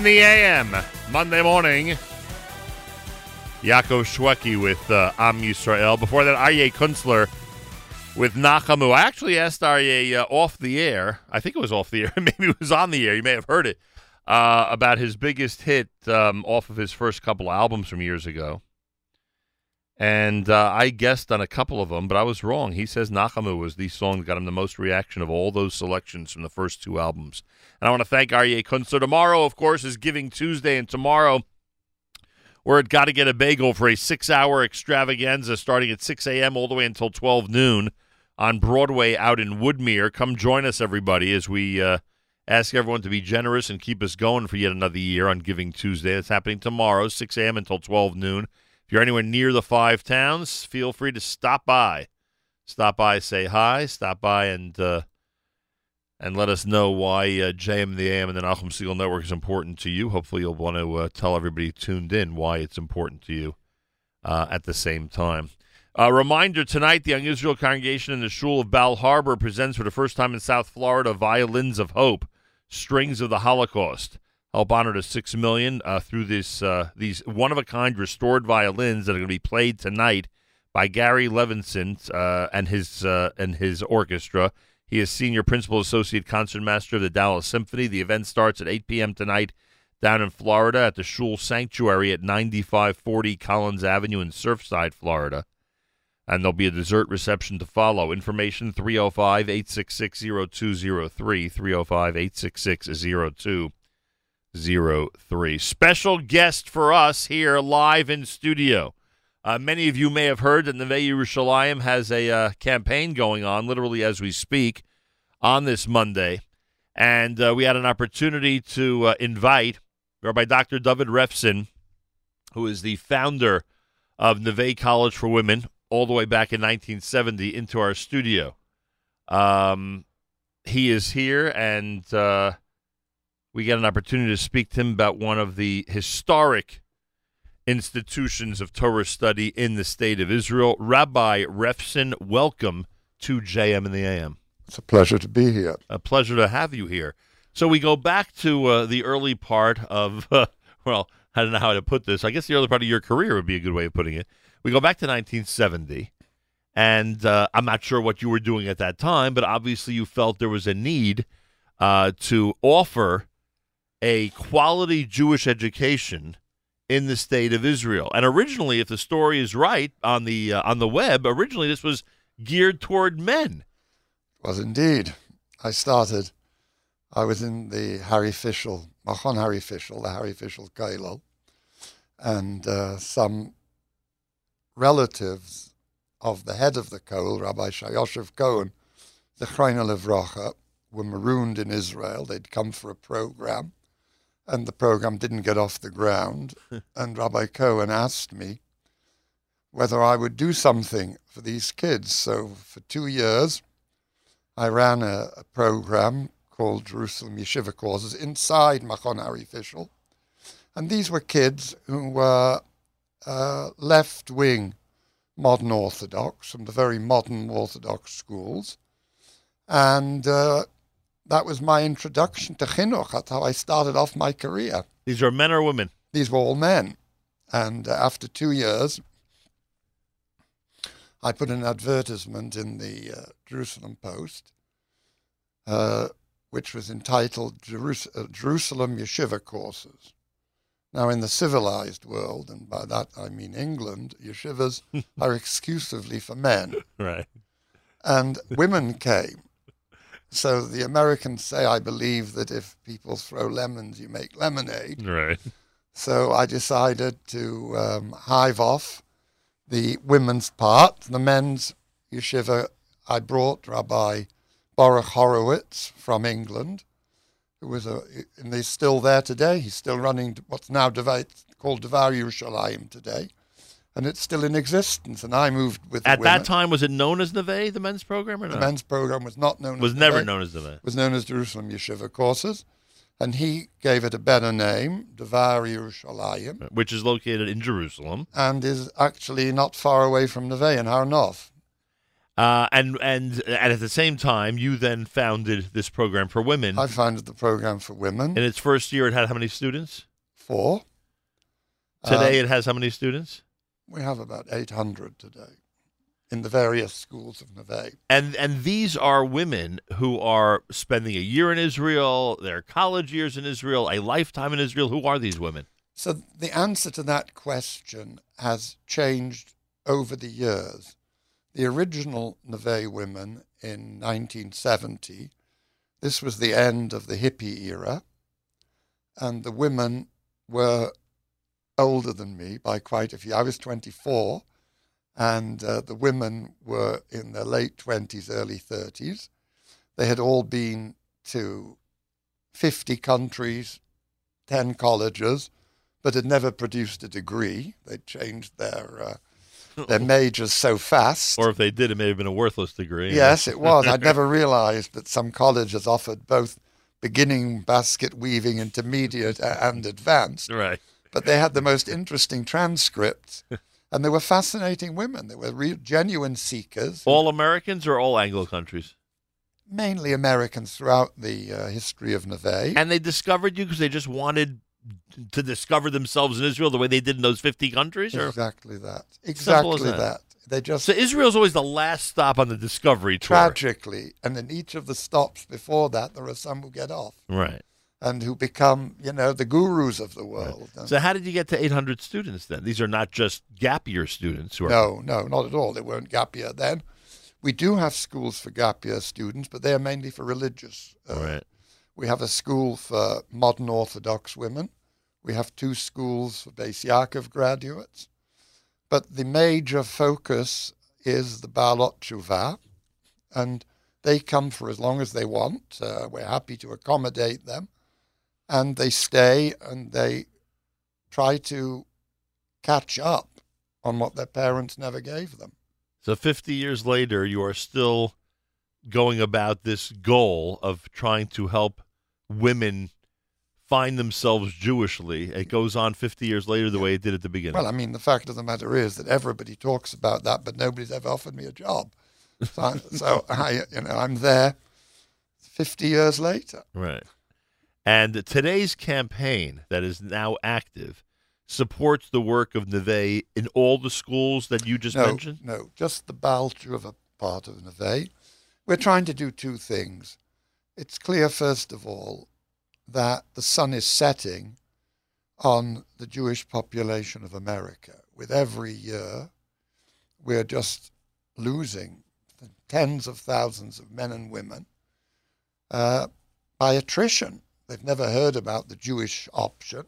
in the AM Monday morning. Yaakov Shweki with uh, Am Yisrael. Before that, Aryeh Kunstler with Nachamu. I actually asked Aryeh uh, off the air. I think it was off the air. Maybe it was on the air. You may have heard it uh, about his biggest hit um, off of his first couple albums from years ago. And uh, I guessed on a couple of them, but I was wrong. He says Nachamu was the song that got him the most reaction of all those selections from the first two albums. And I want to thank Aryeh Kunstler. Tomorrow, of course, is Giving Tuesday, and tomorrow we're at Gotta Get a Bagel for a six-hour extravaganza starting at 6 a.m. all the way until 12 noon on Broadway out in Woodmere. Come join us, everybody, as we uh, ask everyone to be generous and keep us going for yet another year on Giving Tuesday. It's happening tomorrow, 6 a.m. until 12 noon. If you're anywhere near the five towns, feel free to stop by. Stop by, say hi. Stop by and uh, and let us know why uh, JM the AM and the Nachum Segal Network is important to you. Hopefully, you'll want to uh, tell everybody tuned in why it's important to you uh, at the same time. A reminder tonight the Young Israel congregation in the Shul of Bal Harbour presents for the first time in South Florida Violins of Hope, Strings of the Holocaust. Help honor the six million uh, through this uh, these one of a kind restored violins that are going to be played tonight by Gary Levinson uh, and his uh, and his orchestra. He is senior principal associate concertmaster of the Dallas Symphony. The event starts at 8 p.m. tonight down in Florida at the Shul Sanctuary at 9540 Collins Avenue in Surfside, Florida. And there'll be a dessert reception to follow. Information 305 866 0203. 305 866 0203. Special guest for us here live in studio. Uh, many of you may have heard that Neve Yerushalayim has a uh, campaign going on, literally as we speak, on this Monday. And uh, we had an opportunity to uh, invite Rabbi Dr. David Refson, who is the founder of Neve College for Women, all the way back in 1970, into our studio. Um, he is here, and uh, we get an opportunity to speak to him about one of the historic institutions of Torah study in the state of Israel. Rabbi Refson, welcome to JM and the AM. It's a pleasure to be here. A pleasure to have you here. So we go back to uh, the early part of, uh, well, I don't know how to put this. I guess the early part of your career would be a good way of putting it. We go back to 1970, and uh, I'm not sure what you were doing at that time, but obviously you felt there was a need uh, to offer a quality Jewish education in the state of Israel. And originally, if the story is right on the uh, on the web, originally this was geared toward men. It was indeed. I started, I was in the Harry Fischel, Machon Harry Fischel, the Harry Fischel Kailal, and uh, some relatives of the head of the Koel, Rabbi Shear Yashuv Cohen, the Chreina Levracha, were marooned in Israel. They'd come for a program, and the program didn't get off the ground. and Rabbi Cohen asked me whether I would do something for these kids. So for two years, I ran a, a program called Jerusalem Yeshiva Courses inside Machon Harry Fischel. And these were kids who were uh, left wing modern Orthodox from the very modern Orthodox schools. And uh, that was my introduction to Chinuch. That's how I started off my career. These are men or women? These were all men. And uh, after two years, I put an advertisement in the uh, Jerusalem Post, uh, which was entitled Jerus- uh, Jerusalem Yeshiva Courses. Now, in the civilized world, and by that I mean England, yeshivas are exclusively for men. Right. And women came. So the Americans say, I believe that if people throw lemons, you make lemonade. Right. So I decided to um, hive off the women's part. The men's yeshiva, I brought Rabbi Baruch Horowitz from England, who was a, and he's still there today. He's still running what's now called Devar Yerushalayim today, and it's still in existence. And I moved with the At that time, was it known as Neve, the men's program, or The men's program was not known Was as never Neve. known as Neve. was known as Jerusalem Yeshiva Courses, and he gave it a better name, Devar Yerushalayim, which is located in Jerusalem. and is actually not far away from Neve in Har Nof. Uh, and, and and at the same time, you then founded this program for women. I founded the program for women. In its first year, it had how many students? Four. Today, Um, it has how many students? We have about 800 today in the various schools of Neve. And and these are women who are spending a year in Israel, their college years in Israel, a lifetime in Israel. Who are these women? So the answer to that question has changed over the years. The original Neve women in 1970, this was the end of the hippie era, and the women were older than me by quite a few. I was 24, and uh, the women were in their late 20s, early 30s. They had all been to 50 countries, 10 colleges, but had never produced a degree. They'd changed their uh, their majors so fast. Or if they did, it may have been a worthless degree. Yes, it was. I'd never realized that some colleges offered both beginning basket weaving, intermediate, and advanced. Right. But they had the most interesting transcripts, and they were fascinating women. They were real, genuine seekers, All Americans or all Anglo countries? mainly Americans throughout the uh, history of Neve. And they discovered you because they just wanted to discover themselves in Israel the way they did in those 50 countries? Or? Exactly that. Exactly that. They just So Israel's always the last stop on the discovery tour. tragically, and in each of the stops before that, there are some who get off Right. And who become, you know, the gurus of the world. And- So how did you get to 800 students then? These are not just gap year students who are No, no, not at all. They weren't gap year then. We do have schools for gap year students, but they are mainly for religious. Uh, Right. We have a school for modern Orthodox women. We have two schools for Beis Yaakov graduates. But the major focus is the Baalot Tshuva, and they come for as long as they want. Uh, we're happy to accommodate them, and they stay and they try to catch up on what their parents never gave them. So 50 years later, you are still going about this goal of trying to help women find themselves Jewishly. It goes on 50 years later the way it did at the beginning. Well, I mean, the fact of the matter is that everybody talks about that, but nobody's ever offered me a job. So, I, so I, you know, I'm there 50 years later. Right. And today's campaign that is now active supports the work of Neve in all the schools that you just no, mentioned? No, just the Balchuva part of Neve. We're trying to do two things. It's clear, first of all, that the sun is setting on the Jewish population of America. With every year, we're just losing tens of thousands of men and women uh, by attrition. They've never heard about the Jewish option,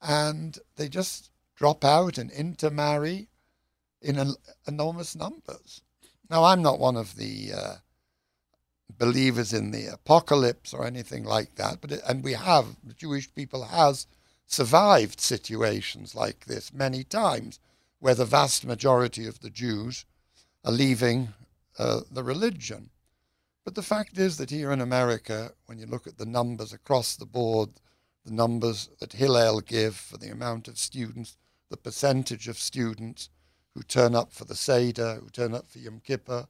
and they just drop out and intermarry in en- enormous numbers. Now, I'm not one of the uh, believers in the apocalypse or anything like that, but it, and we have the Jewish people has survived situations like this many times, where the vast majority of the Jews are leaving uh, the religion. But the fact is that here in America, when you look at the numbers across the board, the numbers that Hillel give for the amount of students, the percentage of students who turn up for the Seder, who turn up for Yom Kippur.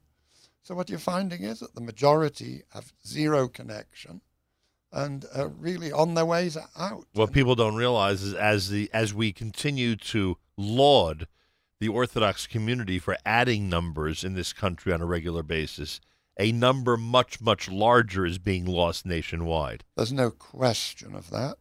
So what you're finding is that the majority have zero connection and are really on their ways out. What people don't realize is as the as we continue to laud the Orthodox community for adding numbers in this country on a regular basis, a number much much larger is being lost nationwide. There's no question of that.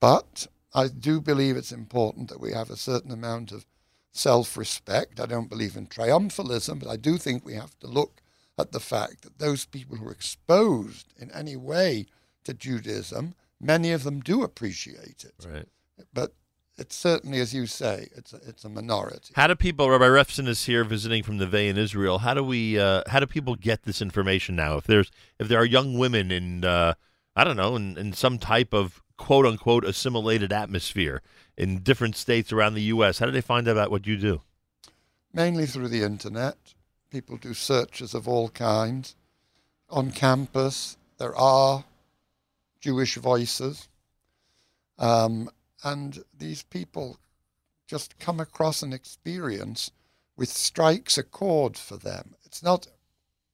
But I do believe it's important that we have a certain amount of self respect. I don't believe in triumphalism, but I do think we have to look at the fact that those people who are exposed in any way to Judaism, many of them do appreciate it. Right. But it's certainly, as you say, it's a, it's a minority. How do people? Rabbi Refson is here visiting from the Neve in Israel. How do we? Uh, how do people get this information now? If there's if there are young women in uh, I don't know in, in some type of quote unquote assimilated atmosphere in different states around the U.S., how do they find out about what you do? Mainly through the internet. People do searches of all kinds. On campus, there are Jewish voices. Um, and these people just come across an experience which strikes a chord for them. It's not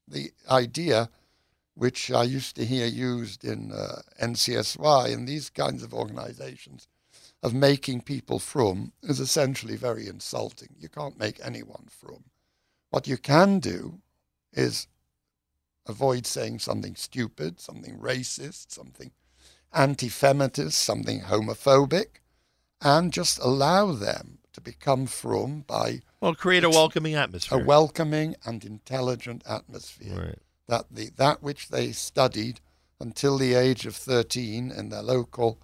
the idea which I used to hear used in uh, NCSY and these kinds of organizations of making people from is essentially very insulting. You can't make anyone from. What you can do is avoid saying something stupid, something racist, something anti feminist, something homophobic, and just allow them to become from by Well, create a welcoming atmosphere. a welcoming and intelligent atmosphere. Right. That the that which they studied until the age of thirteen in their local,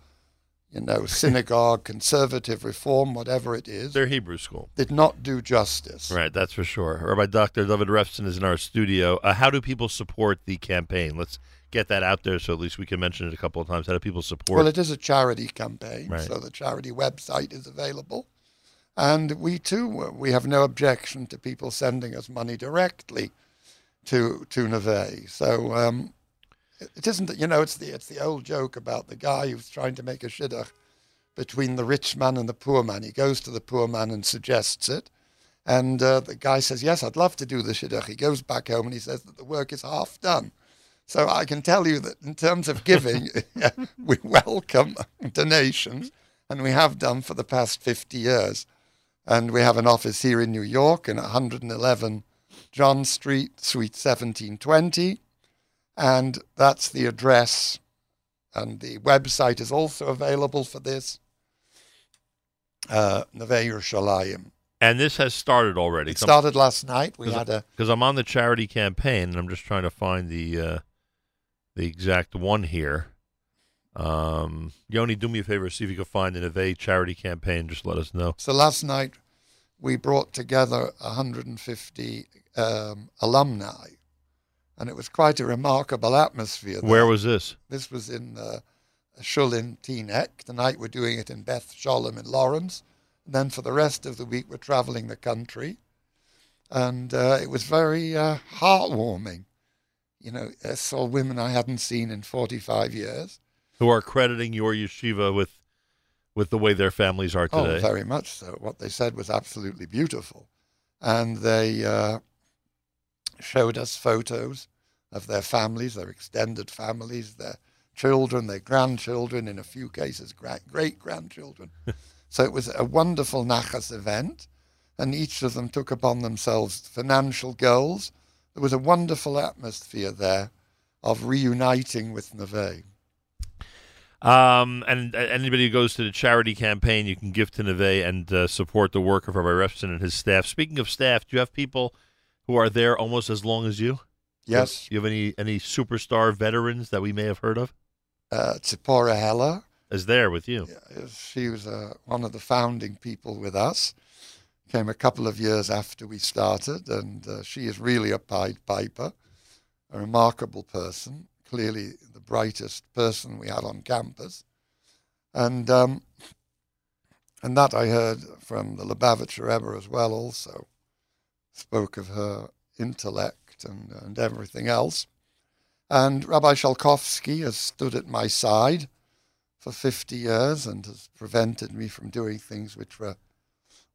you know, synagogue, conservative reform, whatever it is, Their Hebrew school. did not do justice. Right, that's for sure. Rabbi Dr. David Refson is in our studio. Uh, how do people support the campaign? Let's get that out there so at least we can mention it a couple of times. How do people support? Well, it is a charity campaign, Right. so the charity website is available. And we too, we have no objection to people sending us money directly to to Neve. So um, it it isn't, you know, it's the it's the old joke about the guy who's trying to make a shidduch between the rich man and the poor man. He goes to the poor man and suggests it. And uh, the guy says, Yes, I'd love to do the shidduch. He goes back home and he says that the work is half done. So I can tell you that in terms of giving, we welcome donations, and we have done for the past 50 years. And we have an office here in New York in 111 John Street, Suite 1720. And that's the address. And the website is also available for this. Uh, and this has started already. It started last night. We had a because I'm on the charity campaign and I'm just trying to find the uh, the exact one here. Um, Yoni, do me a favor, see if you can find an Neve charity campaign. Just let us know. So last night we brought together 150 um, alumni, and it was quite a remarkable atmosphere. there. Where was this? This was in uh, a shul in Teaneck. Tonight we're doing it in Beth Sholem in Lawrence. And then for the rest of the week we're traveling the country, and uh, it was very uh, heartwarming. You know, I saw women I hadn't seen in 45 years. Who are crediting your yeshiva with with the way their families are today? Oh, very much so. What they said was absolutely beautiful. And they uh, showed us photos of their families, their extended families, their children, their grandchildren, in a few cases, great grandchildren. so it was a wonderful Nachas event. And each of them took upon themselves financial goals. There was a wonderful atmosphere there of reuniting with Neve. Um, and uh, anybody who goes to the charity campaign, you can give to Neve and uh, support the work of Rabbi Refson and his staff. Speaking of staff, do you have people who are there almost as long as you? Yes. You have any any superstar veterans that we may have heard of? Uh, Tzipora Heller, Is there with you? she was uh, one of the founding people with us. Came a couple of years after we started, and uh, she is really a Pied Piper, a remarkable person, clearly the brightest person we had on campus. And um, and that I heard from the Lubavitcher Rebbe as well. Also spoke of her intellect and and everything else. And Rabbi Shalkovsky has stood at my side for 50 years and has prevented me from doing things which were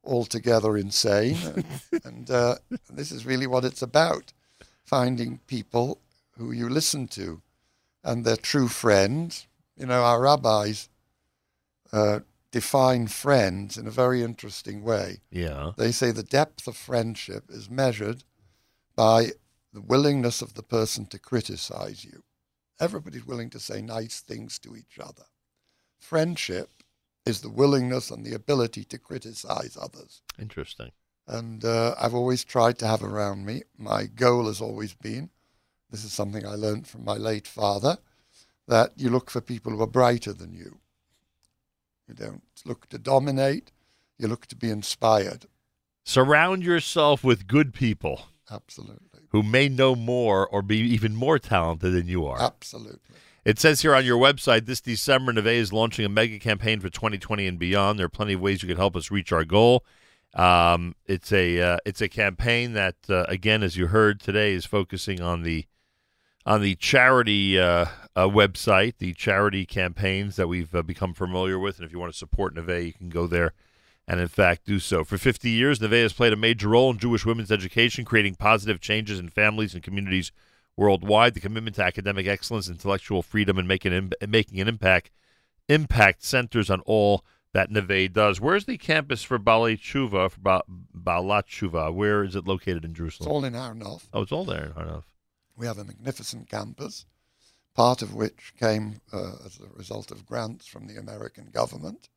altogether insane. and and uh, this is really what it's about finding people who you listen to and they're true friends. You know, our rabbis uh, define friends in a very interesting way. Yeah. They say the depth of friendship is measured by the willingness of the person to criticize you. Everybody's willing to say nice things to each other. Friendship is the willingness and the ability to criticize others. Interesting. And uh, I've always tried to have around me. My goal has always been this is something I learned from my late father that you look for people who are brighter than you. You don't look to dominate, you look to be inspired. Surround yourself with good people. Absolutely. Who may know more or be even more talented than you are. Absolutely. It says here on your website this December, Neve is launching a mega campaign for 2020 and beyond. There are plenty of ways you can help us reach our goal. Um, it's a uh, it's a campaign that uh, again, as you heard today, is focusing on the on the charity uh, uh, website, the charity campaigns that we've uh, become familiar with. And if you want to support Neve, you can go there and, in fact, do so. For 50 years, Neve has played a major role in Jewish women's education, creating positive changes in families and communities worldwide. The commitment to academic excellence, intellectual freedom, and making an, making an impact impact centers on all that Neve does. Where's the campus for Tshuva, for ba- Balat Tshuva? Where is it located in Jerusalem? It's all in Arnof. Oh, it's all there in Harnof. We have a magnificent campus, part of which came uh, as a result of grants from the American government,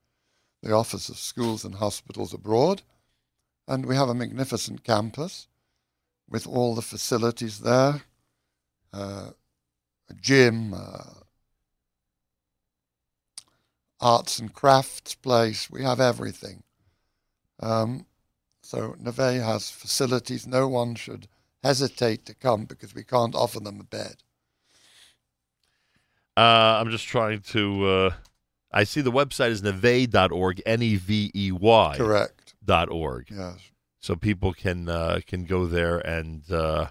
the Office of Schools and Hospitals Abroad. And we have a magnificent campus with all the facilities there uh, a gym, uh, arts and crafts place. We have everything. Um, so Neve has facilities. No one should hesitate to come because we can't offer them a bed. Uh, I'm just trying to. Uh, I see the website is nevey.org, N E V E Y. Correct. Dot org. Yes. So people can uh, can go there and uh,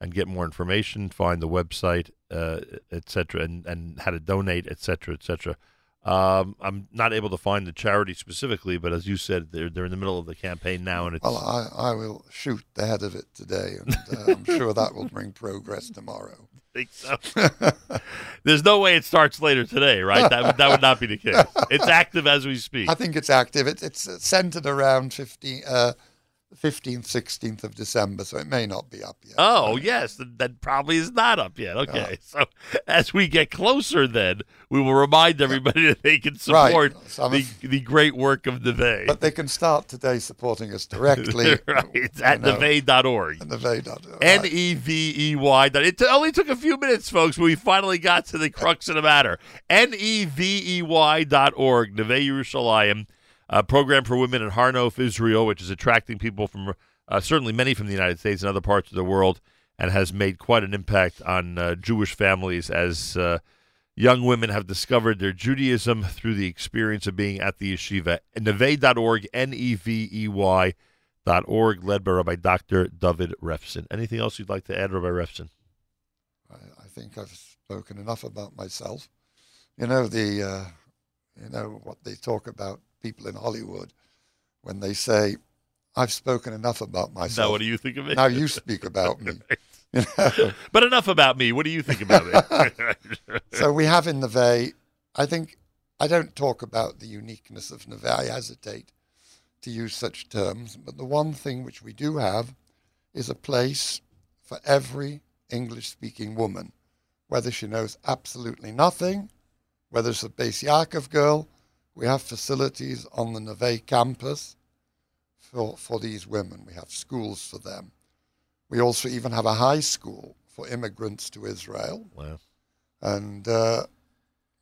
and get more information, find the website, uh, etc., and and how to donate, etc., etc. Um, I'm not able to find the charity specifically, but as you said, they're they're in the middle of the campaign now, and it's Well, I, I will shoot the head of it today, and uh, I'm sure that will bring progress tomorrow. think so. There's no way it starts later today, right? That would, that would not be the case. It's active as we speak. I think it's active. It, it's centered around 15, uh, 15th, 16th of December, so it may not be up yet. Oh yes, that probably is not up yet. Okay, so as we get closer, then we will remind everybody that they can Right. support Some the, the great work of Neve. But they can start today supporting us directly. right, it's at nevey.org. Nevey.org. N e v e y. It only took a few minutes, folks, but we finally got to the crux of the matter. N e v e y dot org. Neve Yerushalayim, a program for women in Harnof, Israel, which is attracting people from uh, certainly many from the United States and other parts of the world, and has made quite an impact on uh, Jewish families as uh, young women have discovered their Judaism through the experience of being at the yeshiva. Nevey.org, N e v e y dot org, led by Rabbi Dr. David Refson. Anything else you'd like to add, Rabbi Refson? I think I've spoken enough about myself. You know the, uh, you know what they talk about people in Hollywood when they say, "I've spoken enough about myself." Now, what do you think of it? Now you speak about me. You know? But enough about me. What do you think about it? so we have in Neve, I think, I don't talk about the uniqueness of Neve. I hesitate to use such terms. But the one thing which we do have is a place for every English speaking woman, whether she knows absolutely nothing, whether it's a Beis Yaakov girl. We have facilities on the Neve campus for, for these women. We have schools for them. We also even have a high school for immigrants to Israel. Wow. And uh,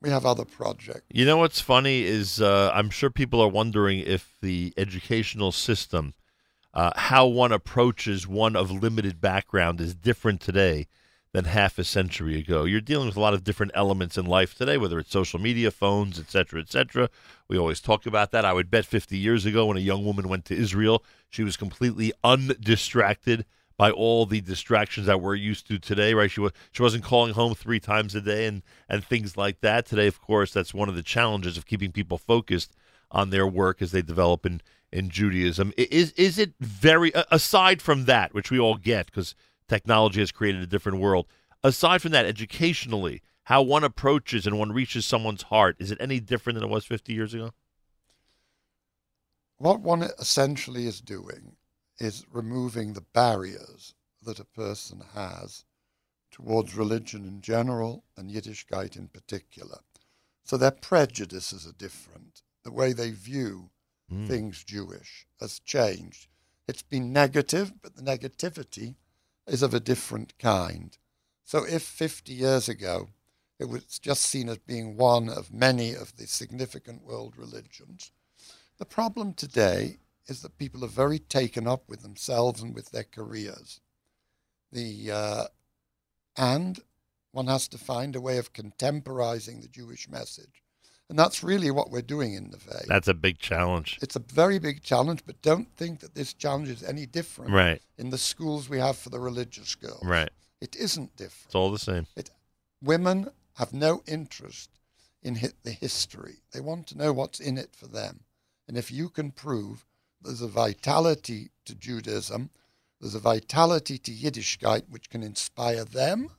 we have other projects. You know what's funny is uh, I'm sure people are wondering if the educational system, uh, how one approaches one of limited background, is different today than half a century ago. You're dealing with a lot of different elements in life today, whether it's social media, phones, etc., cetera, et cetera. We always talk about that. I would bet 50 years ago when a young woman went to Israel, she was completely undistracted by all the distractions that we're used to today, right? She was she wasn't calling home three times a day and and things like that. Today, of course, that's one of the challenges of keeping people focused on their work as they develop in in Judaism. Is is it very aside from that, which we all get because technology has created a different world. Aside from that, educationally, how one approaches and one reaches someone's heart, is it any different than it was 50 years ago? What one essentially is doing is removing the barriers that a person has towards religion in general and Yiddishkeit in particular. So their prejudices are different. The way they view Mm. things Jewish has changed. It's been negative, but the negativity is of a different kind. So if 50 years ago it was just seen as being one of many of the significant world religions, the problem today is that people are very taken up with themselves and with their careers. The uh, and one has to find a way of contemporizing the Jewish message, and that's really what we're doing in the Neve. That's a big challenge. It's a very big challenge, but don't think that this challenge is any different Right. in the schools we have for the religious girls. Right. It isn't different. It's all the same. It, women have no interest in hi- the history. They want to know what's in it for them. And if you can prove there's a vitality to Judaism, there's a vitality to Yiddishkeit which can inspire them,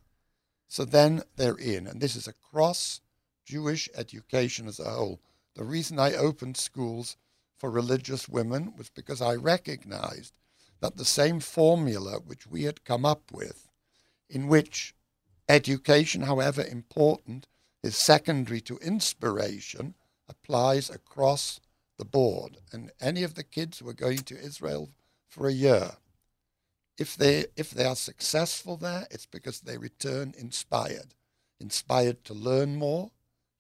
so then they're in. And this is across Jewish education as a whole. The reason I opened schools for religious women was because I recognized that the same formula which we had come up with, in which education, however important, is secondary to inspiration, applies across the board. And any of the kids who are going to Israel for a year, if they if they are successful there, it's because they return inspired, inspired to learn more.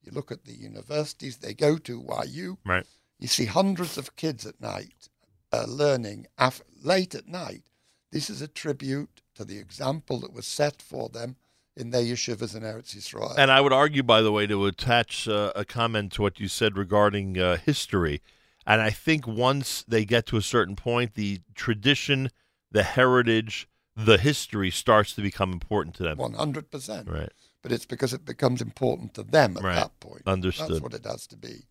You look at the universities they go to, YU, Right. you see hundreds of kids at night uh, learning af- late at night. This is a tribute to the example that was set for them in their yeshivas in Eretz Yisrael. And I would argue, by the way, to attach uh, a comment to what you said regarding uh, history. And I think once they get to a certain point, the tradition, the heritage, the history starts to become important to them. One hundred percent. Right. But it's because it becomes important to them at Right. that point. Understood. That's what it has to be.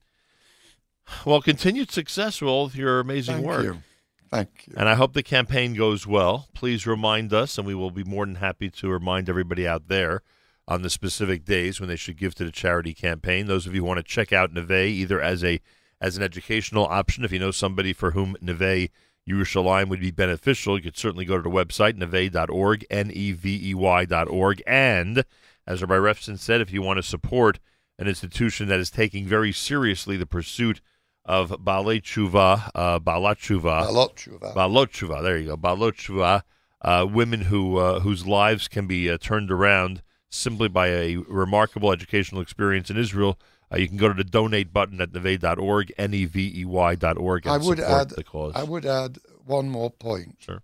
Well, continued success with all your amazing Thank work. you. Thank you. And I hope the campaign goes well. Please remind us, and we will be more than happy to remind everybody out there on the specific days when they should give to the charity campaign. Those of you who want to check out Neve either as a as an educational option, if you know somebody for whom Neve Yerushalayim would be beneficial, you could certainly go to the website, nevey.org, N-E-V-E-Y dot org. And, as Rabbi Refson said, if you want to support an institution that is taking very seriously the pursuit of Balei Tshuva, uh, Balat Tshuva, Balot Tshuva. Balot Tshuva, there you go, Balot Tshuva, uh, women who uh, whose lives can be uh, turned around simply by a remarkable educational experience in Israel. Uh, you can go to the donate button at nevey.org, N-E-V-E-Y dot org, and I would support add. the cause. I would add one more point. Sure.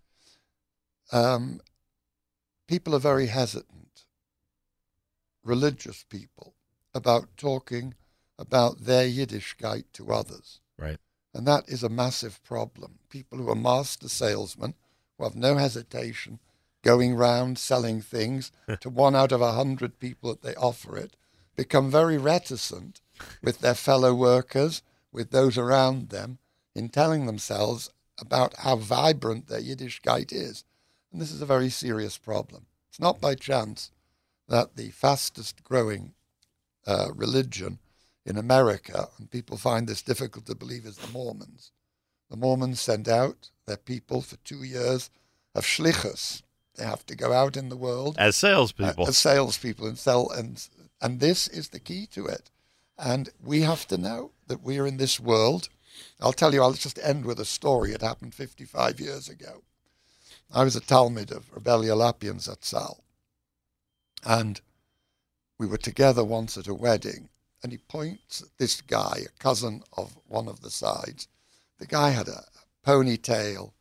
Um, people are very hesitant, religious people, about talking about their Yiddishkeit to others. Right. And that is a massive problem. People who are master salesmen, who have no hesitation going round selling things to one out of a hundred people that they offer it, become very reticent with their fellow workers, with those around them, in telling themselves about how vibrant their Yiddishkeit is. And this is a very serious problem. It's not by chance that the fastest growing uh, religion in America, and people find this difficult to believe, is the Mormons. The Mormons send out their people for two years of shlichus. They have to go out in the world As salespeople. uh, as salespeople and sell, and and this is the key to it. And we have to know that we are in this world. I'll tell you. I'll just end with a story. It happened 55 years ago. I was a Talmud of Reb Elya Lopian Zatzal. And we were together once at a wedding, and he points at this guy, a cousin of one of the sides. The guy had a ponytail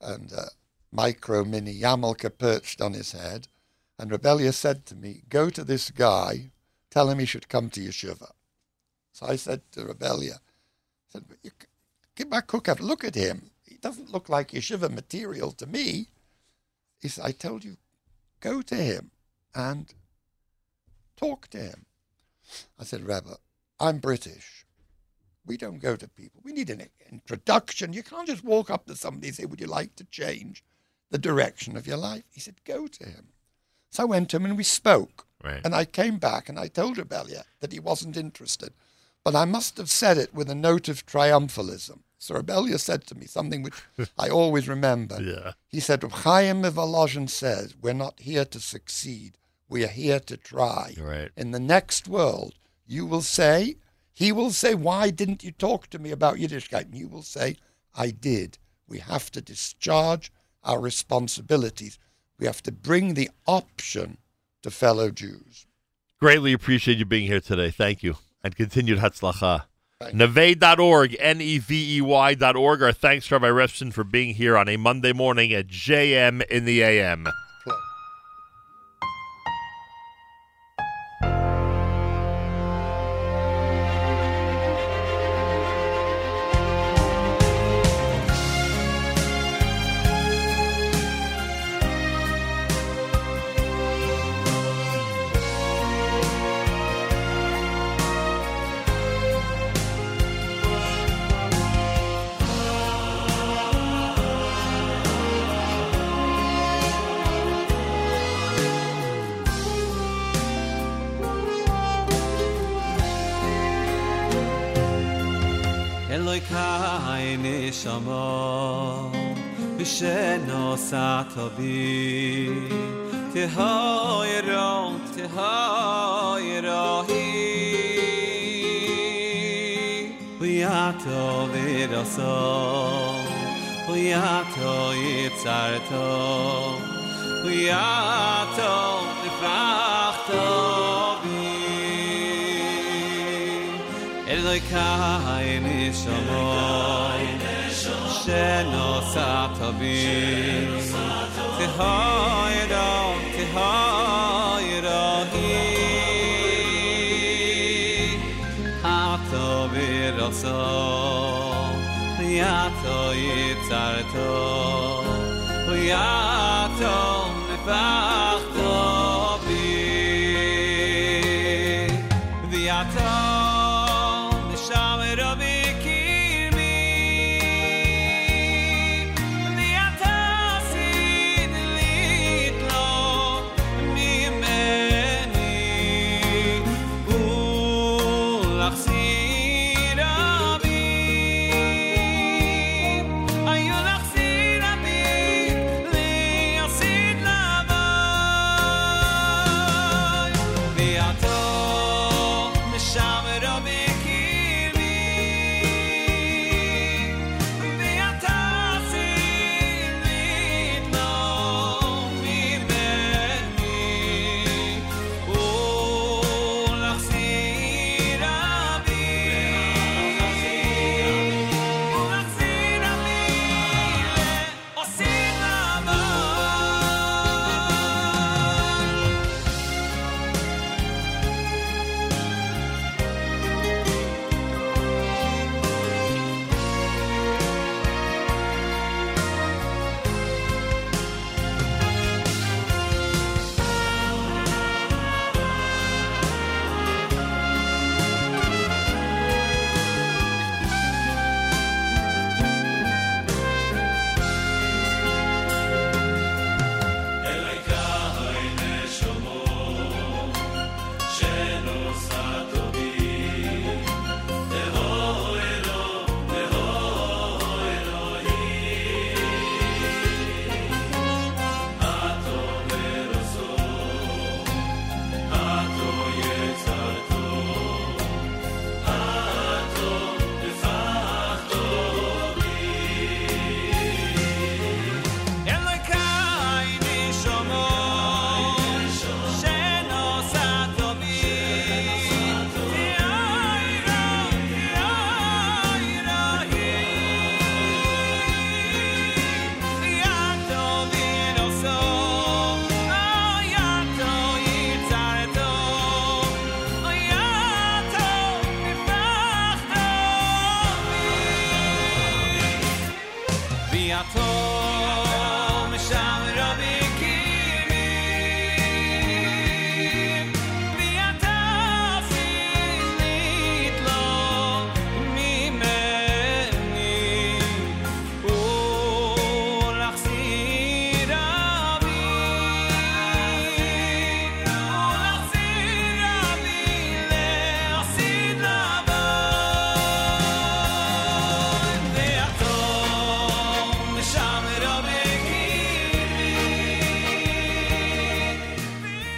and a micro mini yarmulke perched on his head. And Reb Elya said to me, Go to this guy, tell him he should come to yeshiva. So I said to Reb Elya, I said, "But you c- my cook a look at him. He doesn't look like yeshiva material to me. He said, I told you, go to him and talk to him. I said, Rebbe, I'm British. We don't go to people. We need an introduction. You can't just walk up to somebody and say, Would you like to change the direction of your life? He said, Go to him. So I went to him and we spoke. Right. And I came back and I told Reb Elya that he wasn't interested. But I must have said it with a note of triumphalism. So Reb Elya said to me something which I always remember. Yeah. He said, Chaim of Volozhin says, we're not here to succeed. We are here to try. Right. In the next world, you will say, he will say, why didn't you talk to me about Yiddishkeit? And you will say, I did. We have to discharge our responsibilities. We have to bring the option to fellow Jews. Greatly appreciate you being here today. Thank you. And continued Hatzlacha. Nevey.org, N E V E Y dot org. Our thanks to Rabbi Refson for being here on a Monday morning at JM in the AM. שמא בישן אוסע בי תהיי רום, תהיי ראחי וי атו דער יצרתו. וי נפחתו בי. וי атו די no satavi of thee hoy do ke hoy do hi hat of it also the hat of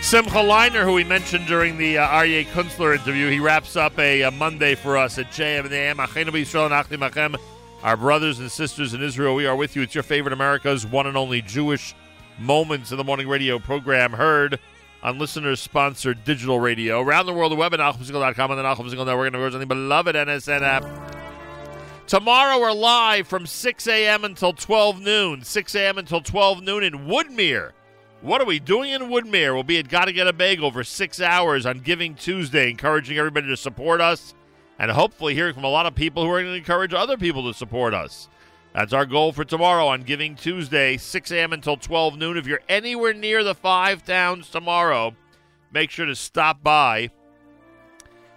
Simcha Leiner, who we mentioned during the uh, Aryeh Kunstler interview, he wraps up a, uh Monday for us at JM and AM. Our brothers and sisters in Israel, we are with you. It's your favorite America's one and only Jewish Moments in the Morning radio program heard on listeners-sponsored digital radio. Around the world, the web at NachumSegal.com and the Segal Network and of course on the beloved NSN app. Tomorrow we're live from 6 a.m. until 12 noon. 6 a.m. until 12 noon in Woodmere. What are we doing in Woodmere? We'll be at Gotta Get a Bagel for six hours on Giving Tuesday, encouraging everybody to support us and hopefully hearing from a lot of people who are going to encourage other people to support us. That's our goal for tomorrow on Giving Tuesday, 6 a.m. until 12 noon. If you're anywhere near the five towns tomorrow, make sure to stop by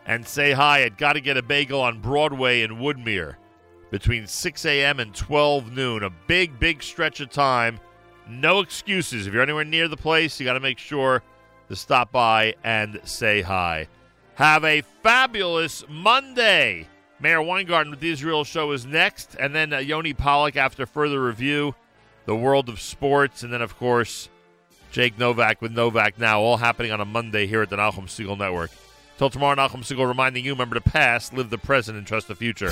and say hi at Gotta Get a Bagel on Broadway in Woodmere between 6 a.m. and 12 noon. A big, big stretch of time. No excuses. If you're anywhere near the place, you got to make sure to stop by and say hi. Have a fabulous Monday. Meir Weingarten with the Israel Show is next, and then uh, Yoni Pollock after further review, the world of sports, and then, of course, Jake Novak with Novak Now, all happening on a Monday here at the Nachum Segal Network. Till tomorrow, Nachum Segal reminding you, remember the past, live the present, and trust the future.